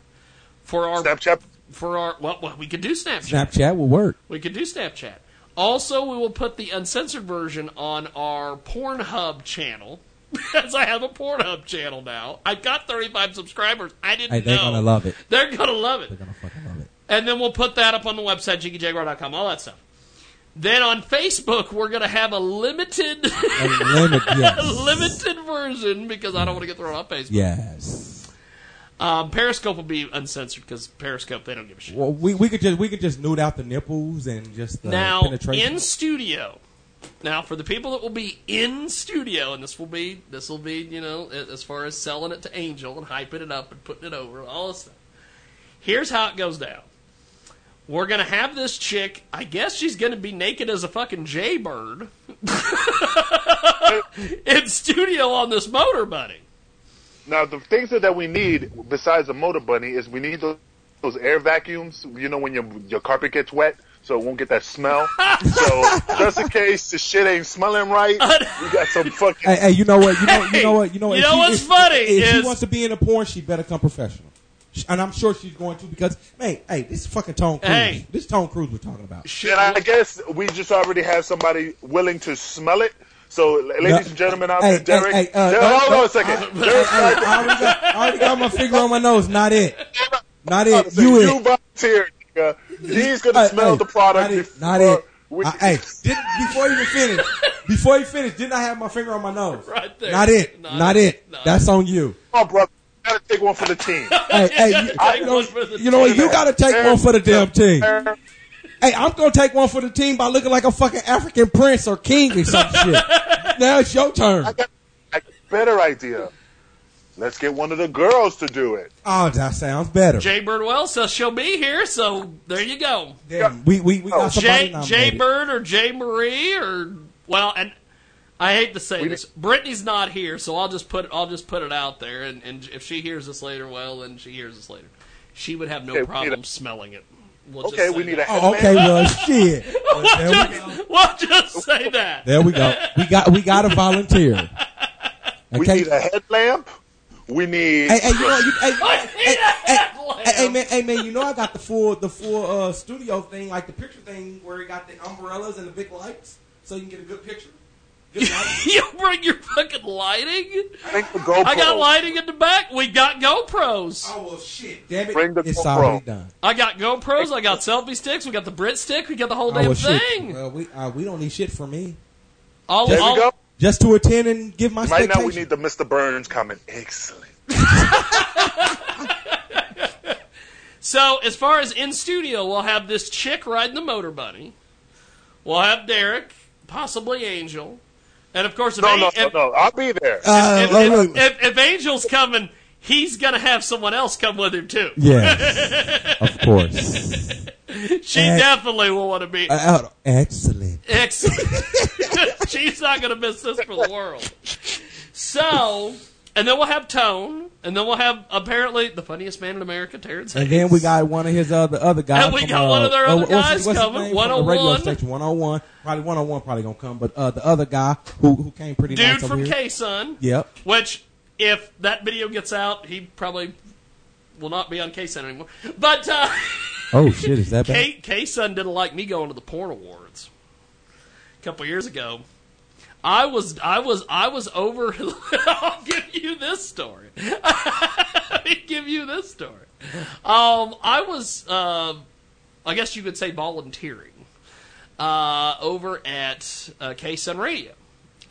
S1: for our
S16: Snapchat.
S1: for our well, well we could do Snapchat.
S8: Snapchat will work.
S1: We could do Snapchat. Also, we will put the uncensored version on our Pornhub channel. <laughs> As I have a Pornhub channel now. I've got 35 subscribers. I didn't
S8: Hey, they're
S1: know.
S8: gonna love it.
S1: They're going to love it.
S8: They're going to fucking love it.
S1: And then we'll put that up on the website, jiggyjaguar.com, all that stuff. Then on Facebook, we're going to have a limited,
S8: A limit, <laughs> yes.
S1: limited version because I don't want to get thrown off Facebook.
S8: Yes.
S1: Um, Periscope will be uncensored because Periscope they don't give a shit.
S8: Well, we, we could just we could just nude out the nipples and just the
S1: now
S8: penetration.
S1: in studio now for the people that will be in studio and this will be this will be you know as far as selling it to angel and hyping it up and putting it over all this stuff here's how it goes down we're gonna have this chick i guess she's gonna be naked as a fucking jaybird <laughs> in studio on this motor bunny.
S16: Now, the things that, that we need besides a motor bunny is we need those, those air vacuums. You know when your your carpet gets wet, so it won't get that smell. so just in case the shit ain't smelling right, we got some fucking.
S8: Hey, hey, you know what? You know, you know what? You know what?
S1: You
S8: If
S1: know
S8: she-
S1: what's
S8: if-
S1: funny
S8: If she wants to be in a porn, she better come professional. And I'm sure she's going to because, hey, hey, this is fucking Tone Cruise.
S1: Hey.
S8: This is Tone Cruise we're talking about.
S16: And I guess we just already have somebody willing to smell it. So, ladies
S8: Yeah.
S16: and gentlemen out
S8: Hey,
S16: there, Derek,
S8: hey, hey, uh,
S16: Derek,
S8: uh,
S16: hold on
S8: uh,
S16: a second.
S8: Hey,
S16: Derek,
S8: hey, I, already got, I already got my finger on my nose. Not it. <laughs> Not it. You
S16: you
S8: it.
S16: volunteered. Nigga. He's gonna
S8: Hey,
S16: smell
S8: hey,
S16: the product.
S8: Not it.
S16: before
S8: Not it.
S16: we-
S8: I- hey, did, before you even finish, <laughs> before you finish, didn't I have my finger on my nose?
S1: Right there.
S8: Not it.
S1: Not
S8: Not,
S1: it.
S8: it. That's on you.
S16: Come on, brother. Gotta take one for the team. <laughs>
S8: Hey, hey, you, <laughs>
S1: Take
S8: know,
S1: one for the
S8: you know what? You got to take one for the damn team. Hey, I'm gonna take one for the team by looking like a fucking African prince or king or some shit. Now it's your turn.
S16: I got a better idea. Let's get one of the girls to do it.
S8: Oh, that sounds better.
S1: jay bird well says she'll be here so there you go
S8: Damn, we we, we got oh, somebody
S1: Jay,
S8: nominated.
S1: Jay Bird or Jay Marie or well, and I hate to say this, Brittany's not here, so I'll just put I'll just put it out there, and, and if she hears this later, well, then she hears this later. She would have no
S16: Okay, we need
S1: problem
S16: a-
S1: smelling it. We'll just
S16: Okay,
S1: say
S16: we need a
S1: that.
S8: Oh, okay, well, <laughs> shit. Well,
S1: We'll
S8: there, we
S1: just,
S8: go.
S1: we'll just say that.
S8: there we go. We got we got a volunteer. <laughs>
S16: We
S8: Okay.
S16: need a headlamp. We need.
S8: Hey, hey, you know, you, hey, <laughs>
S1: I
S8: hey,
S1: need a headlamp.
S8: hey, hey, man, hey, man, you know I got the full the full uh, studio thing, like the picture thing, where you got the umbrellas and the big lights, so you can get a good picture. Good <laughs>
S1: you bring your fucking lighting.
S16: Bring the GoPro.
S1: I got lighting in the back. We got GoPros.
S8: oh well, shit, damn it,
S16: Bring the
S8: it's
S16: GoPro.
S8: already done.
S1: I got GoPros. I got selfie sticks. We got the Brit stick. We got the whole
S8: Oh
S1: damn
S8: well, shit.
S1: thing.
S8: Well, we uh, we don't need shit from me.
S1: All,
S16: There we
S1: all-
S16: go.
S8: Just to attend and give my
S16: Right now, we need the Mr. Burns comment. Excellent. <laughs>
S1: So, as far as in studio, we'll have this chick riding the motor bunny. We'll have Derek, possibly Angel, And of course, if,
S16: No,
S1: A-
S16: no,
S1: if,
S16: no, no. I'll be there.
S8: Uh,
S1: if, if, if, if Angel's coming, he's gonna have someone else come with him too.
S8: Yes, <laughs> of course. <laughs>
S1: she
S8: And-
S1: definitely will want to be.
S8: Uh, excellent.
S1: Excellent. <laughs> <laughs> She's not going to miss this for the world. So, and then we'll have Tone, and then we'll have apparently the funniest man in America, Terrence
S8: And then we got one of his other other guys.
S1: And we
S8: from,
S1: got
S8: uh,
S1: one of their
S8: uh,
S1: other
S8: what's his-
S1: guys
S8: what's his
S1: coming?
S8: From the radio
S1: 101.
S8: station 101. Probably 101 probably gonna come, but uh, the other guy who who came pretty
S1: dude
S8: nice
S1: from. K Sun.
S8: Yep.
S1: Which, if that video gets out, he probably will not be on K Sun anymore. But uh,
S8: Oh shit, is that bad?
S1: K Sun didn't like me going to the porn awards a couple years ago. I was I was I was over. <laughs> I'll give you this story. <laughs> Give you this story. Um, I was, uh, I guess you could say, volunteering uh, over at uh, K Sun Radio,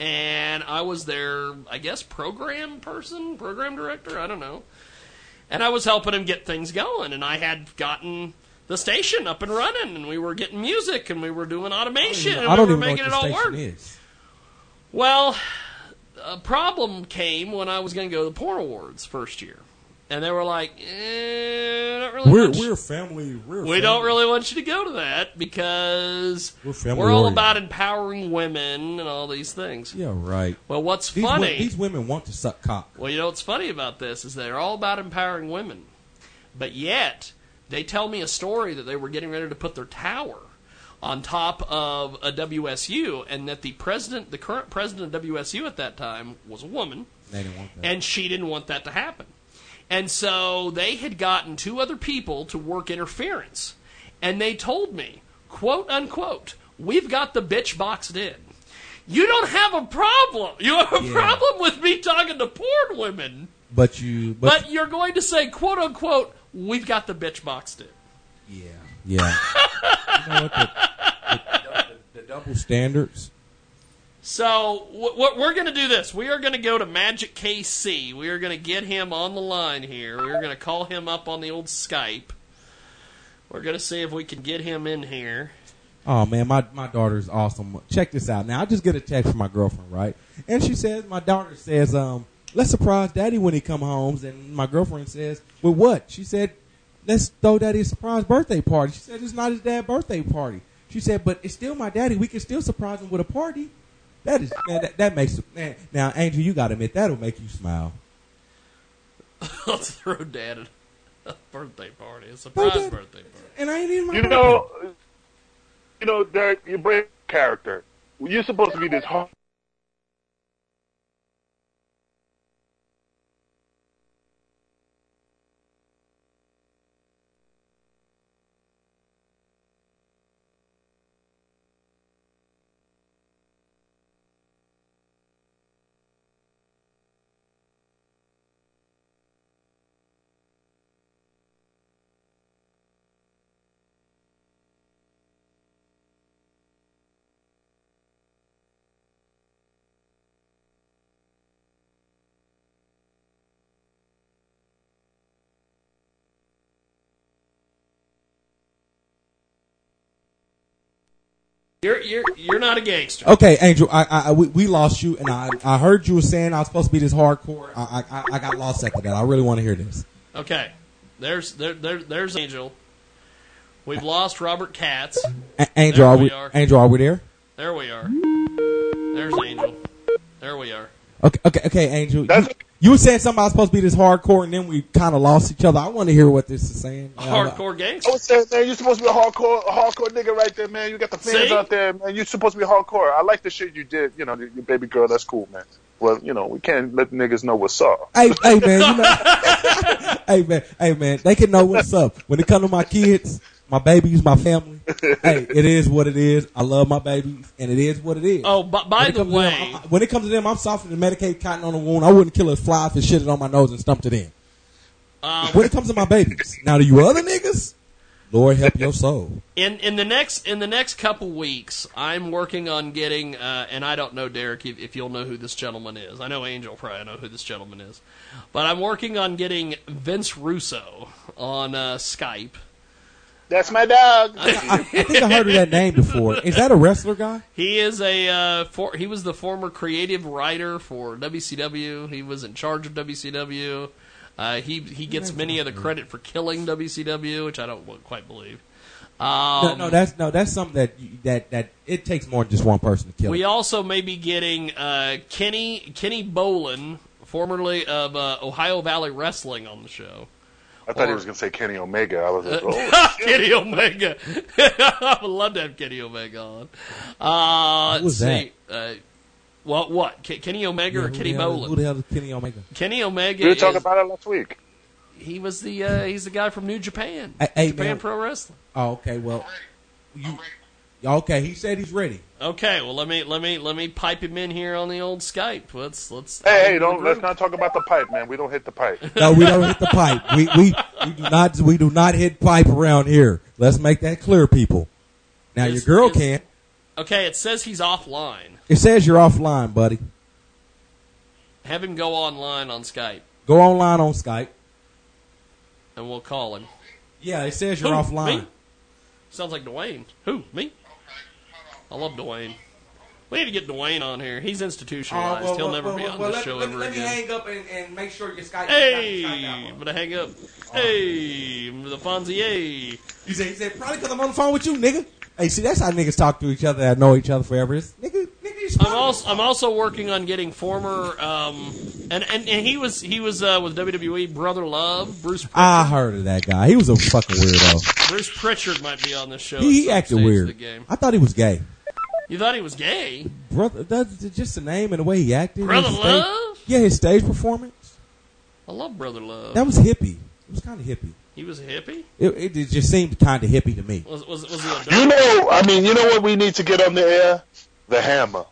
S1: and I was their, I guess, program person, program director. I don't know, and I was helping him get things going, and I had gotten the station up and running, and we were getting music, and we were doing automation, and
S8: I
S1: we were making it all work.
S8: is.
S1: Well, a problem came when I was going to go to the Porn Awards first year, and they were like, eh, "Not really
S8: We're we're family. We're
S1: we don't really want you to go to that because
S8: We're family
S1: we're all
S8: oriented.
S1: about empowering women and all these things."
S8: Yeah, right.
S1: Well, what's
S8: These
S1: funny?
S8: wo- these women want to suck cock.
S1: Well, you know what's funny about this is they're all about empowering women, but yet they tell me a story that they were getting ready to put their tower on top of a WSU, and that the president, the current president of WSU at that time, was a woman,
S8: They didn't want that.
S1: and she didn't want that to happen. And so they had gotten two other people to work interference, and they told me, quote unquote, "We've got the bitch boxed in." You don't have a problem. You have a
S8: Yeah.
S1: problem with me talking to porn women,
S8: But you, but,
S1: but, you're going to say, quote unquote, "We've got the bitch boxed it.
S8: yeah, yeah. <laughs> you know what? The, the, the, the double standards.
S1: So wh- what we're going to do this. We are going to go to Magic KC. We are going to get him on the line here. We are going to call him up on the old Skype. We're going to see if we can get him in here.
S8: Oh man, my my daughter's awesome. Check this out. Now I just get a text from my girlfriend, right? And she says, my daughter says, um, let's surprise daddy when he come home. And my girlfriend says, with what? She said, let's throw daddy a surprise birthday party. She said, it's not his dad's birthday party. She said, but it's still my daddy. We can still surprise him with a party. That is man. That, that makes man. Now, Angel, you got to admit that'll make you smile. <laughs>
S1: Let's throw Dad a birthday party, a surprise
S8: Dad.
S1: birthday party.
S8: And I ain't even.
S16: my You know, you know, Derek, you break character. You're supposed to be this hard.
S1: You're you're you're not a gangster.
S8: Okay, Angel, I, I, we, we lost you, and I, I heard you were saying I was supposed to be this hardcore. I, I, I got lost after that. I really want to hear this.
S1: Okay, there's there, there there's Angel. We've lost Robert Katz.
S8: A- Angel,
S1: There
S8: are
S1: we
S8: we?
S1: are.
S8: Angel, are we there?
S1: There we are. There's Angel. There we are.
S8: Okay, okay, okay, Angel. You, you were saying something I supposed to be this hardcore, and then we kind of lost each other. I want to hear what this is saying.
S1: Hardcore gangster.
S16: I was saying, man, you're supposed to be a hardcore, a hardcore nigga right there, man. You got the fans
S1: See?
S16: out there, man. You're supposed to be hardcore. I like the shit you did. You know, your baby girl. That's cool, man. Well, you know, we can't let the niggas know what's up.
S8: Hey, hey, man. You know, <laughs> <laughs> hey, man. Hey, man. They can know what's up when it comes to my kids, my babies, my family. hey, it is what it is. I love my babies, and it is what it is.
S1: Oh, by
S8: it
S1: the
S8: to them,
S1: way,
S8: I- when it comes to them, I'm soft and Medicaid cotton on the wound. I wouldn't kill a fly if it shitted on my nose and stumped it in.
S1: um,
S8: when it comes to my babies, now to you other niggas, Lord help your soul.
S1: in in the next in the next couple weeks, I'm working on getting, uh, and I don't know Derek if, if you'll know who this gentleman is. I know Angel probably know who this gentleman is, but I'm working on getting Vince Russo on uh, Skype.
S16: That's my dog.
S8: I <laughs> think I heard of that name before. Is that a wrestler guy?
S1: He is a uh, for, he was the former creative writer for WCW. He was in charge of WCW. Uh, he he gets many of the credit for killing WCW, which I don't quite believe. Um,
S8: no, no, that's no, that's something that you- that that it takes more than just one person to kill.
S1: we
S8: it.
S1: also may be getting uh, Kenny Kenny Bolin, formerly of uh, Ohio Valley Wrestling, on the show.
S16: I thought he was going to say Kenny Omega. I was like, <laughs> oh.
S1: Kenny Omega. <laughs> I would love to have Kenny Omega on. Uh,
S8: Who was
S1: let's. Uh, what? What? Ke- Kenny Omega
S8: Yeah,
S1: or Kenny
S8: the
S1: Bolin?
S8: Who the hell is Kenny Omega?
S1: Kenny Omega.
S16: We were talking about it last week.
S1: He was the uh, he's the guy from New Japan.
S8: Hey, hey,
S1: Japan
S8: man.
S1: Pro Wrestling.
S8: Oh, okay. Well, you okay? He said he's ready.
S1: Okay, well let me let me let me pipe him in here on the old Skype. Let's let's.
S16: Hey, hey, don't let's not talk about the pipe, man. We don't hit the pipe. <laughs>
S8: No, we don't hit the pipe. We we we do not we do not hit pipe around here. Let's make that clear, people. Now your girl
S1: is-
S8: can.
S1: Okay, it says he's offline.
S8: It says you're offline, buddy.
S1: Have him go online on Skype,
S8: Go online on Skype.
S1: and we'll call him.
S8: Yeah, it says you're
S1: Who?
S8: offline.
S1: Me? Sounds like Dwayne. Who? Me? I love Dwayne. We need to get Dwayne on here. He's institutionalized.
S8: Oh, well,
S1: He'll
S8: well,
S1: never
S8: well,
S1: be on this
S8: let-
S1: show
S8: let,
S1: ever
S8: let me hang up and, and make sure your Skype.
S1: Hey,
S8: Skype.
S1: I'm gonna hang up. Hey, the Fonzie. Hey.
S8: He said, he said, probably because I'm on the phone with you, nigga. Hey, see, that's how niggas talk to each other that know each other forever. It's, nigga, nigga, you
S1: I'm also I'm also working on getting former um and and, and he was he was uh, with WWE Brother Love Bruce Prichard.
S8: I heard of that guy. He was a fucking weirdo.
S1: Bruce Prichard might be on this show.
S8: He, he acted weird. I thought he was gay.
S1: You thought he was gay?
S8: Brother, that's just the name and the way he acted.
S1: Brother
S8: his stage-
S1: Love?
S8: Yeah, his stage performance.
S1: I love Brother Love.
S8: That was hippie. It was kind of hippie.
S1: he was a hippie.
S8: It, it, it just seemed kind of hippie to me.
S1: Was was was he a
S16: You know, I mean, you know what we need to get on the air? The Hammer,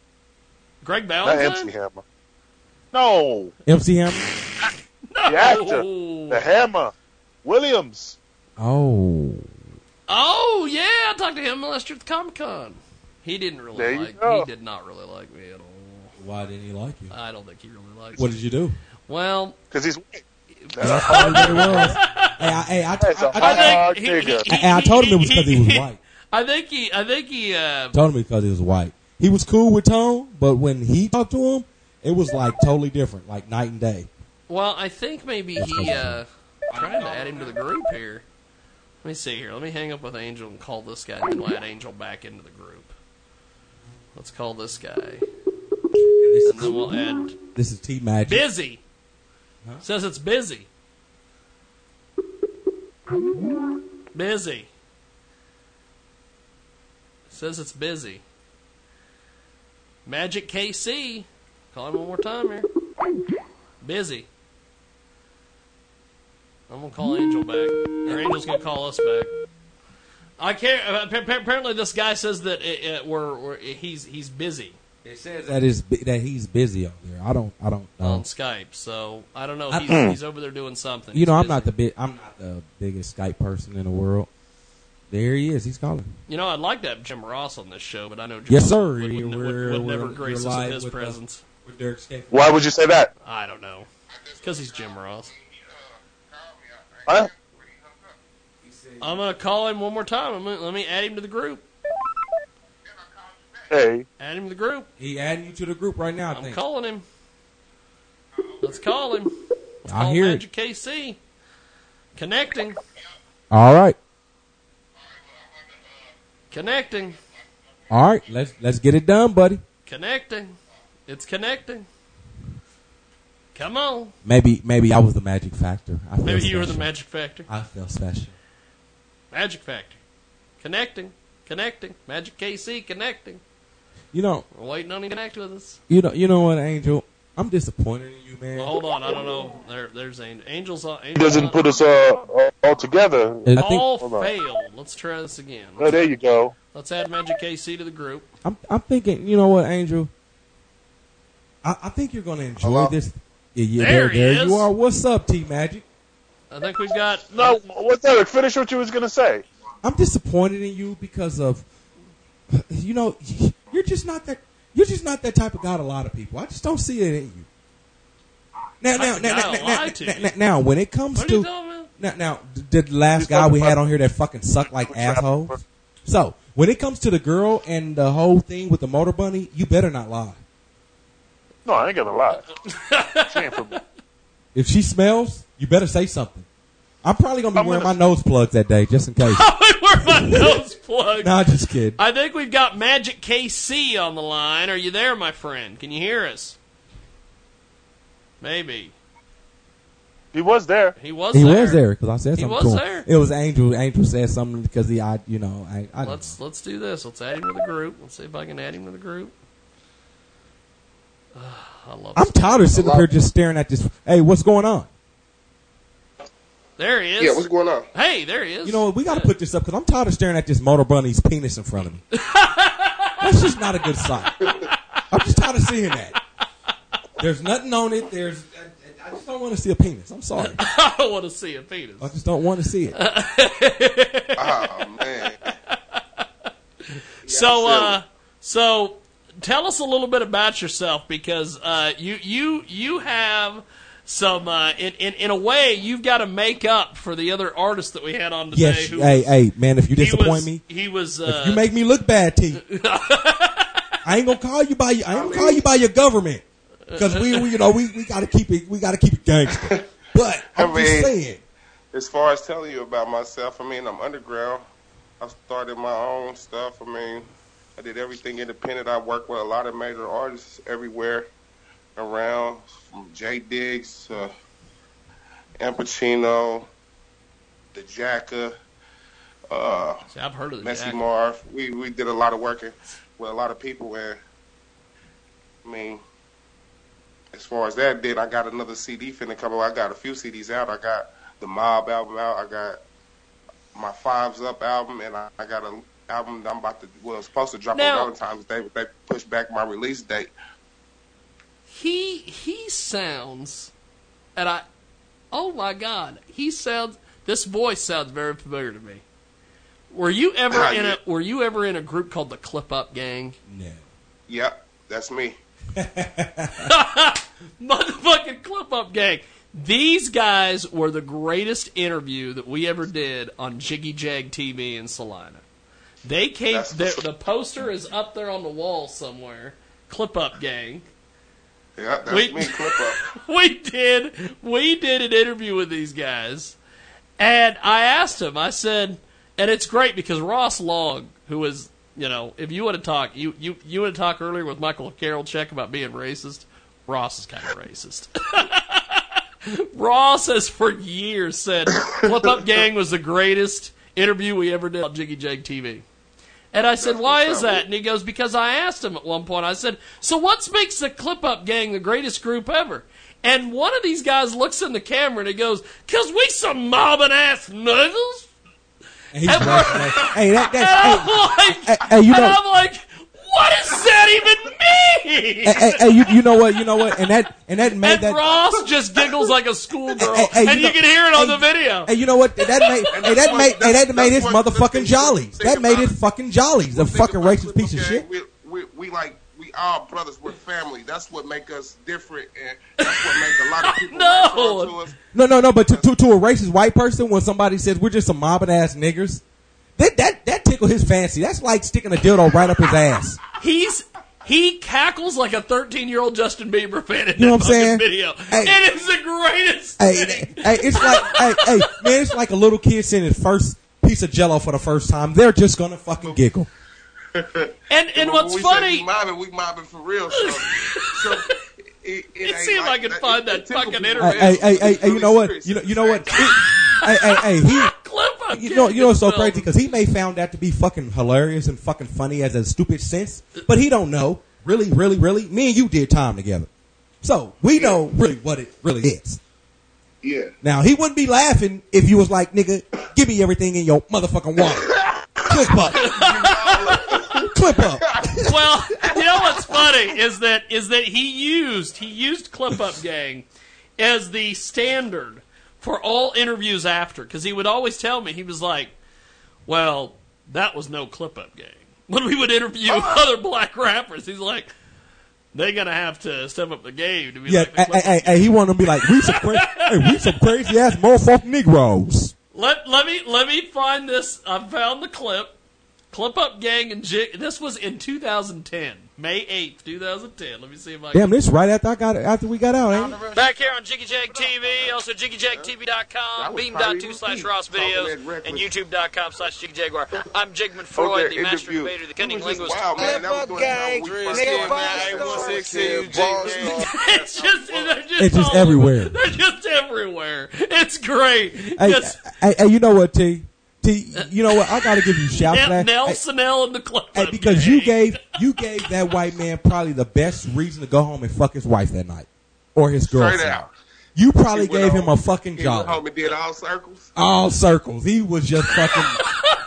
S1: Greg
S16: not
S1: Valentine?
S16: MC Hammer. No,
S8: MC Hammer. no.
S16: the actor, the Hammer, Williams.
S8: Oh.
S1: Oh yeah, I talked to him last year at Comic Con. He didn't really
S16: There
S1: like.
S16: go.
S1: He did not really like me at all.
S8: Why didn't he like you?
S1: I don't think he really liked. You.
S8: What
S1: me.
S8: did you do?
S1: Well,
S16: because he's white.
S8: That's probably it was. Hey, I, hey, I,
S16: That's a
S8: I, I,
S16: hard
S1: he-
S16: nigga.
S1: he-
S8: I told him it was because he was white. <laughs>
S1: I think he. I think he. Uh,
S8: told him because he was white. He was cool with Tone, but when he talked to him, it was like totally different, like night and day.
S1: well, I think maybe he. Uh, trying to add him to the group here. Let me see here. Let me hang up with Angel and call this guy, and then we'll add Angel back into the group. Let's call this guy, and then we'll add
S8: This is T Magic.
S1: busy. Says it's busy. Busy. Says it's busy. Magic KC. Call him one more time here. Busy. I'm gonna call Angel back. Or Angel's gonna call us back. I can't. uh, Apparently, this guy says that it, it, we're, we're he's he's busy
S8: It says that is that he's busy out there. I don't. I don't know.
S1: on Skype. So I don't know.
S8: I-
S1: He's, <clears throat> he's over there doing something.
S8: You know,
S1: He's
S8: I'm
S1: busy.
S8: not the big. I'm not the biggest Skype person in the world. There he is. He's calling.
S1: You know, I'd like to have Jim Ross on this show, but I know Jim
S8: Yes, sir.
S1: would, would, would,
S8: We're-
S1: would
S8: we're-
S1: never
S8: we're
S1: grace us
S8: live
S1: with his
S8: with, uh,
S1: presence.
S8: with Derek Scape.
S16: Why would you say that?
S1: I don't know. Because he's Jim Ross.
S16: Huh?
S1: I'm gonna call him one more time. I'm gonna, let me add him to the group.
S16: Hey,
S1: Add him to the group.
S8: He adding you to the group right now. I
S1: I'm
S8: think.
S1: calling him. Let's call him. Let's
S8: I
S1: call
S8: hear it.
S1: KC. Connecting.
S8: All right.
S1: Connecting.
S8: All right. Let's let's get it done, buddy.
S1: Connecting. It's connecting. Come on.
S8: Maybe maybe I was the magic factor. I feel
S1: Maybe you were the
S8: special.
S1: magic factor.
S8: I feel special.
S1: Magic factor. Connecting. Connecting. Magic KC connecting.
S8: You know.
S1: We're waiting on you to connect with us.
S8: You know. You know what, Angel? I'm disappointed in you, man.
S1: Well, hold on. I don't know. There, there's Angel. Angel's on.
S16: he doesn't
S1: on.
S16: put us uh, all together.
S8: I think-
S1: All
S16: Hold
S1: failed. Let's try this again.
S16: Oh, there you go.
S1: Let's add Magic KC to the group.
S8: I'm I'm thinking. You know what, Angel? I, I think you're going to enjoy
S16: Hello?
S8: this. Yeah, yeah,
S1: There
S8: there,
S1: he
S8: there
S1: is.
S8: you are. What's up, T Magic?
S1: I think we've got.
S16: No, what's Eric? Finish what you was gonna say.
S8: I'm disappointed in you because of, you know, you're just not that. You're just not that type of guy. to A lot of people. I just don't see it in you. Now, now, now, now, now, now, now, now, when it comes
S1: What
S8: to
S1: talking?
S8: Now, now, did the last guy we had on here that fucking sucked like assholes? So, when it comes to the girl and the whole thing with the motor bunny, you better not lie.
S16: No, I ain't gonna lie. <laughs> she ain't for.
S8: If she smells, you better say something. I'm probably gonna be
S16: I'm
S8: wearing
S16: gonna-
S8: my nose plugs that day just in case. <laughs>
S1: Where my <laughs> nose plug?
S8: no, just kidding.
S1: I think we've got Magic KC on the line. Are you there, my friend? Can you hear us? Maybe.
S16: He was there.
S1: He was there.
S8: he
S1: there.
S8: was there because I said
S1: He
S8: something
S1: was
S8: to him.
S1: there.
S8: It was Angel. Angel said something because he, I, you know, I, I
S1: Let's let's do this. Let's add him to the group. Let's see if I can add him to the group. <sighs> I love.
S8: I'm
S1: this.
S8: tired of sitting up here just staring at this. Hey, what's going on?
S1: There he is.
S24: Yeah, what's going on?
S1: Hey, there he is.
S8: You know, what, we got to put this up because I'm tired of staring at this motor bunny's penis in front of me. <laughs> That's just not a good sight. I'm just tired of seeing that. There's nothing on it. There's. I, I just don't want to see a penis. I'm sorry. <laughs>
S1: I don't want to see a penis.
S8: I just don't want to see it. <laughs>
S24: Oh man.
S1: So, uh, so tell us a little bit about yourself because uh, you you you have some uh, in, in in a way you've got to make up for the other artists that we had on today.
S8: Yes.
S1: who
S8: Hey,
S1: was-
S8: hey, man. If you
S1: he
S8: disappoint
S1: was-
S8: me,
S1: he was. Uh,
S8: if you make me look bad, T, <laughs> I ain't gonna call you by. I ain't gonna call you by your government because we, we, you know, we, we got to keep it. We got to keep it gangster. But <laughs> I'm
S24: I
S8: just saying.
S24: As far as telling you about myself, I mean, I'm underground. I started my own stuff. I mean, I did everything independent. I worked with a lot of major artists everywhere around, from Jay Diggs to Al Pacino, the Jacka, uh,
S1: See, I've heard of the
S24: Messy
S1: Jacka.
S24: Marv. We we did a lot of working with a lot of people, and I mean, as far as that did, I got another CD finna come out. I got a few CDs out. I got the Mob album out. I got my Fives Up album, and I, I got a album that I'm about to well, it's supposed to drop
S1: Now-
S24: on Valentine's Day, but they pushed back my release date.
S1: He he sounds, and I, oh my god, he sounds. This voice sounds very familiar to me. Were you ever
S24: Ah,
S1: in
S24: yeah.
S1: a Were you ever in a group called the Clip Up Gang?
S8: No.
S24: Yep, that's me. <laughs> <laughs>
S1: Motherfucking Clip Up Gang. These guys were the greatest interview that we ever did on Jiggy Jag TV in Salina. They came. The, the poster is up there on the wall somewhere. Clip Up Gang.
S24: Yeah, that's
S1: We-
S24: me. Clip up. <laughs>
S1: we did we did an interview with these guys and i asked him i said and it's great because ross long who was you know if you want to talk you you you want to talk earlier with michael carolchek about being racist ross is kind of racist <laughs> ross has for years said clip up gang was the greatest interview we ever did on jiggy jag tv and I said, why is that? And he goes, because I asked him at one point, I said, so what makes the Clip Up Gang the greatest group ever? And one of these guys looks in the camera and he goes, because we some mobbing ass nuggles.
S8: And he's
S1: And
S8: right.
S1: we're-
S8: hey, that, <laughs>
S1: and
S8: that,
S1: I'm like,
S8: hey, hey, you
S1: and
S8: know,
S1: I'm like, what does that even mean?
S8: hey, hey, hey, you, you know what, you know what, and that, and that made
S1: and
S8: that.
S1: Ross just giggles like a schoolgirl,
S8: Hey, hey,
S1: and you
S8: know-
S1: can hear it on the video.
S8: Hey, you know what? That made, hey, that made, hey, that made his motherfucking jollies. That made his fucking jollies. The fucking racist piece of shit.
S24: We, we, we like we all brothers. We're family. That's what make us different, and that's what make a lot of people <laughs> latch on to us.
S8: No, no, no. But to, to to a racist white person, when somebody says we're just some mobbing ass niggers, that that that tickle his fancy. That's like sticking a dildo right up his ass. <laughs>
S1: He's he cackles like a 13 year old Justin Bieber fan in
S8: You know
S1: that
S8: what I'm saying?
S1: video.
S8: Hey.
S1: it is the greatest.
S8: Hey,
S1: thing.
S8: hey, it's like, hey, hey, man, it's like a little kid seeing his first piece of Jello for the first time. They're just gonna fucking giggle. <laughs>
S1: And and
S24: When
S1: what's
S24: we say
S1: funny,
S24: we mobbing, we mobbing for real. So, so <laughs> it, it
S1: let's
S24: ain't
S1: see if I
S24: like
S1: can find
S24: It-
S1: that fucking interview.
S8: Hey, hey, hey, hey, you know what? You know, you know what? He- hey, hey, hey, he. You know, you know, it's so crazy because he may found that to be fucking hilarious and fucking funny as a stupid sense, but he don't know. Really, really, really. Me and you did time together, so we know really what it really is.
S24: Yeah.
S8: Now he wouldn't be laughing if you was like, "Nigga, give me everything in your motherfucking wallet." Clip up, clip up.
S1: well, you know what's funny is that is that he used he used Clip Up Gang as the standard for all interviews after because he would always tell me he was like, "Well, that was no Clip Up Gang." <laughs> When we would interview oh. <laughs> other black rappers, he's like, they're gonna have to step up the game to be
S8: Yeah,
S1: like. the
S8: hey, hey, hey, hey, he wanted to be like, we some crazy, <laughs> hey, we some crazy ass motherfucking Negroes.
S1: Let let me let me find this. I found the clip. Clip up gang and jig. This was in 2010, May 8th, 2010. Let me see if I.
S8: Damn, this right after I got after we got out, ain't it?
S1: Back here on Jiggy Jag TV, also JiggyJagTV.com, Beam.2 slash Ross Videos, and YouTube.com slash Jiggy Jaguar. I'm Jigman Freud,
S24: Okay,
S1: the master
S24: interview.
S1: debater, the cunning
S24: It was just
S1: linguist.
S24: wild, man. That was during the time we first came <laughs>
S1: it's just, they're just,
S8: It's just everywhere. <laughs>
S1: They're just everywhere. It's great.
S8: Hey,
S1: Just
S8: hey, hey, you know what, T? T, you know what? I got to give you shouts for that.
S1: Nelson L and the Clip
S8: Hey, because you gave you gave that white man probably the best reason to go home and fuck his wife that night or his girlfriend.
S24: Straight out.
S8: You probably
S24: He went
S8: gave him a fucking
S24: He went
S8: job.
S24: home and did all circles.
S8: All circles. He was just fucking.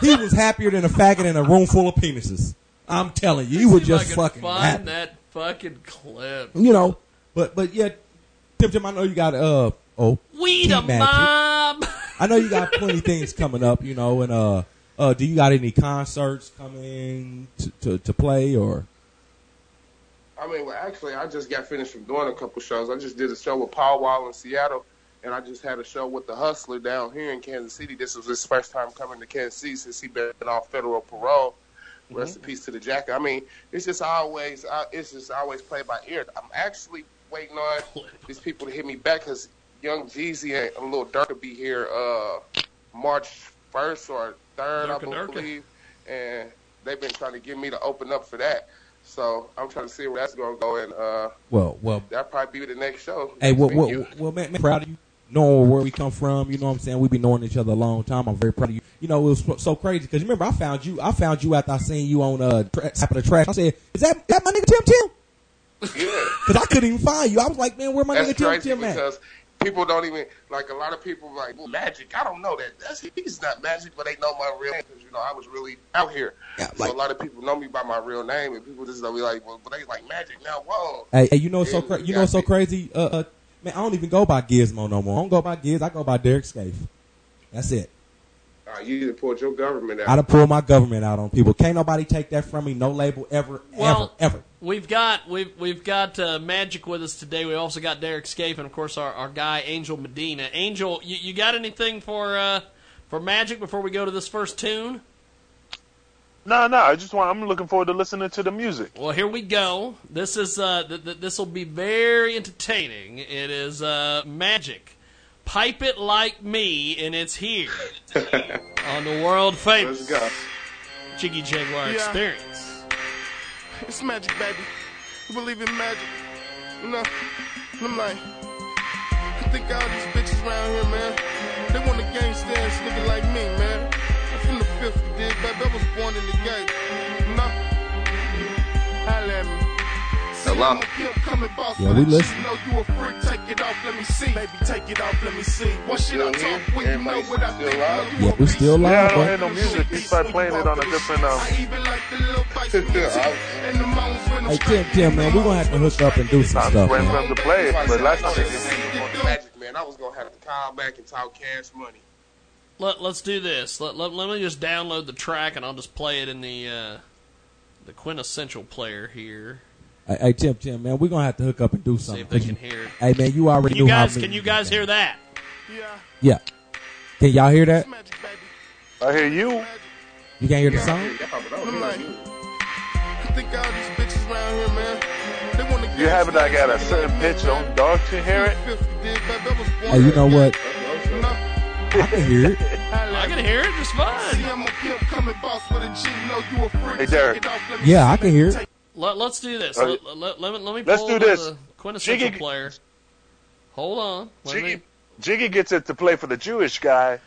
S8: <laughs> he was happier than a faggot in a room full of penises. I'm telling you, he was
S1: See if I
S8: just
S1: can
S8: fucking
S1: find
S8: happy.
S1: that fucking clip.
S8: You know, but but yeah, Tim Tim, I know you got uh oh
S1: We
S8: Tea
S1: the mob. <laughs>
S8: I know you got plenty things coming up, you know, and uh, uh, do you got any concerts coming to, to, to play or?
S24: I mean, well, actually, I just got finished from doing a couple shows. I just did a show with Paul Wall in Seattle, and I just had a show with the Hustler down here in Kansas City. This was his first time coming to Kansas City since he been off federal parole. Rest in peace to the Jacka. I mean, it's just always, uh, it's just always played by ear. I'm actually waiting on these people to hit me back because Young Jeezy and a Lil Durk will be here uh, March 1st or 3rd, I
S1: Durka Durka.
S24: believe, and they've been trying to get me to open up for that. So I'm trying to see where that's going to go, and uh,
S8: Well, well,
S24: that'll probably be the next show.
S8: hey, well,
S24: Next
S8: well,
S24: venue.
S8: well man, man, proud of you. Knowing where we come from, you know what I'm saying. We've been knowing each other a long time. I'm very proud of you. You know, it was so- so crazy because remember I found you. I found you after I seen you on uh tra- top of the trash. I said, "Is that that my nigga Tim Tim?"
S24: Yeah. <laughs>
S8: Because I couldn't even find you. I was like, "Man, where my
S24: That's
S8: nigga Tim
S24: crazy
S8: Tim at?"
S24: because people don't even like a lot of people like well, magic. I don't know that. That's he's not magic, but they know my real name because you know I was really out here. so a lot of people know me by my real name, and people just don't be like, well, but they like magic now. Whoa.
S8: Hey, hey, you know what's so cra-
S24: you
S8: you know so crazy? Uh, uh, man, I don't even go by Gizmo no more. I don't go by Giz. I go by Derek Scaife. That's it.
S24: Uh, you done pulled your government out.
S8: I done pulled my government out on people. Can't nobody take that from me. No label ever,
S1: Well,
S8: ever, ever.
S1: We've got we've we've got uh, Magic with us today. We also got Derek Scape and of course our, our guy Angel Medina. Angel, you, you got anything for uh, for Magic before we go to this first tune?
S16: No, no. I just want. I'm looking forward to listening to the music.
S1: Well, here we go. This is uh, th- th- this will be very entertaining. It is uh, Magic. Pipe it like me, and it's here <laughs> on the world famous Jiggy Jaguar
S25: Yeah.
S1: Experience.
S25: It's magic, baby. You believe in magic. You know, I'm like, I think all these bitches around here, man, they want a gangsta ass nigga like me, man. I'm from the fifth, you dig, baby. I was born in the gate. You know? Holla at me. See,
S24: Hello?
S25: I'm a pimp coming boss
S8: Yeah, we
S25: a G.
S8: listen.
S25: You know you a freak, take it off, let me see. Baby, take it off, let me see. What shit I talk when you know what I think. Know you
S8: Yeah, we still
S16: Yeah, I
S8: live,
S16: don't hear
S8: bro.
S16: no music. He started playing it on a different. Um,
S25: I even like the little bites from the teeth. And the moans when I'm
S8: Hey, Tim, Tim, man, we're gonna have to hook up and do some stuff,
S16: waiting for
S8: man.
S16: him to play it, but last time they
S24: Magic man, I was gonna have to call back and talk cash money.
S1: Let, let's do this. Let, let, let me just download the track and I'll just play it in the uh, the quintessential player here.
S8: Hey, hey, Tim, Tim, man, we're gonna have to hook up and do something.
S1: if they
S8: 'cause
S1: can
S8: you-
S1: hear it.
S8: Hey, man, you already
S1: Can you
S8: knew how
S1: guys
S8: me-
S1: can you guys hear that?
S8: Yeah. Yeah. Can y'all hear that?
S16: I hear you.
S8: You can't hear the song?
S25: I'm like, I think all these bitches around here, man, they want to
S16: You have it like at a certain pitch on dog to hear it.
S8: Hey, you know what? I can hear it.
S1: I can hear it just fine.
S25: I'm a pimp coming boss with a G. Know you a freak.
S16: Hey, Derek.
S25: It off, let me
S8: Yeah. I can hear it.
S1: Let, let's do this.
S16: Okay.
S1: Let, let, let me, let me
S16: Let's
S1: pull
S16: do this.
S1: the quintessential
S16: Jiggy-
S1: player. Hold on. Let
S16: Jiggy,
S1: me,
S16: Jiggy gets it to play for the Jewish guy,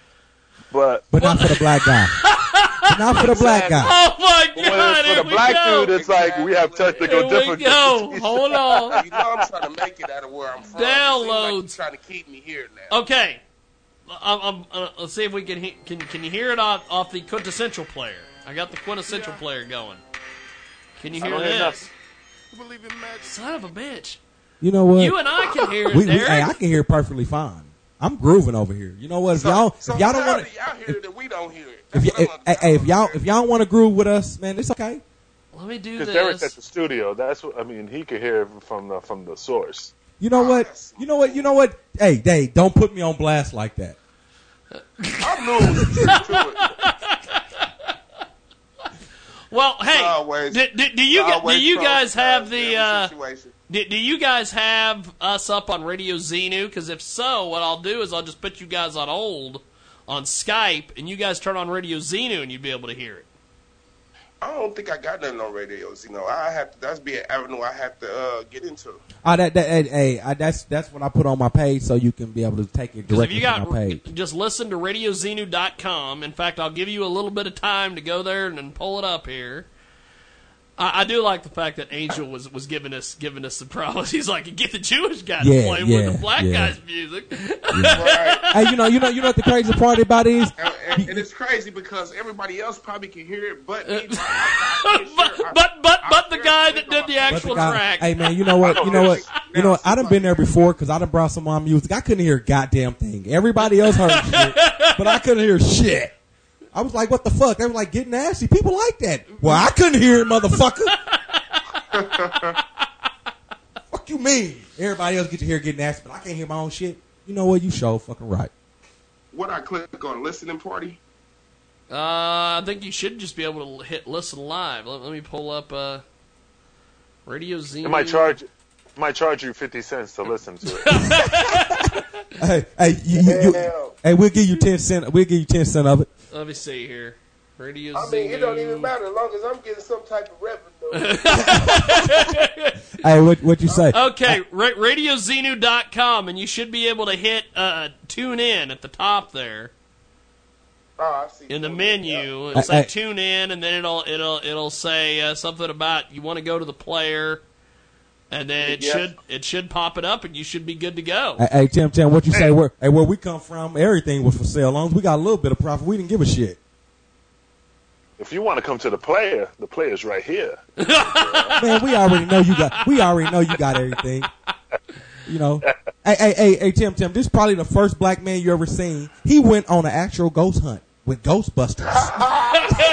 S16: but
S8: But not for the black guy. <laughs> Not for the black guy.
S1: oh my
S16: when
S1: God!
S16: it's
S1: Here
S16: for the
S1: we
S16: black
S1: go.
S16: dude, it's like we have technical
S1: Here we
S16: difficulties.
S1: go. <laughs> Hold on.
S24: You know I'm trying to make it out of where I'm from.
S1: Downloads.
S24: Like trying to keep me here now.
S1: Okay. I'm, I'm, uh, let's see if we can he- can can you hear it off, off the quintessential player. I got the quintessential player going. Can you
S16: I
S1: hear
S16: don't hear
S1: this?
S25: Believe in magic.
S1: Son of a bitch.
S8: You know what?
S1: You and I can hear it,
S8: We, we,
S1: Derek.
S8: hey, I can hear perfectly fine. I'm grooving over here. You know what? If y'all,
S24: So
S8: if y'all don't want
S24: do y'all hear it and we don't hear it?
S8: if, y- if, hey, hey, if y'all, if y'all want to groove with us, man, it's okay.
S1: let me do
S16: Because Derek's at
S1: this.
S16: the studio. That's what I mean. He could hear it from the from the source.
S8: You know what? You know what? You know what? Hey, Dave, don't put me on blast like that.
S24: I'm losing to it. <laughs>
S1: Well, hey,
S24: Always.
S1: do, do, do you do you guys have the uh, do, do you guys have us up on Radio Xenu? Because if so, what I'll do is I'll just put you guys on old on Skype, and you guys turn on Radio Xenu, and you'd be able to hear it.
S24: I don't think I got nothing on radios. You know, I have to. That's be an avenue I have to uh, get into.
S8: Ah, that, that, hey, hey, I, that's that's what I put on my page, so you can be able to take it
S1: Because if
S8: directly
S1: you
S8: from
S1: got,
S8: my page.
S1: just listen to RadioXenu.com. In fact, I'll give you a little bit of time to go there and, then pull it up here. I, I do like the fact that Angel was, was giving us giving us some problems. <laughs> He's like, get the Jewish guy
S8: Yeah,
S1: to play with the black
S8: yeah.
S1: guy's music. <laughs>
S8: hey, you know, you know, you know what the crazy part about it is?
S24: And, and, and it's crazy because everybody else probably can hear it, but me. <laughs>
S1: but but but but the guy that did the actual
S8: the guy-
S1: track.
S8: Hey man, you know what? You know what? You know what? I done been there before because I done brought some of my music. I couldn't hear a goddamn thing. Everybody else heard shit, but I couldn't hear shit. I was like, "What the fuck?" They were like, "Getting nasty." People like that. Well, I couldn't hear it, motherfucker. <laughs> fuck you mean? Everybody else get to hear it getting nasty, but I can't hear my own shit. You know what? You show fucking right.
S24: What I click on listening party?
S1: Uh, I think you should just be able to hit listen live. Let, let me pull up uh, Radio Z.
S16: It might charge. It might charge you fifty cents to listen to it. <laughs>
S8: Hey, hey, you, you, you, hey, we'll give you ten cent. We'll give you ten cent of it.
S1: Let me see here. Radio
S24: I mean, it don't even matter as long as I'm getting some type of revenue. <laughs>
S8: Hey, what what you say?
S1: Okay, ra- RadioXenu.com, and you should be able to hit uh, tune in at the top there
S24: oh, I see.
S1: in the menu. It'll say
S8: uh,
S1: tune in, and then it'll it'll it'll say uh, something about you want to go to the player, and then it
S24: Yes.
S1: should it should pop it up, and you should be good to go.
S8: Hey, hey, Tim, Tim, what you say? Where, hey, where we come from, everything was for sale. As long we got a little bit of profit, we didn't give a shit.
S16: if you want to come to the player, the player's right here. <laughs>
S8: Man, we already know you got. We already know you got everything. You know. <laughs> Hey, hey, hey, hey, Tim, Tim. This is probably the first black man you ever seen. He went on an actual ghost hunt with Ghostbusters. <laughs>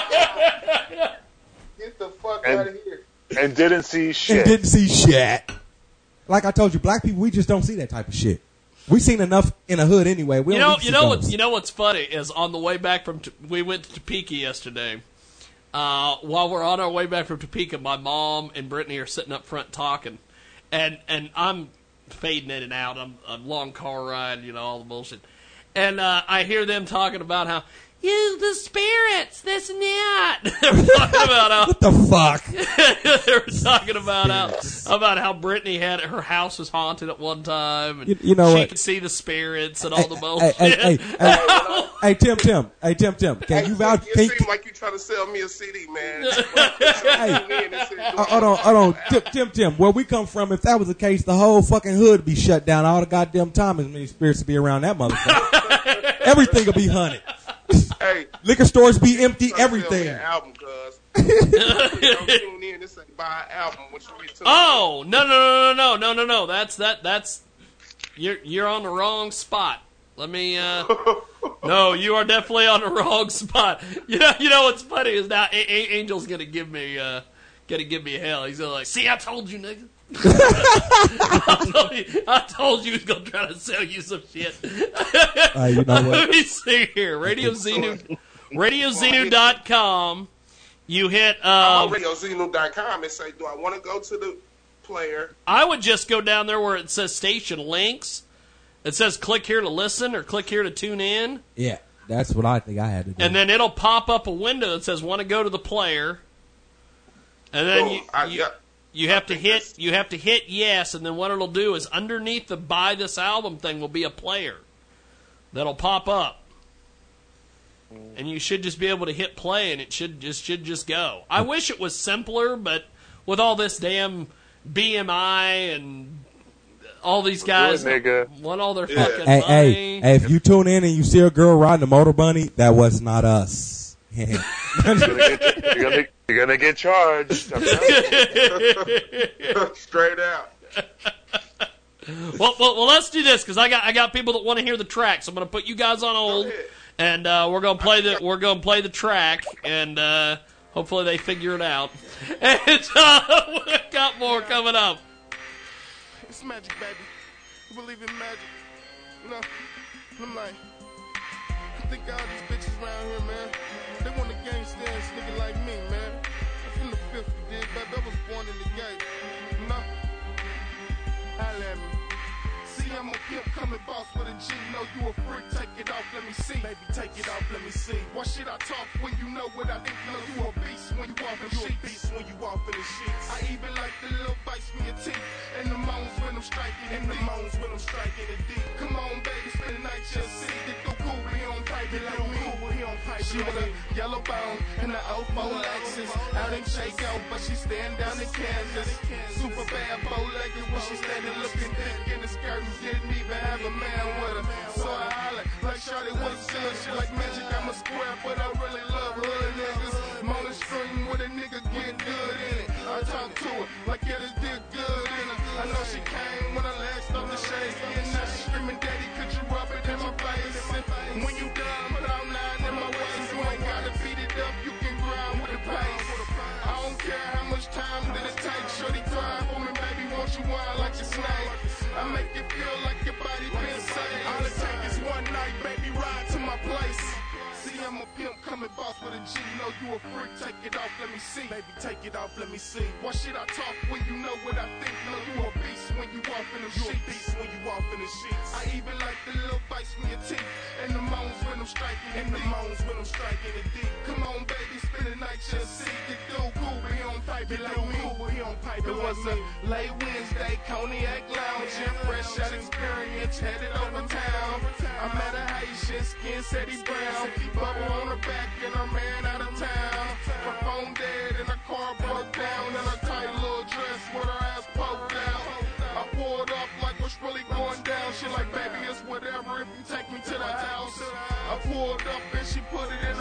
S24: Get the fuck
S16: And-
S24: out of here.
S16: And didn't see shit.
S8: and didn't see shit. Like I told you, black people, we just don't see that type of shit. We seen enough in the hood anyway. We
S1: you
S8: don't
S1: know, you know
S8: ghosts.
S1: what? You know what's funny is on the way back from we went to Topeka yesterday. Uh, while we're on our way back from Topeka, my mom and Brittany are sitting up front talking, and and I'm fading in and out. I'm a long car ride, you know, all the bullshit, and uh, I hear them talking about how. You the spirits, this and that. <laughs> they were talking about how
S8: What the fuck? <laughs>
S1: they were talking about how about how Brittany had her house was haunted at one time, and
S8: You- you know
S1: she
S8: what?
S1: could see the spirits and all the
S8: Hey,
S1: bullshit.
S8: hey, hey, <laughs> hey, hey, Tim, Tim, hey, Tim, Tim. Can you vouch?
S24: You
S8: Can
S24: seem like you're trying to sell me a CD, man.
S8: Hey. Uh, hold on, hold on, Tim, Tim, Tim. Where we come from, if that was the case, the whole fucking hood would be shut down. All the goddamn time as many spirits to be around that motherfucker. everything will be hunted
S24: hey,
S8: liquor stores be empty. Everything. <laughs>
S1: Oh no no no no no no no. no! That's that that's you're you're on the wrong spot. Let me. Uh, <laughs> no, you are definitely on the wrong spot. <laughs> You know, you know what's funny is now A- A- Angel's gonna give me uh, gonna give me hell. He's like, "See, I told you, nigga." I, told you, I told you he was gonna try to sell you some shit.
S8: Uh, you know what?
S1: Let me see here. Radio Xenu, RadioXenu.com. You hit.
S24: I'm
S1: Um,
S24: on RadioXenu.com and say, do I want to go to the player?
S1: I would just go down there where it says station links. It says click here to listen or click here to tune in.
S8: Yeah, that's what I think I had to do.
S1: And then it'll pop up a window that says want to go to the player. And then
S24: Cool.
S1: you,
S24: I-
S1: you,
S24: yeah.
S1: You have to hit you have to hit yes and then what it'll do is underneath the buy this album thing will be a player that'll pop up. And you should just be able to hit play and it should just should just go. I wish it was simpler, but with all this damn BMI and all these guys
S16: Good nigga.
S1: want all their
S24: Yeah.
S1: fucking
S8: Hey,
S1: money.
S8: hey, hey, if you tune in and you see a girl riding a motor bunny, that was not us. <laughs>
S16: You're gonna get, you're gonna, you're gonna get charged. I'm telling you. <laughs>
S24: Straight out.
S1: well, well, well, let's do this because I got I got people that want to hear the track, so I'm going to put you guys on hold,
S24: ahead.
S1: and uh, we're going to play the we're going to play the track, and uh, Hopefully they figure it out. <laughs> And uh, we've got more coming up.
S25: It's magic, baby. You believe in magic. You know, I'm like, I think all these bitches around here, man, G. Know you a freak, take it off, let me see. Baby, take it off, let me see. Why should I talk when you know what I think? Know you a beast when you walk in the sheets. beast when you walk in the sheets. I even like the little bites from your teeth. And the moans when I'm striking and the moans when I'm striking it deep. Come on, baby, spend the night just see. Pipe it like me. On she with a yellow bone and an old four Lexus. Out in Chaco, but she stand down in Kansas. Super bad, bow-legged when she standing looking thick in the skirt and didn't even have a man with her. So I holler like Shorty was good. She like magic, I'm a square, but I really love hood niggas. Mona scream with a nigga get good in it. I talk to her like it is did good in her. I know she came when I last off the shade. And now she screaming, Daddy, could you rub it in my face? And when you you whine like a snake? I make you feel like your body been saved. All it takes is one night, baby, ride to my place. See, I'm a pimp coming boss with a G. Know you a freak, take it off, let me see. Baby, take it off, let me see. Why should I talk when you know what I think? Know you a beast when you off in them sheets. You a beast when you off in the sheets. I even like the little bites from your teeth. And the moans when I'm striking And the moans when I'm striking it deep. Come on, baby, spend the night, just see. Get through cool, he don't pipe it like me. Cool, he don't pipe it was a late Wednesday, Cognac lounging. Fresh out experience, headed over town. I met a Haitian, skin said he brown. Bubble on her back and her man out of town. Her phone dead and her car broke down. And her tight little dress with her ass. I up like what's really going down. She like, baby, it's whatever if you take me to the house. I pulled up and she put it in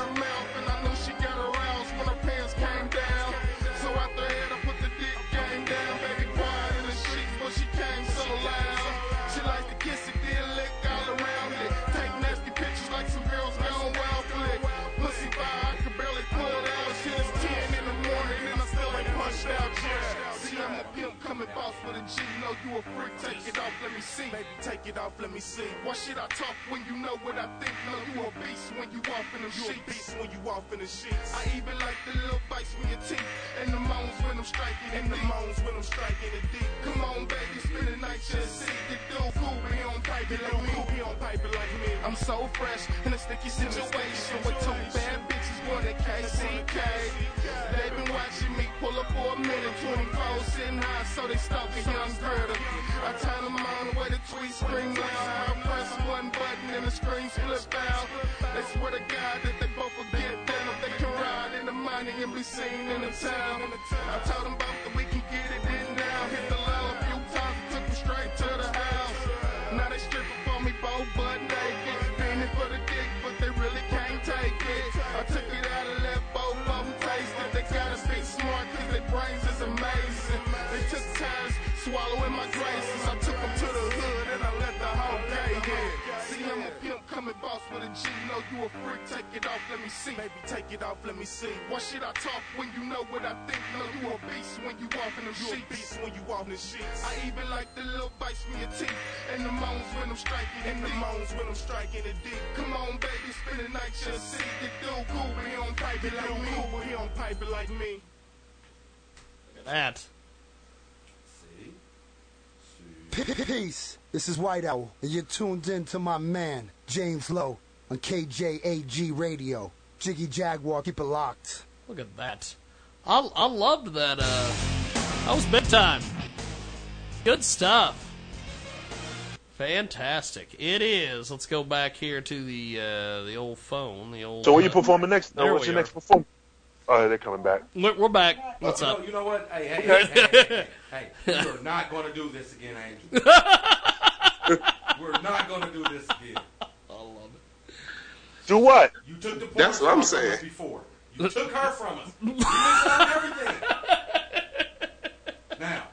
S25: coming boss with a G. Know you a freak, take it off, let me see. Baby, take it off, let me see. Why should I talk when you know what I think? Know you a beast when you off in them sheets. You a beast when you off in the sheets. I even like the little bites from your teeth. And the moans when I'm striking And the moans when I'm striking it deep. Come on, baby, spend the night, just see. Get through cool, he don't pipe it like me. Don't pipe it like me. I'm so fresh in a sticky situation with two bad bitches, one at KCK. They've been watching me pull up for a minute, 24 sitting high, so they stalk a young girl. I turn them on the way the tweet scream loud. I press one button and the screen flip out. They swear to God that they both will get down they can ride in the money and be seen in the town. I told them both that we swallowing my graces. I took them to the hood and I let the whole gay hit. See, I'm a pimp coming boss with a G. Know you a freak, take it off, let me see. Baby, take it off, let me see. Why should I talk when you know what I think? Know you a beast when you off in them sheets. A beast when you off in the sheets. I even like the little bites from your teeth. And the moans when I'm striking And the moans when I'm striking it deep. Come on, baby, spend the night, just see. Get through cool, but he don't pipe it like me. Cool, but he don't pipe it like me.
S1: Look at that.
S26: Peace. This is White Owl, and you're tuned in to my man, James Lowe, on KJAG Radio. Jiggy Jaguar, keep it locked.
S1: Look at that. I, I loved that. Uh, that was big time. Good stuff. Fantastic. It is. Let's go back here to the uh, the old phone. The old.
S16: So when you
S1: uh,
S16: performing next? No,
S1: there
S16: what's
S1: we
S16: your
S1: are.
S16: next performance? Oh, they're coming back.
S1: We're, we're back. What's
S8: Uh,
S1: up?
S8: you know what? Hey, hey, <laughs> hey, hey, hey, hey, hey. We're not going to do this again, Angel. <laughs> We're not going to do this again. I love it.
S16: Do what?
S8: You took the
S24: That's what I'm
S8: from us
S24: saying.
S8: Before you took her from us. <laughs> You missed out everything. Now,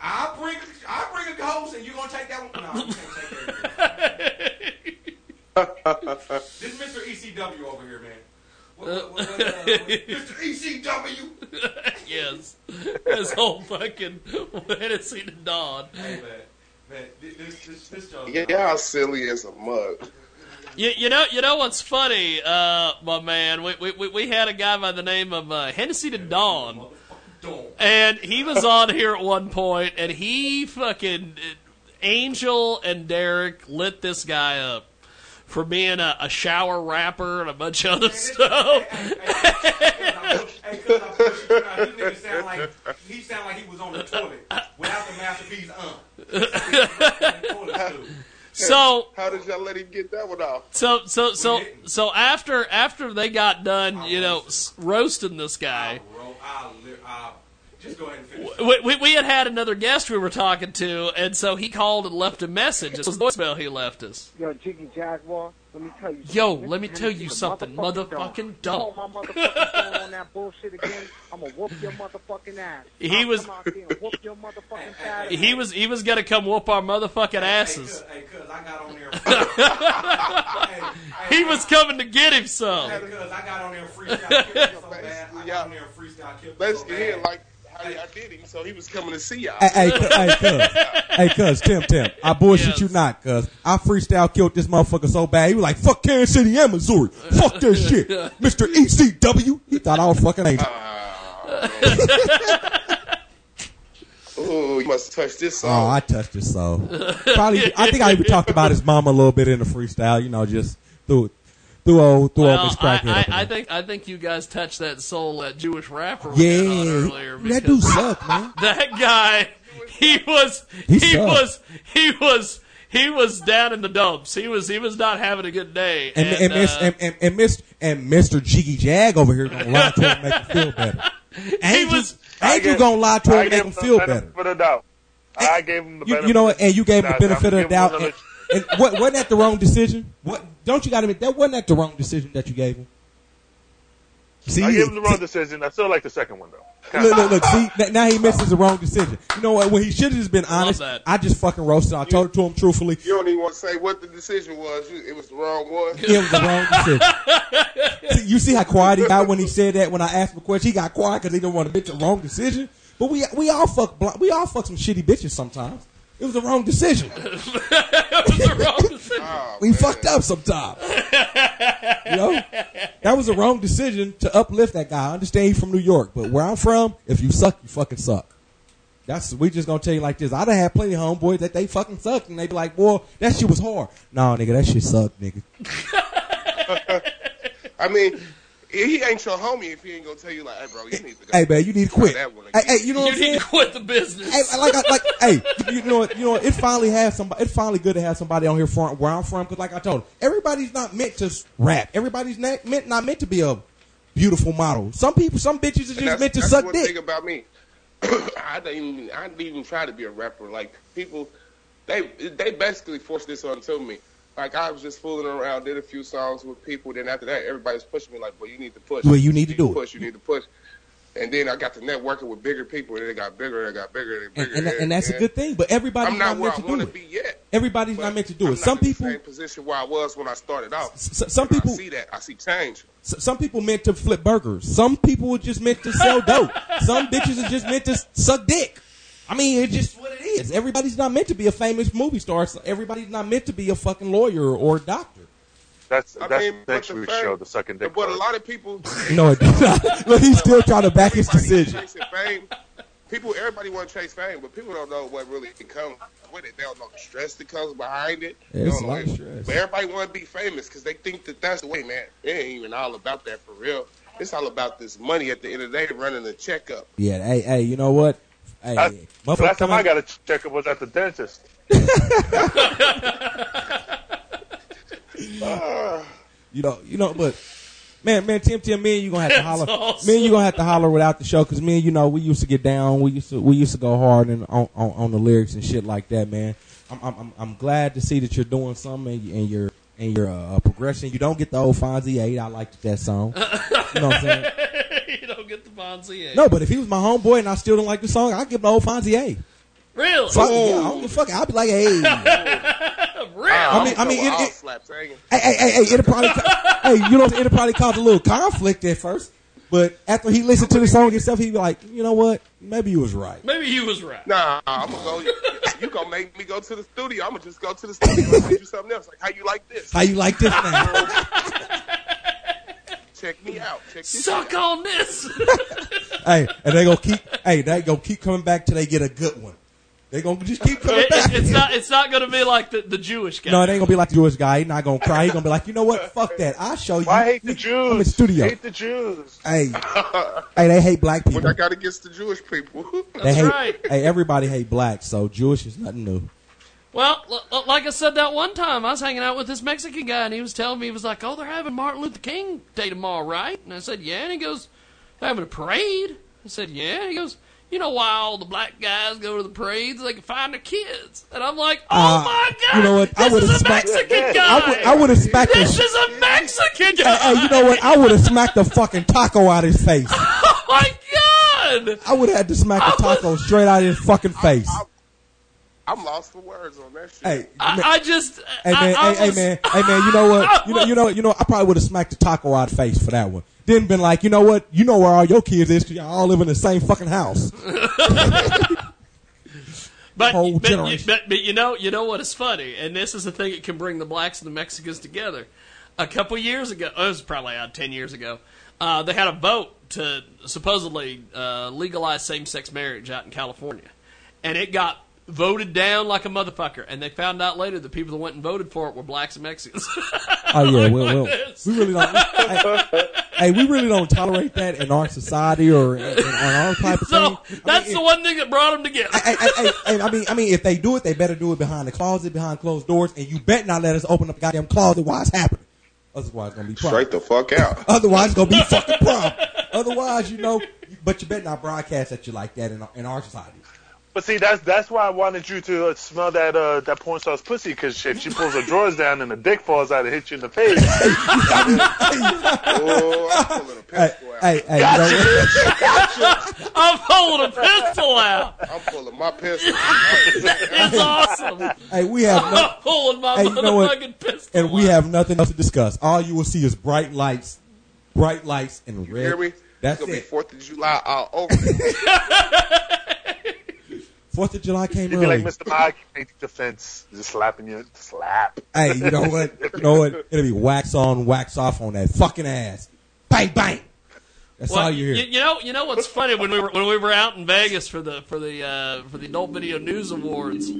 S8: I'll bring I'll bring a ghost, and you're gonna take that one. No, you can't take everything. this is Mr. ECW over here, man. <laughs> Mr. ECW. <laughs>
S1: yes. His whole fucking Hennessy to Dawn.
S8: Hey man, man, this this this joke.
S24: Yeah, y'all silly as a mug.
S1: You, you know, you know what's funny, uh, my man. We, we we had a guy by the name of uh, Hennessy to Dawn, and he was on here at one point, and he fucking Angel and Derek lit this guy up for being a, a shower rapper and a bunch of other stuff.
S8: Hey, cuz I pushed you out. Sound like he sound like he was on the toilet without the masterpiece on.
S1: So
S24: how did y'all let him get that one off?
S1: So so so so after after they got done, you know, roasting this guy.
S8: Li- I'll, just go ahead and finish.
S1: We, we, we had had another guest we were talking to, and so he called and left a message. It was the voicemail he left us.
S23: Yo, Jiggy Jaguar, let me tell you.
S1: Yo,
S23: something.
S1: let me tell you something, motherfucking
S23: Call
S1: dumb.
S23: my motherfucking on that bullshit again. I'm gonna whoop your motherfucking ass. <laughs>
S1: He
S23: I'll
S1: was-
S23: come out there and whoop your motherfucking fat
S1: He was he was gonna come whoop our motherfucking asses.
S8: Hey, cuz I got on there. <laughs>
S1: He was coming to get him some.
S8: Hey, cuz I got on there freestyle so bad. I got on there freestyle killed
S24: Let's
S8: so
S24: like how y'all did him, so he was coming to see y'all.
S8: Hey, hey, cuz, hey, cuz, <laughs> hey, cuz, Tim, Tim, I bullshit you not, cuz I freestyle killed this motherfucker so bad. He was like, "Fuck Kansas City and Missouri, fuck that <laughs> shit, Mister ECW." He thought I was fucking angel. <laughs>
S24: Oh, you must have touched this
S8: Oh. I touched his soul. Probably, I think I even talked about his mom a little bit in the freestyle. You know, just through, through old, through old
S1: Well,
S8: Miss Crackhead.
S1: I, I, I think I think you guys touched that soul that Jewish rapper we had on
S8: yeah,
S1: earlier.
S8: that dude sucked, man. <laughs>
S1: That guy, he was
S8: He
S1: he, was he was he was down in the dumps. He was he was not having a good day.
S8: And and, Miss,
S1: uh,
S8: and, and, and Miss and Mr. Jiggy Jag over here gonna lie to him and make him feel better. <laughs> Angel,
S16: I
S8: Angel
S16: gave-
S8: gonna lie to him
S16: I
S8: make him
S16: the
S8: feel
S16: benefit
S8: better.
S16: of the doubt. I gave him the
S8: You,
S16: benefit.
S8: you know what? And you gave him the benefit of the doubt.
S16: Another-
S8: And, and what, wasn't that the wrong decision? What? Don't you got to admit that wasn't that the wrong decision that you gave him? See,
S16: I gave him the wrong decision. I still like the second one though.
S8: Look, look, look. See, now he misses the wrong decision. You know what? When he should have just been honest,
S24: that.
S8: I just fucking roasted. him. I told it to him truthfully.
S24: You don't even want to say what the decision was. You, it was the wrong one.
S8: It was the wrong decision. <laughs> See, you see how quiet he got when he said that. When I asked him a question, he got quiet because he didn't want to bitch the wrong decision. But we we all fuck bl- we all fuck some shitty bitches sometimes. It was the wrong decision. <laughs> It was the wrong <laughs> decision. Oh, we fucked up sometimes. You know, that was the wrong decision to uplift that guy. I understand he's from New York, but where I'm from, if you suck, you fucking suck. That's we just gonna tell you like this. I done had plenty of homeboys that they fucking suck, and they be like, "Boy, that shit was hard." No, nigga, that shit sucked, nigga. <laughs>
S24: I mean, he ain't your homie if he ain't gonna tell you like, "Hey, bro, you need to go."
S8: Hey, man, you need to quit.
S24: That one
S8: Hey, hey, you know what I'm
S1: you need
S8: saying?
S1: to quit the business.
S8: Hey, like, I- like, hey, you know, what- you know, what? it finally has somebody. It's finally good to have somebody on here from where I'm from. Because, like I told, him, everybody's not meant to rap. Everybody's not meant not meant to be a beautiful model. Some people, some bitches are just
S24: And that's,
S8: meant to
S24: that's
S8: suck
S24: one
S8: dick.
S24: thing about me. <coughs> I didn't even I didn't even try to be a rapper. Like people, they they basically forced this onto me. Like I was just fooling around, did a few songs with people. Then after that, everybody's pushing me like, "Well, you need to push.
S8: Well, you need to do it."
S24: push. You need to push." And then I got to networking with bigger people, and it got bigger, and it got bigger, and
S8: And,
S24: bigger.
S8: and, that- and that's a good thing. But everybody's
S24: I'm not,
S8: not,
S24: where
S8: meant
S24: I
S8: to do
S24: to
S8: it.
S24: be yet.
S8: Everybody's not meant to do
S24: I'm
S8: it. Some people,
S24: the same position where I was when I started out.
S8: s- some
S24: And
S8: people-
S24: I see that. I see change.
S8: s- some people meant to flip burgers. Some people are just meant to sell dope. <laughs> Some bitches are just meant to suck dick. I mean, it's just what it is. Everybody's not meant to be a famous movie star. So everybody's not meant to be a fucking lawyer or a doctor.
S16: That's
S24: I
S16: that's
S24: mean, but
S16: next
S24: the
S16: week's
S24: fact-
S16: show, the second day.
S24: But a lot of people, <laughs>
S8: No, it Look, he's still trying to back his decision.
S24: chasing fame. People, everybody want to chase fame, but people don't know what really comes with it. They don't know the stress that comes behind it. They
S8: It's
S24: don't
S8: a lot of stress.
S24: But everybody want to be famous because they think that that's the way, man. It ain't even all about that for real. It's all about this money at the end of the day, running the checkup.
S8: Yeah, hey, hey, you know what? Hey,
S16: Last, last time I
S8: coming-
S16: got a checkup was at the dentist. <laughs>
S8: You know, you know, but man, man, Tim, Tim, me and you gonna have to holler.
S1: awesome.
S8: Me and you gonna have to holler without the show because me and you know we used to get down. We used to we used to go hard and on, on on the lyrics and shit like that, man. I'm I'm I'm, I'm glad to see that you're doing something and, you- and your and your uh, progression. You don't get the old Fonzie eight. I liked that song. You know what I'm saying? <laughs> <laughs>
S1: you don't get the Fonzie.
S8: No, but if he was my homeboy and I still don't like the song, I'd give him the old Fonzie A.
S1: Really?
S8: So I, yeah, I oh. don't give a fuck. I'd be like, hey, <laughs>
S1: really?
S8: Oh, I mean, I mean, it, it,
S24: slap Sagan.
S8: hey, hey, hey, hey, it'll probably, <laughs> hey, you know, it'll probably cause a little conflict at first, but after he listened to the song himself, he'd be like, you know what? Maybe you was right.
S1: Maybe he was right.
S24: Nah, I'm gonna go. You gonna make me go to the studio? I'm gonna just go to the studio and do something else. Like, how you like this?
S8: How you like this now?
S24: Check me out. Check this
S1: Suck
S24: out.
S1: on this. <laughs>
S8: hey, and they gonna keep, hey, they gonna keep coming back till they get a good one. They gonna just keep coming
S1: It-
S8: back.
S1: it's not. It's not going to be like the, the Jewish guy.
S8: No, it ain't gonna be like the Jewish guy. He's not gonna cry. He's gonna be like, you know what? Fuck that. I'll show you.
S16: I hate the Jews.
S8: I'm
S16: Jews?
S8: in the studio.
S16: Hate the Jews.
S8: Hey, <laughs> hey, they hate black people.
S24: What I got against the Jewish people? <laughs>
S8: They hate, Hey, everybody hate blacks, so Jewish is nothing new.
S1: Well, l- l- like I said that one time, I was hanging out with this Mexican guy, and he was telling me, he was like, "Oh, they're having Martin Luther King Day tomorrow, right?" And I said, "Yeah." And he goes, "They're having a parade." I said, "Yeah." And he goes, "You know why all the black guys go to the parades? They can find their kids." And I'm like, "Oh
S8: Uh,
S1: my god,
S8: you know what? I
S1: this
S8: would've
S1: is a
S8: smacked-
S1: Mexican guy.
S8: I would, I would have smacked
S1: this
S8: the.
S1: is a Mexican guy.
S8: hey, you know what? I would have smacked the fucking taco out of his face. <laughs>
S1: Oh my god!
S8: I would have had to smack the taco straight out of his fucking face.
S24: I'm lost for words on that shit.
S8: Hey,
S1: I, I just,
S8: Hey man,
S1: I, I
S8: hey, hey man, hey man, you know what? <laughs> You know, you know, you know. I probably would have smacked the taco out face for that one. Then been like, you know what? You know where all your kids is? 'cause y'all all live in the same fucking house. <laughs>
S1: But,
S8: whole
S1: but, you, but, but you know, you know what is funny, and this is the thing that can bring the blacks and the Mexicans together. A couple years ago, oh, it was probably uh, ten years ago, uh, they had a vote to supposedly uh, legalize same-sex marriage out in California, and it got voted down like a motherfucker. And they found out later the people that went and voted for it were blacks and Mexicans. <laughs>
S8: Oh yeah,
S1: Like
S8: well, well, <laughs>
S1: this.
S8: we really don't. hey, hey, we really don't tolerate that in our society or in, in our type of <laughs>
S1: so
S8: thing.
S1: that's the one thing that brought them together.
S8: Hey, hey, hey, hey, I mean, I mean, if they do it, they better do it behind the closet, behind closed doors, and you bet not let us open up the goddamn closet while it's happening. Otherwise, it's gonna be problem.
S24: Straight the fuck out.
S8: Otherwise, it's gonna be fucking problem. Otherwise, you know, but you better not broadcast that you like that in our, in our society.
S16: But see, that's that's why I wanted you to uh, smell that uh, that porn star's pussy because if she pulls her drawers down and the dick falls out and hits you in the face. <laughs>
S24: oh, I'm pulling a
S8: Hey,
S24: pistol out.
S8: hey, hey, you know?
S1: I'm pulling a pistol out.
S24: I'm pulling my pistol.
S1: It's awesome.
S8: Hey, we have no,
S1: I'm pulling my
S8: hey, you know what?
S1: pistol.
S8: and we have nothing else to discuss. All you will see is bright lights, bright lights, and
S24: You
S8: red.
S24: hear me?
S8: That's
S24: it's gonna
S8: it.
S24: be Fourth of July all over. <laughs> <laughs> it.
S8: Fourth of July came
S16: You'd be
S8: early.
S16: like Mr. Mike, take the fence, just slapping you, slap.
S8: Hey, you know what? You know what? It'll be wax on, wax off on that fucking ass. Bang, bang. That's
S1: Well,
S8: all you hear.
S1: You, you know, you know what's funny when we were when we were out in Vegas for the for the uh, for the Adult Video News Awards,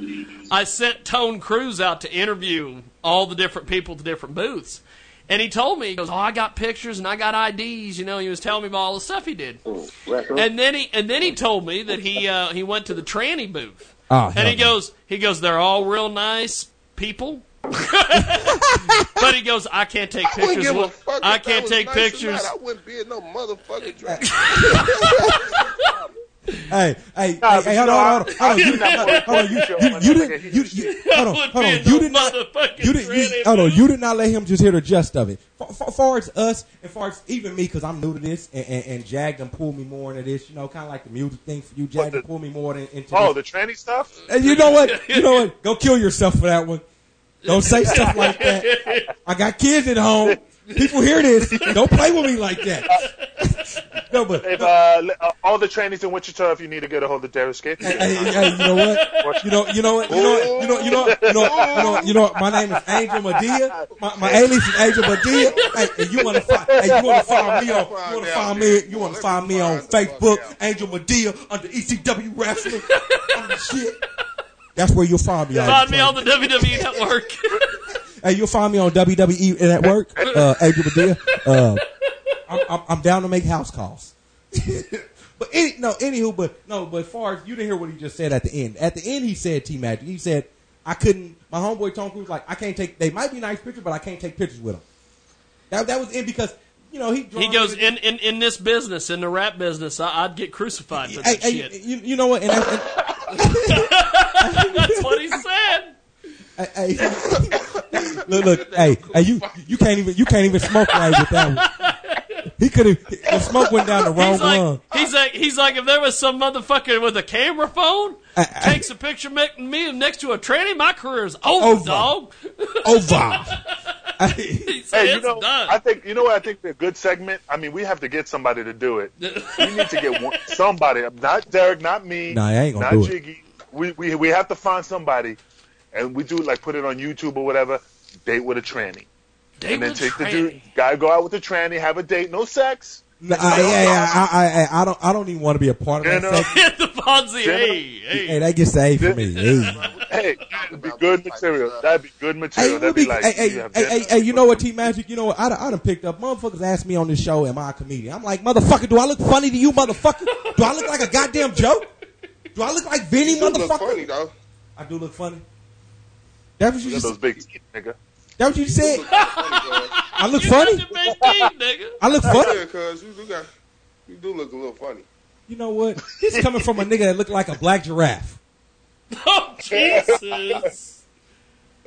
S1: I sent Tone Cruz out to interview all the different people at the different booths, and he told me he goes, "Oh, I got pictures and I got IDs." You know, he was telling me about all the stuff he did, and then he and then he told me that he uh, he went to the tranny booth,
S8: Oh,
S1: and he
S8: no.
S1: goes he goes they're all real nice people. <laughs> but he goes, I can't take
S24: I
S1: pictures.
S24: give a
S1: with-
S24: fuck.
S1: I can't take
S24: nice
S1: pictures.
S24: I wouldn't be in no motherfucking <laughs> drag. <laughs>
S8: Hey, hey,
S16: Nah,
S8: hey,
S16: but
S8: hey,
S16: you
S8: hold on, hold on, hold on, hold on, you, you, you didn't, you, you, hold on, hold on, you did not, you did, you, hold on, you did not let him just hear the gist of it. For, for, far as us, and far as even me, because I'm new to this, and, and, and Jag done pulled me more into this, you know, kind of like the music thing for you, Jag done pulled me more in, into
S16: Oh,
S8: this.
S16: the tranny stuff?
S8: And you know what? <laughs> You know what? Go kill yourself for that one. Don't say stuff like that. I got kids at home. People hear this. Don't play with me like that. <laughs> no, but
S16: If uh, uh, all the trannies in Wichita, if you need to get a hold of Derek Skate.
S8: hey, hey, hey, you know what? You know, you know what? You know what? You know, you know, you know, what? you know, you know. what? My name is Angel Medina. My, my alias is Angel Medina. Hey, and you want to find? Hey, you want to find me on? You want to find me? You want to find me on Facebook? Angel Medina under ECW Wrestling. I'm the shit. That's where you'll find me.
S1: Find me on the WWE Network. <laughs>
S8: Hey, you'll find me on WWE Network, uh, Adrian Medina. Uh, I'm, I'm, I'm down to make house calls. <laughs> but any, no, anywho, but no, but far as you didn't hear what he just said at the end. At the end, he said T Magic. He said I couldn't. My homeboy Tone Cruz like I can't take. They might be nice pictures, but I can't take pictures with them. That that was in because you know he
S1: He goes in, in in this business, in the rap business. I, I'd get crucified for
S8: Hey,
S1: that
S8: hey,
S1: shit.
S8: you, you know what? And, and, <laughs>
S1: That's what he said.
S8: Hey, hey, <laughs> look, look, hey, hey, you, you can't even, you can't even smoke right with that one. He could have, the smoke went down the wrong
S1: He's like,
S8: lung.
S1: he's like, he's like, if there was some motherfucker with a camera phone, takes a picture of me next to a tranny, my career is over,
S8: Over.
S1: dog.
S8: Over. <laughs>
S16: Hey, you know,
S1: done.
S16: I think you know what I think a good segment. I mean, we have to get somebody to do it. we need to get one, somebody, not Derek, not me,
S8: Nah, I ain't gonna
S16: not
S8: do it.
S16: Jiggy. We, we we have to find somebody, and we do like put it on YouTube or whatever. Date with a tranny,
S1: Date
S16: and then
S1: with
S16: take the dude, guy go out with the tranny, have a date, no sex.
S8: Nah, I, yeah, yeah, I, I, I, I don't, I don't even want to be a part of that.
S16: You know? <laughs>
S1: the Fonzie, hey, hey.
S8: Hey, that gets the A for me. Hey.
S16: Hey, that'd be good material. That'd be good material.
S8: it
S16: That'd be
S8: be,
S16: like,
S8: hey, hey, hey, hey, hey, you know what, T Magic? You know what? I, done- I done picked up. Motherfuckers ask me on this show, am I a comedian? I'm like, motherfucker, do I look funny to you, motherfucker? Do I look like a goddamn joke? Do I look like Vinny,
S24: You do look
S8: motherfucker?
S24: funny though.
S8: I do look funny. That's what you
S16: Look at
S8: just
S16: those big teeth, nigga.
S8: That what you said? I look
S1: You
S8: funny.
S1: got the big teeth, nigga.
S8: I look funny.
S24: Yeah, cuz you do got, you do look a little funny.
S8: You know what? This is coming from a nigga that looked like a black giraffe <laughs>
S1: Oh, Jesus.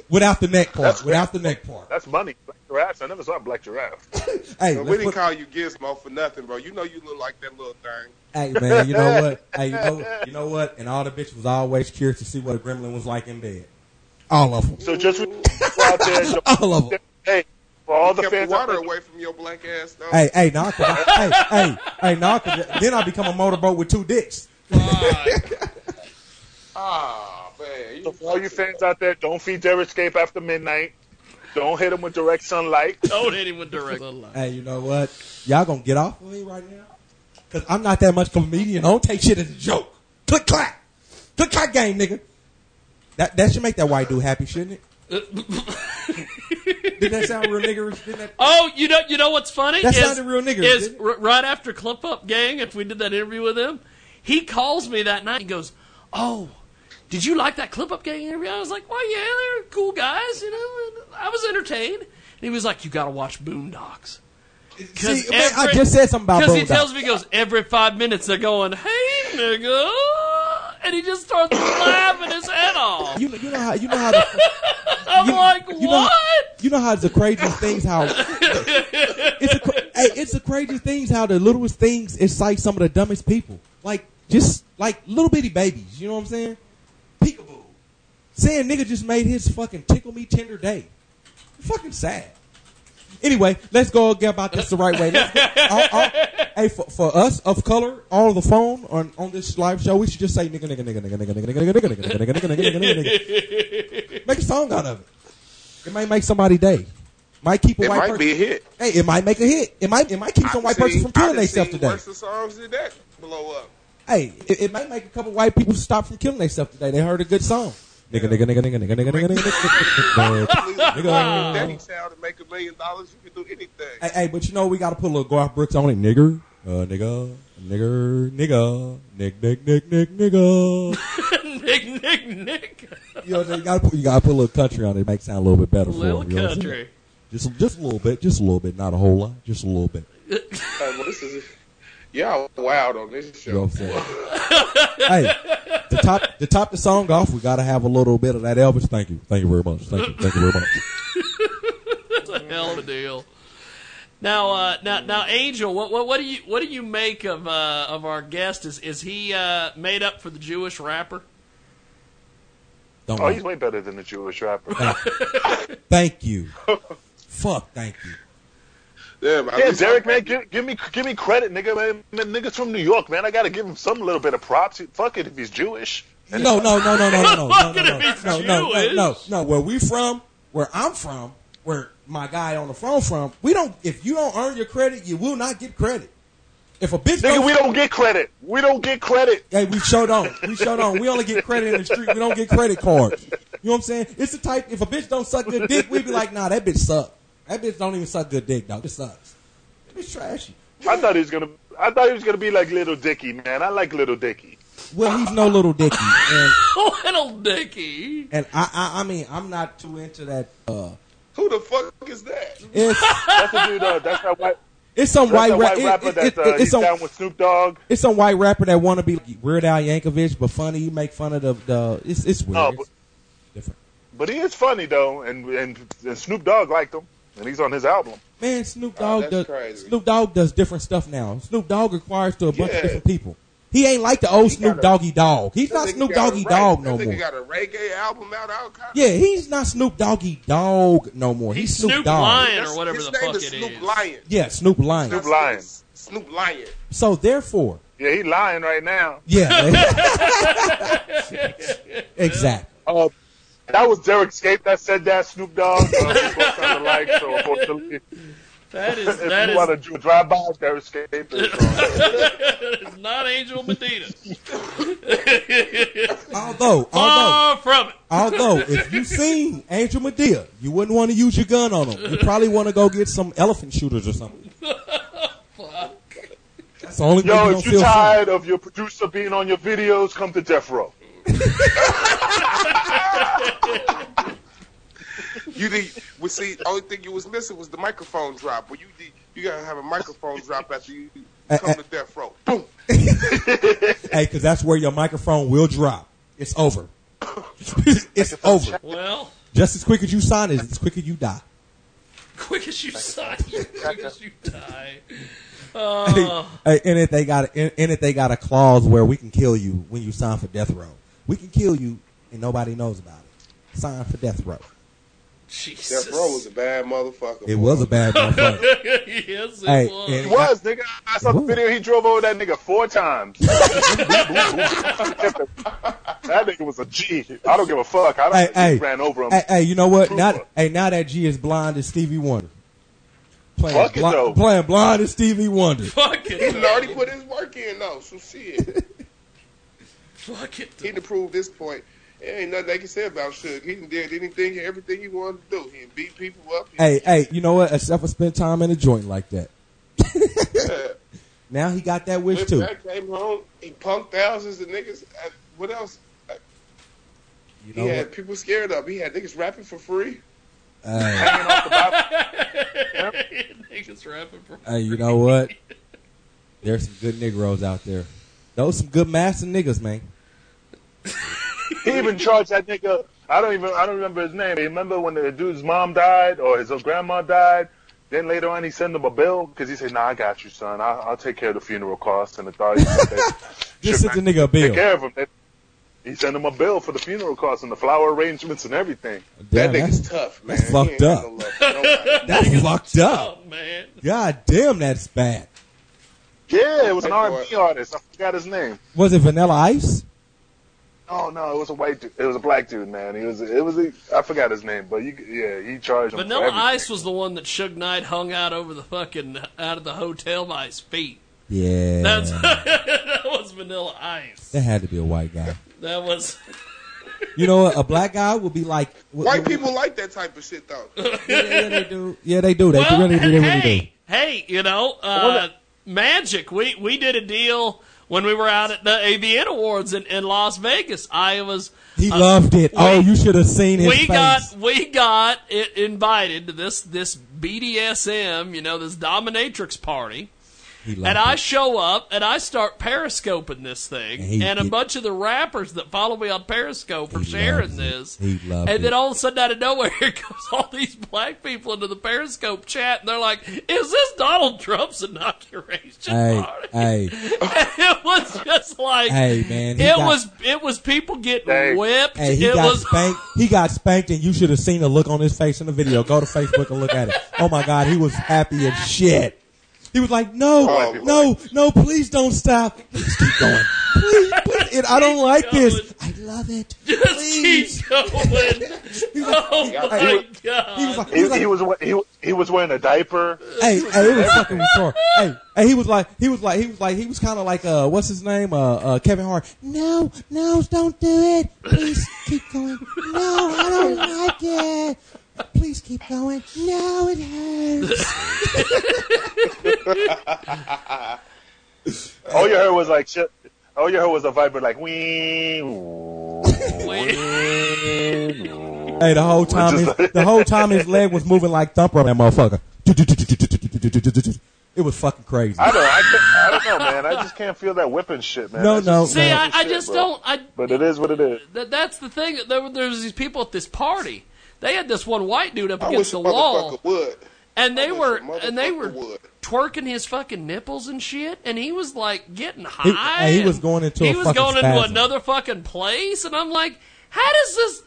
S8: without the neck part. Without the neck part.
S16: That's money. Black giraffes. I never saw a black giraffe. <laughs>
S8: Hey,
S24: But we didn't
S8: put-
S24: call you Gizmo for nothing, bro. You know you look like that little thing.
S8: Hey man, you know <laughs> what? Hey, you know, you know what? And all the bitch was always curious to see what a gremlin was like in bed. All of them.
S16: So just go out there. <laughs>
S8: All of them.
S16: Hey, for all
S24: You
S16: the
S24: kept
S16: fans
S24: the
S16: out
S24: water away from your black ass, though.
S8: Hey, hey, nah, 'cause I, hey, hey, hey, nah, 'cause then I become a motorboat with two dicks. <laughs>
S24: Ah, man.
S16: so for all you fans out there, don't feed their escape after midnight. Don't hit him with direct sunlight. <laughs>
S1: Don't hit him with direct sunlight.
S8: Hey, you know what? Y'all gonna get off of me right now? Cause I'm not that much comedian. I don't take shit as a joke. Click clack, click clack game, nigga. That that should make that white dude happy, shouldn't it? <laughs> Didn't that sound real niggerish? Didn't that?
S1: Oh, you know, you know what's funny?
S8: That
S1: is,
S8: sounded real nigger,
S1: Is
S8: didn't it?
S1: r- right after Clip Up Gang, if we did that interview with him, he calls me that night and goes, "Oh, did you like that Clip Up Gang interview?" I was like, "Well, yeah, they're cool guys, you know." and I was entertained. And he was like, "You got to watch Boondocks."
S8: See, man, I just said something about
S1: Because he tells me, he goes, every five minutes they're going, hey, nigga. And he just starts laughing his head off.
S8: You know, you know how you know how the, <laughs>
S1: I'm like,
S8: you know,
S1: what?
S8: you know how the craziest things how <laughs> it's a, hey, it's the craziest things how the littlest things excite some of the dumbest people. Like just like little bitty babies. You know what I'm saying? Peekaboo. Saying nigga just made his fucking tickle me tender day. Fucking sad. Anyway, let's go get about this the right way. Let's go- all- all- hey, for, for us of color on the phone on, on this live show, we should just say nigga, nigga, nigga, nigga, nigga, nigga, nigga, nigga, nigga, nigga, nigga, nigga, nigga, nigga, nigga, nigga. Make a song out of it. It might make somebody day. Might keep a
S24: It
S8: white
S24: might
S8: person.
S24: be a hit.
S8: Hey, it might make a hit. It might it might keep
S24: I
S8: some
S24: done
S8: white person
S24: seen-
S8: from
S24: I
S8: killing
S24: done
S8: themselves
S24: seen
S8: today.
S24: Worse songs than that blow up.
S8: Hey, it, it might make a couple white people stop from killing themselves today. They heard a good song. Nigga, nigga, nigga, nigga, nigga, nigga, nigga, nigga, nigga, nigga, <laughs>
S24: Daddy
S8: nigga.
S24: child to make a million dollars, you can do anything.
S8: Hey, hey, but you know we got to put a little Garth Brooks on it, nigger, uh, nigga, nigger, nigga, nick, nick, nick, nick, nigga. <laughs>
S1: Nick, Nick, Nick.
S8: You know, you got to put you got to put a little country on it. It makes it sound a little bit better for
S1: Little
S8: them. You know what I'm
S1: country.
S8: saying? Just just a little bit, just a little bit, not a whole lot, just a little bit. <laughs>
S24: Hey, well, this is y'all wild on this show.
S8: You know what <laughs> hey, to top to top the song off, we got to have a little bit of that Elvis. Thank you, thank you very much. Thank you, thank you very much.
S1: That's a hell of a deal. Now, uh, now, now, Angel, what, what, what do you, what do you make of, uh, of our guest? Is, is he uh, made up for the Jewish rapper?
S8: Don't
S16: Oh,
S8: lie.
S16: he's way better than the Jewish rapper.
S8: Thank you. <laughs> Fuck, thank you.
S24: Yeah,
S16: Yeah, Derek,
S24: I-
S16: man, give, give me give me credit, nigga. Man, man, niggas from New York, man. I gotta give him some little bit of props. Fuck it if he's Jewish.
S8: No, no, no, no, no, no, no, no, no, no, no, no, no, no, no. Where we from, where I'm from, where my guy on the phone from, we don't. If you don't earn your credit, you will not get credit. If a bitch
S16: Nigga, we don't get credit. We don't get credit.
S8: Hey, we sure don't. We sure don't. We only get credit in the street. We don't get credit cards. You know what I'm saying? It's the type. If a bitch don't suck good dick, we be like, nah, that bitch suck. That bitch don't even suck good dick, dog. It sucks. That bitch trashy.
S16: I thought he was gonna. I thought he was gonna be like Lil Dicky, man. I like Lil Dicky.
S8: Well, he's no little dicky, and <laughs>
S1: Lil Dicky.
S8: and I, I, I mean, I'm not too into that. uh
S24: Who the fuck is that?
S8: It's <laughs>
S16: That's the dude. Uh, that's that white.
S8: it's some
S16: That's
S8: white,
S16: that
S8: ra-
S16: white
S8: it-
S16: rapper
S8: it-
S16: that
S8: it-
S16: uh,
S8: it's
S16: he's
S8: some
S16: down with Snoop Dogg.
S8: it's some white rapper that want to be like Weird Al Yankovic, but funny. He make fun of the the. It's it's weird.
S16: Oh,
S8: It's
S16: but-
S8: different.
S16: But he is funny though, and and, and Snoop Dogg liked him, and he's on his album.
S8: Man, Snoop
S24: Oh,
S8: Dogg
S24: that's
S8: does
S24: crazy.
S8: Snoop Dogg does different stuff now. Snoop Dogg requires to a bunch
S24: Yeah.
S8: of different people. He ain't like the old Snoop Doggy Dogg. He's not Snoop
S24: got
S8: Doggy Dogg no more.
S24: nigga got a reggae album out. All kind
S8: Yeah, he's not Snoop Doggy Dogg no more. He's,
S1: He's
S8: Snoop,
S1: Snoop
S8: Dogg.
S1: Lion or whatever
S24: His
S1: the
S24: name
S1: fuck
S24: is
S1: it
S24: Snoop
S1: is.
S24: Lion.
S8: Yeah, Snoop Lion.
S16: Snoop Lion.
S24: Snoop Lion.
S8: So therefore,
S16: Yeah, he lying right now.
S8: yeah, <laughs> <laughs> exactly.
S16: Uh, that was Derek Scape that said that. Snoop Dogg. Uh, we both sound alike, so unfortunately,
S1: That is <laughs>
S16: if
S1: that
S16: you
S1: is
S16: want to do a drive by, Derek Scape. is <laughs> wrong.
S1: not Angel Medina.
S8: Although, although,
S1: Far from it.
S8: although, if you <laughs> seen Angel Medina, you wouldn't want to use your gun on him. You probably want to go get some elephant shooters or something. Fuck. That's the only
S16: Yo, if you're
S8: feel safe.
S16: tired of your producer being on your videos, come to Death Row.
S24: You need. Well, see, only thing you was missing was the microphone drop. But you need, you gotta have a microphone drop after you
S8: Uh,
S24: come
S8: uh,
S24: to death row. Boom. <laughs>
S8: Hey, because that's where your microphone will drop. It's over. <laughs> it's over.
S1: Well,
S8: Just as quick as you sign it, as quick as you die.
S1: quick as you sign, quick as you die. Uh,
S8: Hey, in it they got in, in it they got a clause where we can kill you when you sign for death row. We can kill you and nobody knows about it. Sign for death row.
S1: Jesus.
S24: Death row was a bad motherfucker.
S8: It was a bad <laughs> motherfucker.
S1: yes, it
S8: Hey,
S1: was.
S8: and-
S16: He was, nigga. I saw the video. He drove over that nigga four times. <laughs> that nigga was a G. I don't give a fuck. I don't
S8: Hey, hey,
S16: ran over him.
S8: hey, hey, you know what?
S16: Prove
S8: Now, hey, now that G is blind as Stevie Wonder. Playing,
S16: Fuck it,
S8: bli-
S16: though.
S8: playing blind as Stevie Wonder.
S1: Fuck it.
S24: done already put his work in though, so shit. <laughs>
S1: Fuck it.
S24: he done proved this point. There ain't nothing they can say about Suge. He did anything, everything he wanted to do. He beat people up. He
S8: Hey, hey, you know what? Except for spend time in a joint like that. <laughs> now he got that wish
S24: went
S8: too.
S24: back, came home. He punked thousands of niggas. Uh, What else? Uh,
S8: You
S24: he
S8: know
S24: had
S8: what?
S24: people scared of. him. He had niggas rapping for free.
S8: Hey,
S16: Hanging off the Bible. <laughs>
S1: Niggas rapping for
S8: hey, you know what? There's some good Negroes out there. Those some good master niggas, man. <laughs>
S16: He even charged that nigga. I don't even. I don't remember his name. Remember when the dude's mom died or his grandma died? Then later on, he sent him a bill because he said, "Nah, I got you, son. I'll, I'll take care of the funeral costs and the authorities." <laughs>
S8: Just sent the nigga a bill.
S16: Take care of him. Then He sent him a bill for the funeral costs and the flower arrangements and everything.
S8: Damn,
S24: that
S8: that's,
S24: nigga's tough, man.
S8: that's
S24: He <laughs>
S8: fucked up.
S24: no love for.
S8: That's fucked up.
S1: Man.
S8: God damn, that's bad.
S16: Yeah, it was an R&B artist. I forgot his name.
S8: Was it Vanilla Ice?
S16: Oh no, it was a white dude. It was a black dude, man. He was. It was. A, I forgot his name, but you, yeah, he charged him. for
S1: Vanilla. Ice was the one that Suge Knight hung out over the fucking out of the hotel by his feet.
S8: Yeah.
S1: That's <laughs> that was Vanilla Ice.
S8: that had to be a white guy.
S1: That was
S8: You know what? A black guy would be like.
S24: White people like that type of shit, though.
S8: Yeah, yeah, they do. Yeah, they do. They
S1: well,
S8: really do. They really do.
S1: hey, hey, you know, uh, Magic. We we did a deal when we were out at the AVN Awards in, in Las Vegas. I was
S8: He
S1: uh,
S8: loved it.
S1: we-
S8: oh, you should have seen his
S1: we
S8: face.
S1: got we got it invited to this this BDSM, you know, this dominatrix party.
S8: He loved
S1: And I show up and I start periscoping this thing,
S8: And he
S1: and a
S8: did-
S1: bunch of the rappers that follow me on Periscope are
S8: He
S1: sharing
S8: loves it.
S1: this.
S8: He loved
S1: and then all of a sudden, out of nowhere, <laughs> here comes all these black people into the Periscope chat, and they're like, "Is this Donald Trump's inauguration
S8: Hey,
S1: party?" <laughs>
S8: hey,
S1: it was just like,
S8: Hey, man, he
S1: it
S8: got-
S1: was it was people getting
S16: Hey.
S1: whipped.
S8: hey, he
S1: it
S8: got
S1: was <laughs>
S8: spanked. He got spanked, and you should have seen the look on his face in the video. Go to Facebook and look at it. Oh my God, he was happy as shit. He was like, "No,
S24: Oh,
S8: no, no! Please don't stop. Please keep <laughs> going. Please, please. It, I don't like this. I love it.
S1: just
S8: Please."
S1: keep going. oh my god!
S8: He was like, he
S16: He,
S8: was like,
S16: he was. wa- He, he was wearing a diaper.
S8: hey, hey, it was fucking retarded. Hey, hey, he was like, he was like, he was like, he was kind of like, uh, what's his name? Uh, uh, Kevin Hart. No, no, don't do it. Please keep going. No, I don't like it. Please keep going. No, it hurts.
S16: All you heard was like shit. All you heard was a viper like wee.
S8: Hey, the whole time, his, the whole time his leg was moving like Thumper, that motherfucker. It was fucking crazy.
S16: I don't. I, can't, I don't know, man. I just can't feel that whipping shit, man.
S8: No,
S16: That's
S8: no,
S1: See,
S8: no.
S1: I, I just
S16: bro.
S1: don't. I
S16: But it is what it is.
S1: that, that's the thing. There, were- there was these people at this party. They had this one white dude up
S24: I
S1: against
S24: wish a
S1: the wall,
S24: would.
S1: and they
S24: wish
S1: were
S24: a
S1: and they were
S24: would.
S1: twerking his fucking nipples and shit, and he was like getting
S8: He- uh,
S1: high.
S8: he was going into
S1: he
S8: a
S1: was
S8: fucking
S1: going into another fucking place, and I'm like, how does this?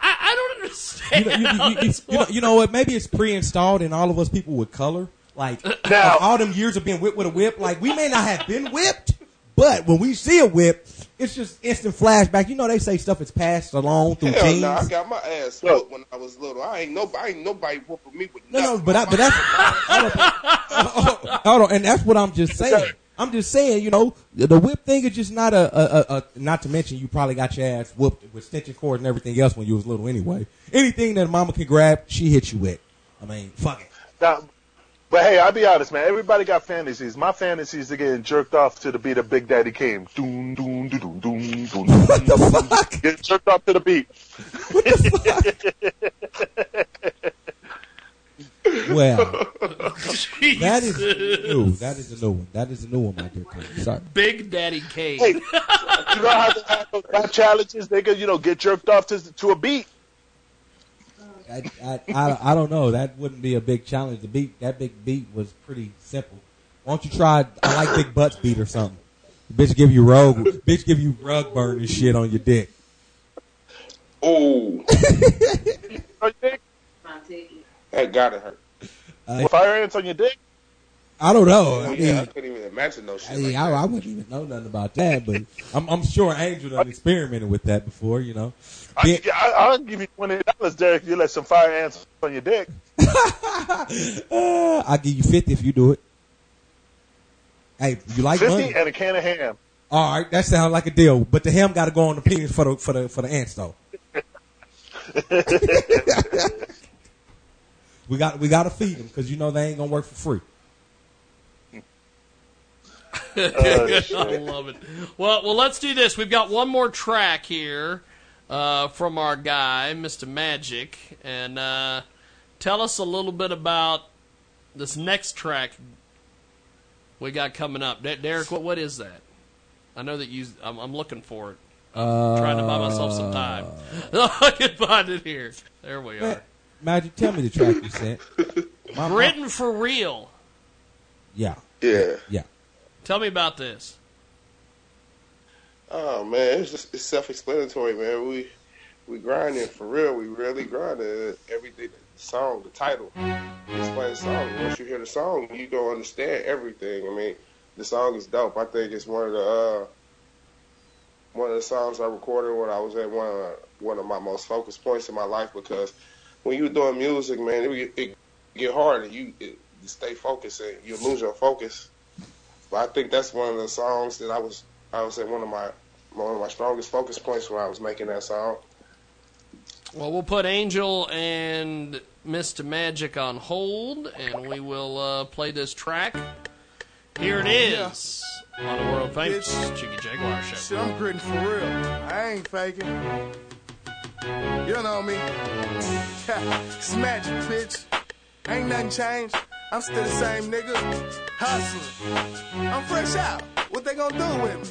S1: I, I don't understand.
S8: you, know, you,
S1: how
S8: you, you, you know, you know what? Maybe it's pre-installed and all of us people with color. Like
S16: Now-
S8: all them years of being whipped with a whip, like we may not have been whipped, but when we see a whip, it's just instant flashback. You know, they say stuff is passed along through
S24: Hell
S8: genes.
S24: no, I got my ass whooped when I was little. I ain't nobody, ain't nobody whooping me with
S8: No, no, but I, but that's hold on, hold on, and that's what I'm just saying. I'm just saying, you know, the whip thing is just not a, a, a, a not to mention you probably got your ass whooped with extension cords and everything else when you was little anyway. Anything that mama can grab, she hit you with. I mean, fuck it.
S16: Now, but hey, I'll be honest, man. Everybody got fantasies. My fantasies are getting jerked off to the beat of Big Daddy Kane. Doom, doom, doom, doom, doom. doom. What
S8: the fuck?
S16: Get jerked off to the beat. What the fuck? <laughs>
S8: Well, that is new. That is a new one. That is a new one, my dear Cody. Sorry.
S1: Big Daddy Kane.
S16: Hey, you know how they have those rap challenges? They could, you know, get jerked off to to a beat.
S8: I, I, I, I don't know. That wouldn't be a big challenge. The beat, that big beat was pretty simple. Why don't you try? I like big butts beat or something. Bitch give you rogue. bitch give you rug burn and shit on your dick.
S24: Oh, <laughs> that gotta hurt.
S8: Uh,
S16: Fire ants on your dick?
S8: I don't know. I mean,
S24: yeah, I couldn't even imagine no shit.
S8: I,
S24: like
S8: I. I wouldn't even know nothing about that, but I'm, I'm sure Angel done experimented with that before. You know.
S16: I, I, I'll give you twenty dollars, Derek. You let some fire ants on your dick. <laughs>
S8: Uh, I'll give you fifty if you do it. Hey, you like
S16: Fifty
S8: money?
S16: and a can of ham.
S8: All right, that sounds like a deal. But the ham got to go on the penis for the for the for the ants though. <laughs> we got we got to feed them because you know they ain't gonna work for free. <laughs>
S1: I love it. Well, well, let's do this. We've got one more track here uh, from our guy, Mr. Magic, and uh, tell us a little bit about this next track we got coming up. De- Derek, what what is that? I know that you. I'm, I'm looking for it. I'm trying to buy myself some time. <laughs> I can find it here. There we are.
S8: Magic, tell me the track you sent. My- <laughs> my-
S1: Written for real.
S8: yeah,
S24: Yeah.
S8: yeah.
S1: Tell me about this.
S24: Oh man, it's just it's self-explanatory, man. We we grinding for real. We really grinding everything. The song, the title, explain the song. Once you hear the song, you gonna understand everything. I mean, the song is dope. I think it's one of the uh, one of the songs I recorded when I was at one of, one of my most focused points in my life because when you're doing music, man, it, it get hard and you, it, you stay focused and you lose your focus. But I think that's one of the songs that I was I would say one of my one of my strongest focus points when I was making that song.
S1: Well, we'll put Angel and Mr. Magic on hold, and we will uh, play this track. Here it is on the world famous Jiggy Jaguar show.
S25: Shit, I'm gritting for real. I ain't faking. You know me. <laughs> it's magic, bitch. Ain't nothing changed. I'm still the same nigga. Hustling. I'm fresh out. What they gonna do with me?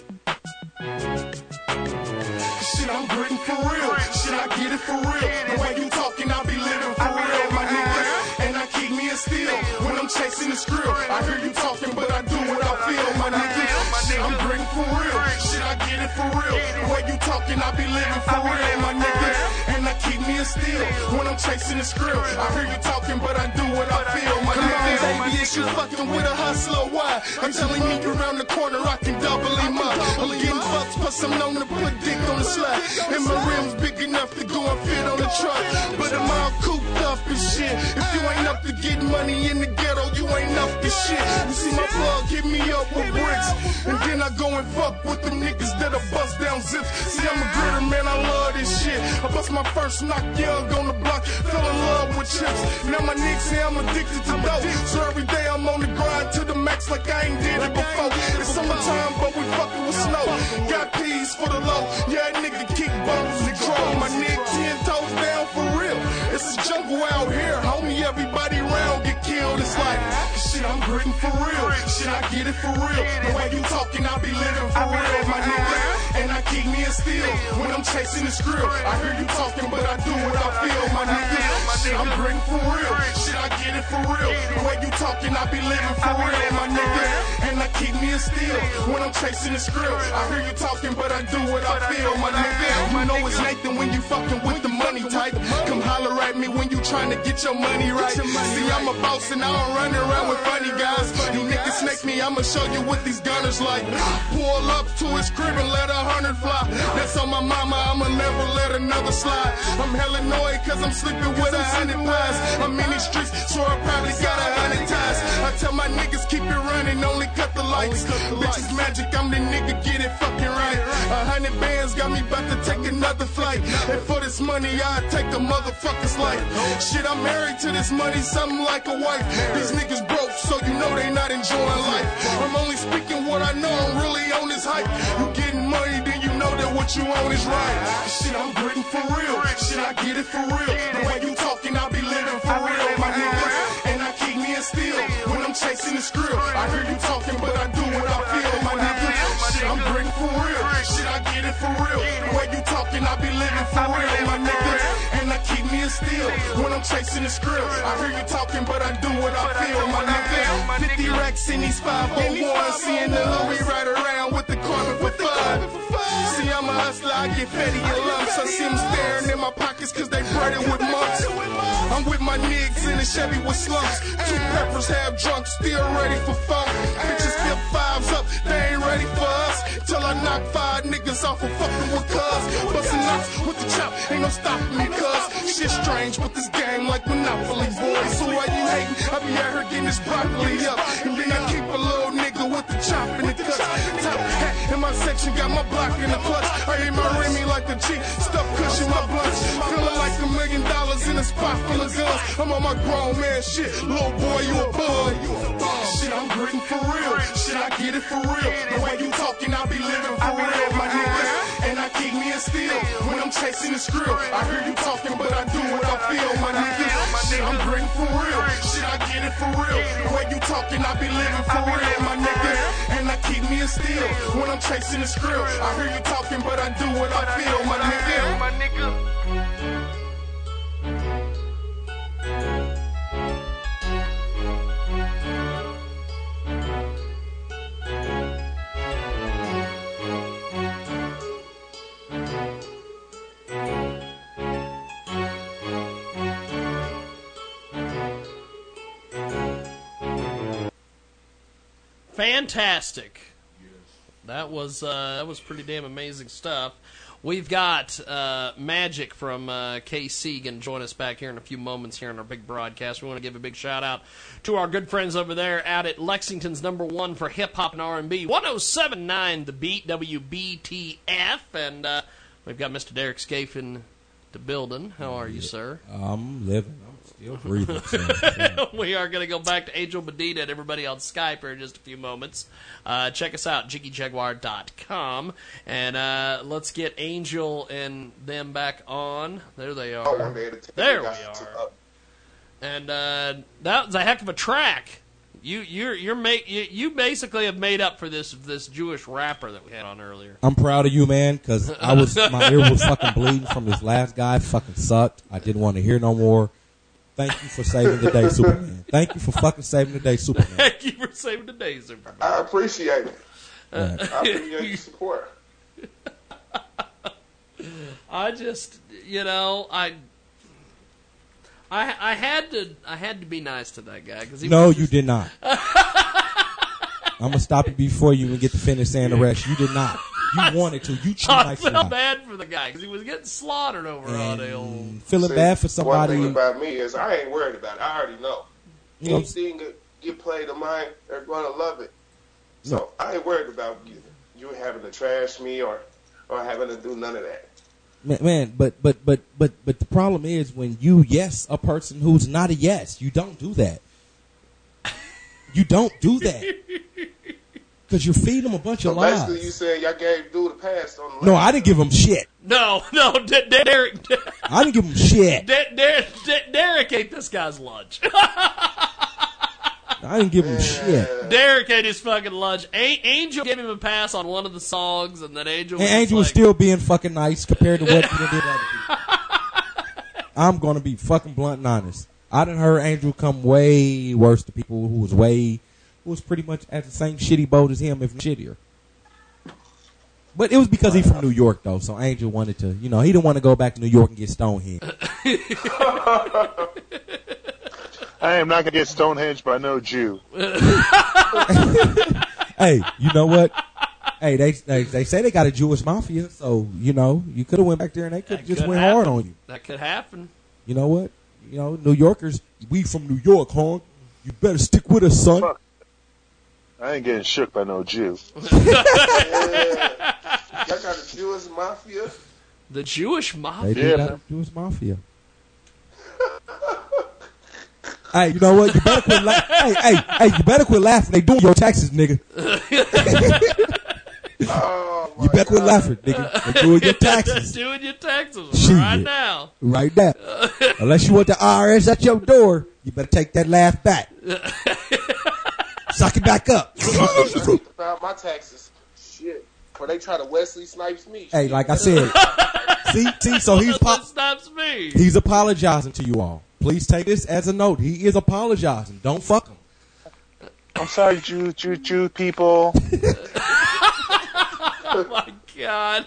S25: Shit, I'm gritting for real. Shit, I get it for real. The way you talking, I be living for real, my nigga. And I keep me a steal when I'm chasing the skrill. I hear you talking, but I do what I feel, my niggas. Shit, I'm gritting for real. Get it for real. The way you talking, I be living for real, my nigga. And I keep me a steal when I'm chasing the skrill. I hear you talking, but I do what I feel, my nigga. Come on, baby, is you fucking with a hustler? Why? I'm telling you, you around the corner, I can double him up. I'm getting fucked, plus I'm known to put dick on the slut. And my rims big enough to go and fit on the truck. But I'm all cooped up and shit. If you ain't up to get money in the ghetto, you ain't up to shit. You see my plug hit me up with bricks. And then I go and fuck with them niggas that'll bust down zips. See, I'm a gritter, man, I love this shit. I bust my first knock young on the block. Fell in love with chips. Now my niggas say I'm addicted to dope. So every day I'm on the grind to the max like I ain't did it before. It's summertime, but we fucking with snow. Got peas for the low. Yeah, nigga kick bumps and crow. My nigga ten toes down for real. It's a jungle out here, homie. Everybody around get killed. It's like I'm gritting for real. Shit, I get it for real. The way you talking, I be living for real, my nigga. and I keep me a steal when I'm chasing the script. I hear you talking, but I do what I feel, my nigga. Shit, I'm gritting for real. Shit, I get it for real. The way you talking, I be living for real, my nigga. And I keep me a steal when I'm chasing the script. I hear you talking, but I do what I feel, my nigga. You know it's Nathan when you fucking with the money type. Come holler at me when you trying to get your money right. See, I'm a boss and I don't run around with funny guys. You niggas snake me, I'ma show you what these gunners like. Pull up to his crib and let a hundred fly. That's on my mama, I'ma never let another slide. I'm hella annoyed cause I'm sleeping with a hundred pies. I'm in these streets, so I probably got a hundred ties. I tell my niggas keep it running, only cut the lights. Bitches magic, I'm the nigga, get it fucking right. A hundred bands got me about to take another flight. And for this money, I take a motherfucker's life. Shit, I'm married to this money, something like a wife. These niggas broke, so you know they not enjoying life. I'm only speaking what I know, I'm really on this hype. You getting money, then you know that what you own is right. Shit, I'm gritting for real. Shit, I get it for real. The way you talking, I be living for real, my nigga. And I keep me a steal when I'm chasing the skrill. I hear you talking, but I do what I feel, my nigga. Shit, I'm gritting for real. Shit, I get it for real. The way you talking, I be living for real, I keep me a steal when I'm chasing the script. I hear you talking, but I do what I feel, my nigga. 50 racks in these 501. Seeing the Louis right around with the corner for five. I'm a hustler, I get petty in lumps. I see them staring in my pockets cause they breaded with months. I'm with my niggas in a Chevy with slumps. Two peppers, half drunk, still ready for fun. Bitches flip fives up, they ain't ready for us. Till I knock five niggas off of fucking with cuz. Bustin' nuts with the chop, ain't no stopping me cuz. Shit strange with this game like Monopoly boys. So why you hating? I be out here getting this broccoli up. And then I keep a little nigga with the chop in the cuts. Top in my section, got my block in the clutch. I hit my Remy like a G, stuff cushion my blunts. Feeling like a million dollars in a spot full of guns. I'm on my grown man shit, little boy, you a bug. Shit, I'm gritting for real. Shit, I get it for real. The way you talking, I'll be living for real, my nigga. Keep me a steal when I'm chasing the skrill. I hear you talking, but I do what I feel, my nigga. Shit, I'm gritting for real. Shit, I get it for real. The way you talking, I be living for real, my nigga. And I keep me a steal when I'm chasing the skrill. I hear you talking, but I do what I feel, my nigga. My nigga.
S1: Fantastic. Yes. That was uh, that was pretty damn amazing stuff. We've got uh, Magic from uh, KC going to join us back here in a few moments here on our big broadcast. We want to give a big shout out to our good friends over there out at Lexington's number one for hip hop and R and B, 107.9 The Beat WBTF, and uh, we've got Mr. Derek Scaife in the building. How are you, sir?
S8: I'm living. I'm still breathing.
S1: we are going to go back to Angel Medina and everybody on Skype here in just a few moments. Uh, check us out, JiggyJaguar.com. And uh, let's get Angel and them back on. There they are.
S24: one day to take
S1: There
S24: you
S1: we are. And uh, that was a heck of a track. You you're you're make you, you basically have made up for this this Jewish rapper that we had on earlier.
S8: I'm proud of you, man, because I was my ear was <laughs> fucking bleeding from this last guy. Fucking sucked. I didn't want to hear no more. Thank you for saving the day, Superman. Thank you for fucking saving the day, Superman.
S1: Thank you for saving the day, Superman.
S24: I appreciate it.
S1: Uh,
S24: I appreciate your support. <laughs>
S1: I just, you know, I, I, I had to, I had to be nice to that guy because he
S8: No,
S1: was
S8: you did not. <laughs> I'm gonna stop you before you even get to finish saying the rest. You did not. You <laughs> wanted to. You too
S1: I felt
S8: not.
S1: bad for the guy because he was getting slaughtered over on the old.
S8: Feeling
S24: See,
S8: bad for somebody.
S24: One
S8: somebody.
S24: thing about me is I ain't worried about it. I already know.
S8: You know,
S24: Anything that get played of mine, they're gonna love it. So I ain't worried about you, you having to trash me or or having to do none of that.
S8: Man, man, but but but but but the problem is when you yes a person who's not a yes, you don't do that. You don't do that <laughs> because you feed them a bunch
S24: So
S8: of
S24: basically,
S8: lies.
S24: you said y'all gave dude a pass on the
S8: No, I didn't give him shit.
S1: No, no, D- D- Derek, <laughs>
S8: I didn't give him shit.
S1: D- Derek, D- Derek ate this guy's lunch.
S8: I <laughs> I didn't give him shit.
S1: Derek ate his fucking lunch. A- Angel gave him a pass on one of the songs, and then Angel.
S8: And
S1: was
S8: Angel was still being fucking nice compared to what he did to other people. <laughs> I'm gonna be fucking blunt and honest. I didn't heard Angel come way worse to people who was way, who was pretty much at the same shitty boat as him, if not shittier. But it was because he's from New York, though. So Angel wanted to, you know, he didn't want to go back to New York and get Stonehenge. <laughs>
S16: I am not gonna get Stonehenge by no Jew. <laughs>
S8: hey, you know what? Hey, they, they they say they got a Jewish mafia, so you know you could have went back there and they could just
S1: could
S8: went
S1: happen.
S8: hard on you.
S1: That could happen.
S8: You know what? You know, New Yorkers, we from New York, huh? You better stick with us, son.
S16: I ain't getting shook by no Jew. <laughs> <laughs>
S24: Y'all got a Jewish mafia?
S1: The Jewish
S8: They
S1: mafia.
S8: do got a Jewish mafia. <laughs> hey, you know what? You better quit. laughing. hey, hey, hey! You better quit laughing. They doing your taxes, nigga. you better quit laughing, nigga. They doing your taxes
S1: Doing your taxes
S8: Shit.
S1: right now.
S8: right now. Unless you want the IRS at your door, you better take that laugh back. Suck it back up. <laughs>
S24: About my taxes. Shit. Or they try to Wesley Snipes me.
S8: hey, like I said, <laughs> see, see. So he's po-
S1: stops me.
S8: he's apologizing to you all. Please take this as a note. He is apologizing. Don't fuck him.
S16: I'm sorry, Jew, Jew, Jew people. <laughs>
S1: Oh my god.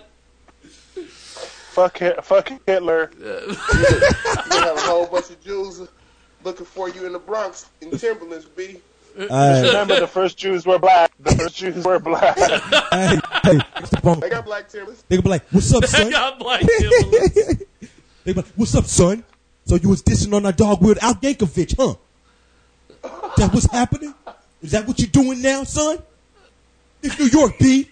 S16: fuck, Hit- fuck Hitler.
S24: You have a whole bunch of Jews looking for you in the Bronx in Timberlands, B.
S8: Hey.
S16: Remember, the first Jews were black. The first Jews were black.
S8: hey, hey, step on.
S24: They got black Timberlands.
S8: They gonna be like, "What's up, son?
S1: They got black Timberlands.
S8: They be like, <laughs> "What's up, son?" So you was dissing on our dog with Al Yankovic, huh? That was happening? Is that what you're doing now, son? It's New York, B.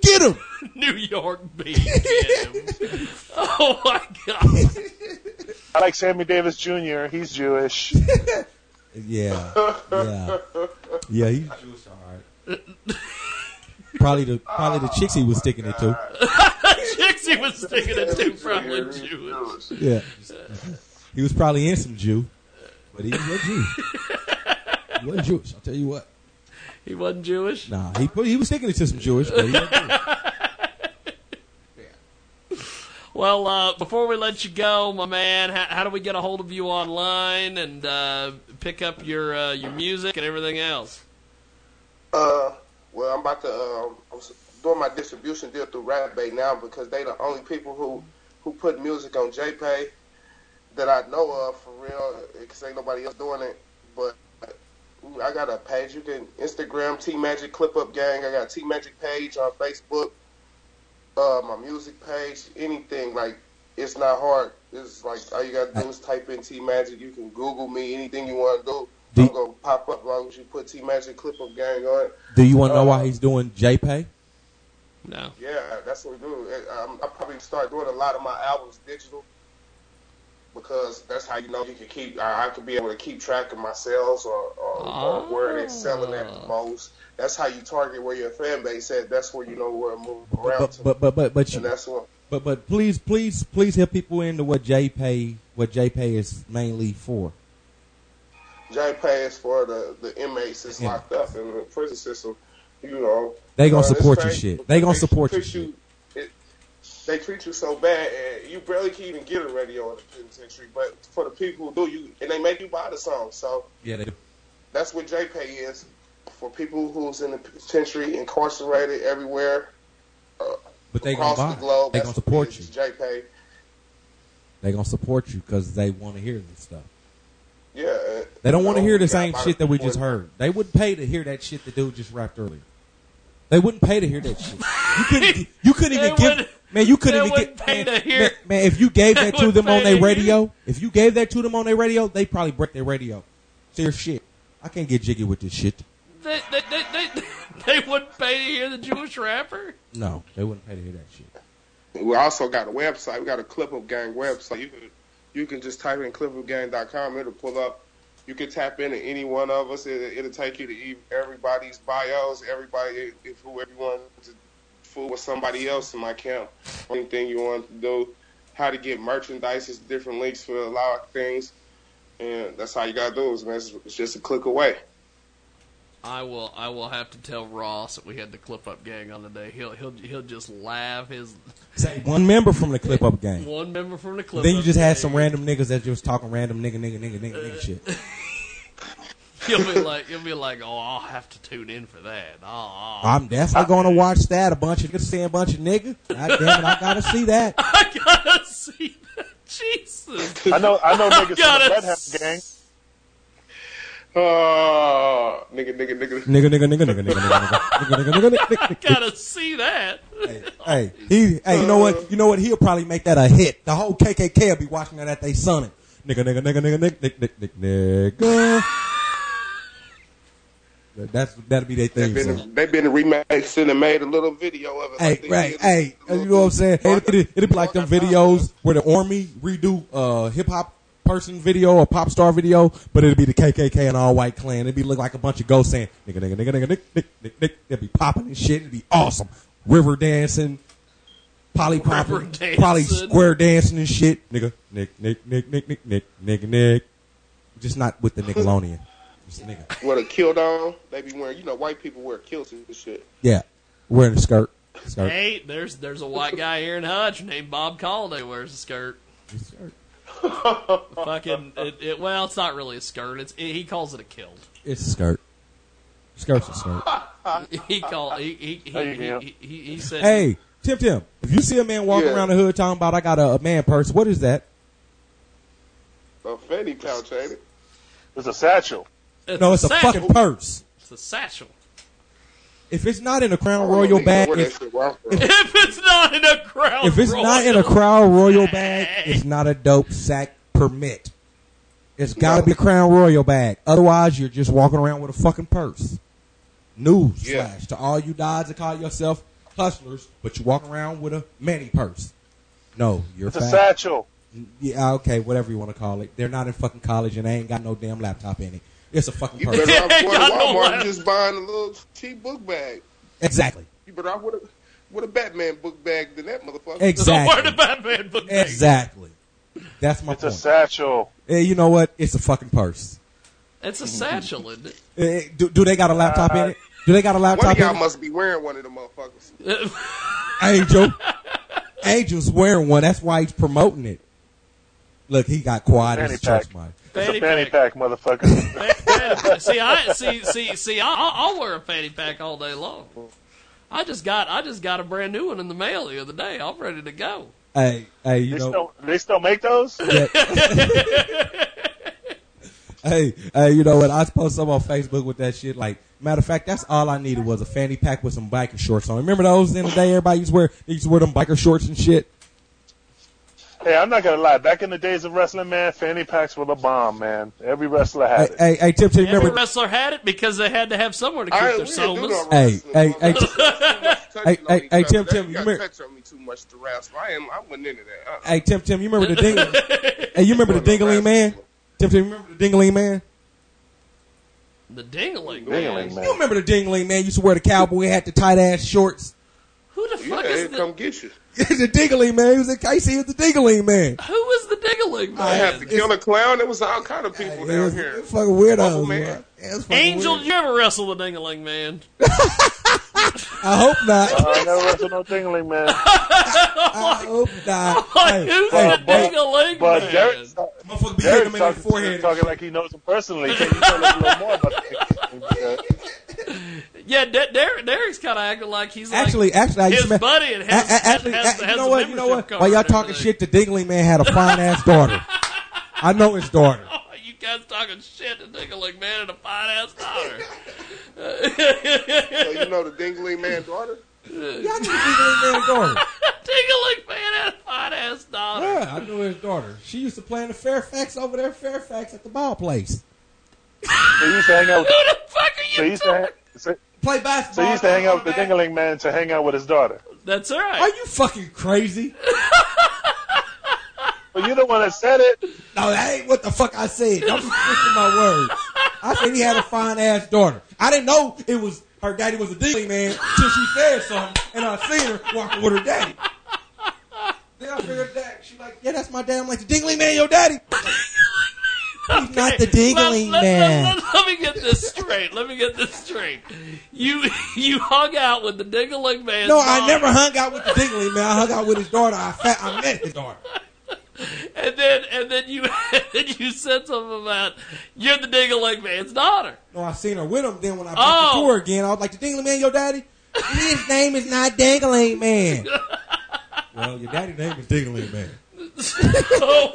S8: Get him. <laughs>
S1: New York beat him. Oh my god. <laughs>
S16: I like Sammy Davis Jr. He's Jewish.
S8: Yeah, yeah, yeah. He's Jewish. Probably the probably the chicks he was sticking it to. <laughs>
S1: Chicks he was sticking it to probably Jewish.
S8: Yeah, he was probably in some Jew, but he was a Jew. He wasn't Jewish. I'll tell you what.
S1: He wasn't Jewish.
S8: Nah, he he was sticking it to some Jewish, but he wasn't Jewish. <laughs>
S1: Well, uh, before we let you go, my man, how, how do we get a hold of you online and uh, pick up your uh, your music and everything else?
S24: Uh, well, I'm about to. Um, I'm doing my distribution deal through RapBay now because they the only people who who put music on JPay that I know of for real. Because ain't nobody else doing it. But I got a page. You can Instagram T Magic Clip Up Gang. I got T Magic page on Facebook. Uh, my music page, anything like it's not hard. It's like all you gotta do is type in T Magic. You can Google me, anything you want to do.
S8: Do-
S24: I'm gonna pop up as long as you put T Magic Clip Up Gang on.
S8: Do you want to know
S24: Uh,
S8: why he's doing JPay?
S1: No.
S24: Yeah, that's what we do. Um, I probably start doing a lot of my albums digital because that's how you know you can keep. I, I can be able to keep track of my sales or, or, or where they're selling at the most. That's how you target where your fan base at. That's where you know where to move around
S8: But
S24: to.
S8: but but but but you,
S24: that's what.
S8: but but please please please help people into what JPay what JPay is mainly for.
S24: J Pay is for the the inmates that's
S8: Yeah.
S24: locked up in the prison system. You know,
S8: They gonna
S24: Uh,
S8: support your shit. They gonna support your shit.
S24: you- it- They treat you so bad, and you barely can even get a radio in the penitentiary. But for the people who do, you and they make you buy the song. So
S8: Yeah, they do.
S24: that's what JPay is for people who's in the penitentiary, incarcerated everywhere
S8: But they
S24: across
S8: gonna
S24: the globe.
S8: They
S24: that's
S8: gonna support you.
S24: is, JPay.
S8: They gonna support you because they want to hear this stuff.
S24: Yeah. uh,
S8: They don't want to hear the same shit that we just heard. They wouldn't pay to hear that shit the dude just rapped earlier. They wouldn't pay to hear that shit. You couldn't. <laughs> You couldn't even give.
S1: wouldn't-
S8: Man, you couldn't even get.
S1: pay
S8: Man,
S1: to hear-
S8: man, man, if you gave <laughs> that to them on
S1: pay
S8: their
S1: to hear-
S8: radio, if you gave that to them on their radio, they probably break their radio. Serious shit. I can't get jiggy with this shit.
S1: They, they, they, they, <laughs> they wouldn't pay to hear the Jewish rapper?
S8: No, they wouldn't pay to hear that shit.
S24: We also got a website. We got a Clip Up Gang website. You can you can just type in clipupgang.com. It'll pull up. You can tap into any one of us. It, it'll take you to e- everybody's bios. Everybody, if whoever you want to fool with somebody else in my camp. Anything you want to do, how to get merchandise, is different links for a lot of things, and that's how you gotta do it. Man, it's, it's just a click away.
S1: I will. I will have to tell Ross that we had the clip up gang on today. He'll he'll he'll just laugh his
S8: Say one member from the clip up gang.
S1: one member from the clip.
S8: Then you
S1: up
S8: just had some random niggas that just talking random nigga nigga nigga nigga nigga shit. <laughs>
S1: He'll be like, he'll be like, oh, I'll have to tune in for that. Oh, oh.
S8: I'm definitely going to watch that. A bunch of niggas saying a bunch of niggas. God damn it, I gotta see that. <laughs>
S1: I gotta see that. Jesus.
S16: I know, I know niggas from the Red Hat gang.
S24: Oh, nigga, nigga, nigga.
S8: Nigga nigga nigga nigga nigga nigga nigga nigga nigga nigga nigga nigga.
S1: gotta see that.
S8: Hey, he, hey, you know what? You know what? He'll probably make that a hit. The whole KKK will be watching that at they son. Nigga, nigga, nigga, nigga, nigga, nigga, nigga, nigga, nigga. That's that'll be their thing.
S24: They
S8: thing.
S24: been
S8: song.
S24: they been remixing and made a little video of it.
S8: Hey,
S24: like
S8: right, hey, you know what I'm saying? Hey, it'll, it'll be like them videos where the army redo uh hip hop person video or pop star video, but it'll be the KKK and all white clan. It'll be look like a bunch of ghosts saying nigga, nigga, nigga, nigga, nigga, nigga, nigga, nigga. They'll be popping and shit. It'll be awesome. River dancing, poly popping,
S1: River
S8: probably
S1: dancing.
S8: square dancing and shit. Nigga, nick, nick, nick, nick, nick, nick, nick, nick. Just not with the Nickelodeon. Just nigga.
S24: What a kilt on? They be wearing, you know, white people wear kilts and shit.
S8: Yeah, wearing a skirt. Skirt.
S1: Hey, there's there's a white guy here in Hutch named Bob Colliday wears a skirt. <laughs> Fucking it, it, well, it's not really a skirt. It's it, he calls it a kilt.
S8: It's a skirt. Skirt's a skirt. <laughs>
S1: he call he he he, he, he, he, he said
S8: Hey, Tim Tim, if you see a man walking
S24: Yeah.
S8: around the hood talking about I got a, a man purse, what is that?
S24: A fanny pouch, ain't it?
S16: It's a satchel.
S8: no, it's a
S1: satchel.
S8: fucking purse.
S1: It's a satchel.
S8: If it's not in a Crown Royal bag,
S24: where
S8: if,
S24: shit wrong <laughs> from.
S1: If it's not in a crown,
S8: if it's not in a Crown Royal bag, it's not a dope sack permit. It's got to be a Crown Royal bag. Otherwise, you're just walking around with a fucking purse. News
S24: Yeah.
S8: flash to all you guys that call yourself hustlers, but you walk around with a mani purse. No, you're
S16: It's a satchel.
S8: Yeah, okay, whatever you want to call it. They're not in fucking college and they ain't got no damn laptop in it. It's a fucking
S24: You
S8: purse.
S24: better off going to <laughs> Walmart and just buying a little cheap book bag.
S8: Exactly.
S24: You better off with a with a Batman book bag than that motherfucker.
S1: Don't wear
S8: Exactly.
S1: the Batman book. bag.
S8: Exactly. That's my
S16: It's a satchel.
S8: Hey, you know what? It's a fucking purse.
S1: It's a satchel, isn't it?
S8: Eh, do, do they got a laptop in it? Do they got a
S24: One
S8: laptop
S24: of y'all
S8: in it?
S24: must be wearing one of them motherfuckers. <laughs>
S8: Angel. Angel's wearing one. That's why he's promoting it. Look, he got quiet as a church
S16: pack.
S8: Mic.
S16: It's
S1: Fanny
S16: a fanny
S1: pack.
S16: pack, motherfucker.
S1: see, I see, see, see. I, I'll wear a fanny pack all day long. I just got, I just got a brand new one in the mail the other day. I'm ready to go.
S8: Hey, hey, you
S16: they
S8: know.
S16: still they still make those? <laughs>
S8: Hey, hey, you know what? I posted something on Facebook with that shit. Like, matter of fact, that's all I needed was a fanny pack with some biker shorts on. Remember those in the day? Everybody used to wear, used to wear them biker shorts and shit.
S16: Hey, I'm not gonna lie. Back in the days of wrestling, man, fanny packs were the bomb, man. Every wrestler
S8: Hey,
S16: had it.
S8: hey, hey, Tim, Tim, remember?
S1: Every
S8: remember?
S1: wrestler had it because they had to have somewhere to keep
S24: I
S1: their
S24: ain't we ain't do
S1: somas.
S24: no
S8: Hey, hey, hey,
S24: Too much touching
S8: hey, hey, hey. Tim, Tim,
S24: you
S8: you remember-
S24: touch on me too much to wrestle. I am. I wasn't into that. Uh-uh.
S8: Hey, Tim, Tim, you remember the ding? <laughs> hey, you remember the Dingaling Man? Tim, Tim, you remember the Dingaling Man?
S1: The dingling.
S16: Dingling,
S8: You
S16: man.
S8: remember the Dingaling Man? Used to wear the cowboy hat, the tight ass shorts.
S1: Who the fuck
S24: they
S1: is the?
S24: come get you.
S8: The Dingaling Man. He was in KC. Is the Dingaling Man.
S1: Who was the Diggling Man?
S24: I have to kill a clown. It was all kind of people
S8: It
S24: down
S8: was,
S24: here.
S8: it was fucking weirdos.
S24: Bubble
S8: man.
S24: Man.
S8: Fucking
S1: Angel,
S8: weird.
S1: did you ever wrestle the dingling man? <laughs> <laughs>
S8: I hope not.
S16: Uh, I never wrestled no dingling, man. <laughs>
S8: I hope not.
S1: Like,
S8: Hey,
S1: who's
S8: hey,
S1: the dingling
S16: But
S1: man?
S16: Derek,
S8: Motherfucker be hitting
S16: Derek
S8: him in the
S16: talking,
S8: forehead.
S16: talking like he knows him personally. Can you tell us a little more about that? <laughs>
S1: Yeah, De- Derek, Derek's kind of acting like he's like
S8: Actually, actually,
S1: his
S8: to
S1: buddy and
S8: A-
S1: has,
S8: a- actually,
S1: has,
S8: a-
S1: has
S8: you know what? You know what?
S1: card
S8: While y'all talking shit, the Dingley man had a <laughs> fine ass daughter. I know his daughter. <laughs>
S1: Oh, you guys talking shit to Dingley man and a fine ass daughter.
S24: So you know the Dingley Man daughter?
S8: Y'all know the Dingling man daughter.
S1: dingling man and a fine ass daughter.
S8: Yeah, I know his daughter. She used to play in the Fairfax over there, Fairfax at the ball place.
S16: So you used to hang out. <laughs>
S1: Who the fuck are you?
S16: you used to hang, so,
S8: Play
S16: so
S8: basketball.
S16: you used to hang out with the
S8: back.
S16: dingling man to hang out with his daughter.
S1: That's all
S8: Are you fucking crazy? <laughs>
S16: But you're the one that said it.
S8: No, that ain't what the fuck I said. Don't be twisting my words. I said he had a fine ass daughter. I didn't know it was her daddy was a Dingling man till she said something, and I seen her walking with her daddy. Then I figured that she like, yeah, that's my dad. I'm like, the Dingling man, your daddy. <laughs> He's not the dingling
S1: let,
S8: man.
S1: Let, let, let me get this straight. Let me get this straight. You <laughs> you hung out with the Dingling man.
S8: No, I never hung out with the dingling man. I hung out with his daughter. I, fa- I met his daughter. <laughs>
S1: And then and then you <laughs> and then you said something about you're the Dingling man's daughter.
S8: No, I seen her with him. Then when I
S1: Oh.
S8: to her again, I was like, "The dingling man, your daddy? His name is not dingling man." well, your daddy's name is dingling man.
S1: so,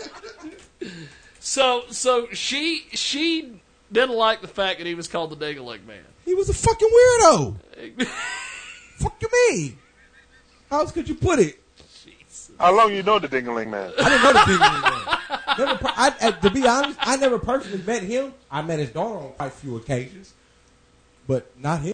S1: so so she she didn't like the fact that he was called the Dingling man.
S8: He was a fucking weirdo. <laughs> Fuck you mean? How else could you put it?
S16: How long you know the Dingaling Man?
S8: I didn't know the dingling man. Never, per- I, I, to be honest, I never personally met him. I met his daughter on quite a few occasions, but not him.